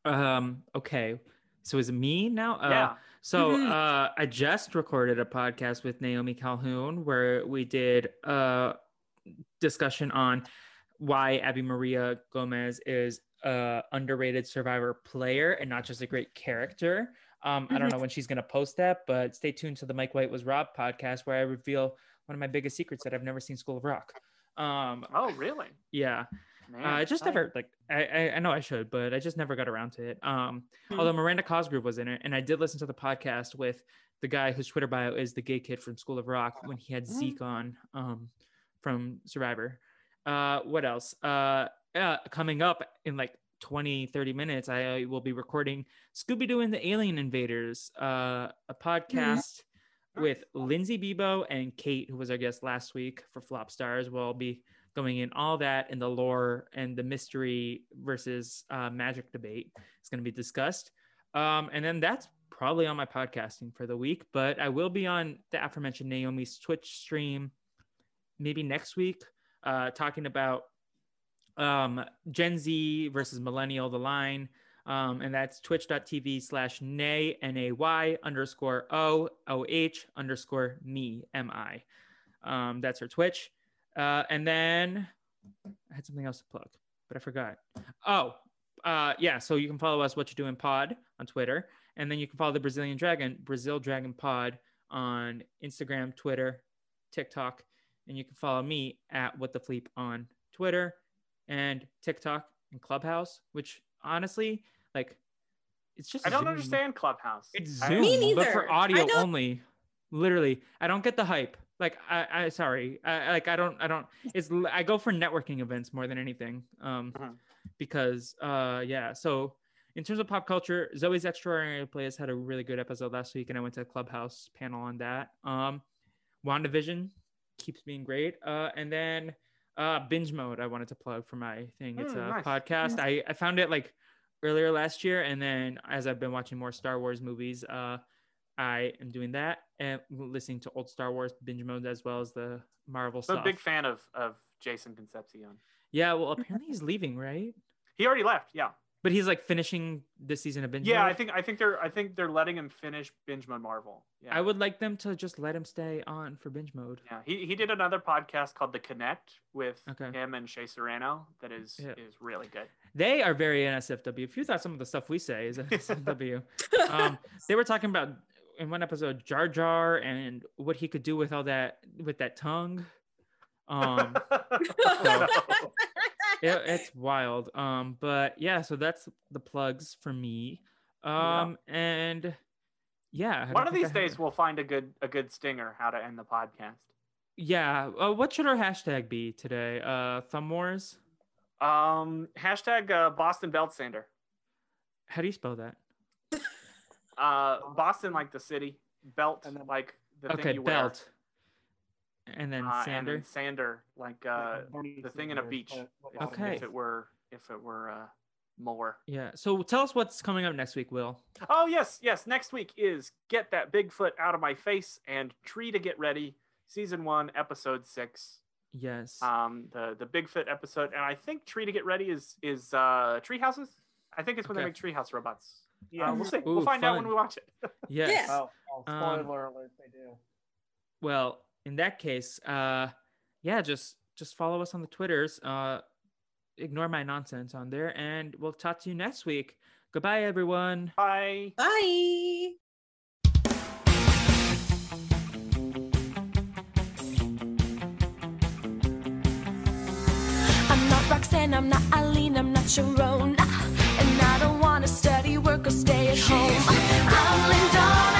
Speaker 1: Um, okay. So is it me now? Uh,
Speaker 5: yeah.
Speaker 1: So
Speaker 4: Mhm.
Speaker 1: uh, I just recorded a podcast with Naomi Calhoun where we did a discussion on why Abby Maria Gomez is a underrated Survivor player and not just a great character. Um, I don't know when she's gonna post that, but stay tuned to the Mike White was Rob podcast where I reveal one of my biggest secrets that I've never seen School of Rock. Um,
Speaker 5: Oh, really?
Speaker 1: yeah,
Speaker 5: Man,
Speaker 1: uh, I just
Speaker 5: I-
Speaker 1: never like I, I I know I should, but I just never got around to it. Um,
Speaker 5: Hmm.
Speaker 1: although Miranda Cosgrove was in it, and I did listen to the podcast with the guy whose Twitter bio is the gay kid from School of Rock when he had
Speaker 5: Hmm.
Speaker 1: Zeke on um, from Survivor. Uh, what else? Uh, uh, coming up in like 20, 30 minutes, I will be recording Scooby Doo and the Alien Invaders, uh, a podcast with Lindsay Bebo and Kate, who was our guest last week for Flop Stars. We'll be going in all that in the lore and the mystery versus uh, magic debate is going to be discussed. Um, and then that's probably on my podcasting for the week, but I will be on the aforementioned Naomi's Twitch stream maybe next week, uh, talking about um, Gen Z versus Millennial, the line. Um, and that's twitch.tv slash nay, N-A-Y underscore O, O-H underscore me, M-I. Um, that's her Twitch. Uh, and then I had something else to plug, but I forgot. Oh, uh, yeah. So you can follow us, What You Doing Pod on Twitter. And then you can follow the Brazilian Dragon, Brazil Dragon Pod on Instagram, Twitter, TikTok. And you can follow me at What the Fleep on Twitter and TikTok and Clubhouse, which honestly, like, it's just
Speaker 5: I don't
Speaker 1: Zoom.
Speaker 5: understand Clubhouse.
Speaker 1: It's Zoom,
Speaker 4: Me
Speaker 1: but for audio only. Literally, I don't get the hype. Like, I, I sorry, I like, I don't, I don't. It's I go for networking events more than anything. Um,
Speaker 5: Mhm.
Speaker 1: because uh, yeah. So in terms of pop culture, Zoey's Extraordinary Plays had a really good episode last week, and I went to a Clubhouse panel on that. Um, WandaVision keeps being great. Uh, and then uh, binge mode. I wanted to plug for my thing. It's
Speaker 5: Mm,
Speaker 1: a
Speaker 5: nice.
Speaker 1: podcast. I I found it like earlier last year, and then as I've been watching more Star Wars movies, uh, I am doing that and listening to old Star Wars binge modes as well as the Marvel
Speaker 5: I'm
Speaker 1: stuff.
Speaker 5: a big fan of of Jason Concepcion.
Speaker 1: Yeah, well, apparently he's leaving, right?
Speaker 5: He already left. Yeah.
Speaker 1: But he's like finishing this season of binge
Speaker 5: Yeah,
Speaker 1: mode.
Speaker 5: I think I think they're I think they're letting him finish binge mode Marvel. Yeah.
Speaker 1: I would like them to just let him stay on for binge mode.
Speaker 5: Yeah, he, he did another podcast called The Connect with
Speaker 1: Okay.
Speaker 5: him and Shea Serrano that is
Speaker 1: Yeah.
Speaker 5: is really good.
Speaker 1: They are very NSFW. If you thought some of the stuff we say is NSFW, um, they were talking about in one episode Jar Jar and what he could do with all that with that tongue. Um,
Speaker 5: Oh,
Speaker 1: it, it's wild. Um, but yeah, so that's the plugs for me. Um, and yeah, I
Speaker 5: One of these days we'll find a good a good stinger how to end the podcast.
Speaker 1: Yeah. Uh, what should our hashtag be today? Uh, thumb wars.
Speaker 5: Um, hashtag uh, Boston Belt Sander.
Speaker 1: How do you spell that?
Speaker 5: Uh, Boston like the city, belt
Speaker 6: And then-
Speaker 5: like the thing
Speaker 1: okay,
Speaker 5: you
Speaker 1: belt. And then
Speaker 5: wear, uh, and
Speaker 1: Sander.
Speaker 5: then Sander like uh, the thing in a beach. if,
Speaker 1: Okay.
Speaker 5: if it were if it were uh, more.
Speaker 1: yeah. So tell us what's coming up next week, Will.
Speaker 5: Oh yes, yes. Next week is get that Bigfoot out of my face and tree to get ready. Season one, episode six.
Speaker 1: Yes.
Speaker 5: Um, the the Bigfoot episode, and I think tree to get ready is is uh tree houses. I think it's when
Speaker 1: Okay.
Speaker 5: they make tree house robots.
Speaker 6: Yeah.
Speaker 5: Uh, we'll see.
Speaker 1: Ooh,
Speaker 5: we'll find out when we watch it.
Speaker 1: yes.
Speaker 6: Oh, oh,
Speaker 1: Um,
Speaker 6: spoiler alert, they do.
Speaker 1: Well, in that case, uh, yeah, just just follow us on the Twitters. Uh, ignore my nonsense on there, and we'll talk to you next week. Goodbye, everyone.
Speaker 5: Bye.
Speaker 4: Bye.
Speaker 9: Roxanne, I'm not Eileen, I'm not Sharona. And I don't wanna study, work, or stay at home. I'm Lindana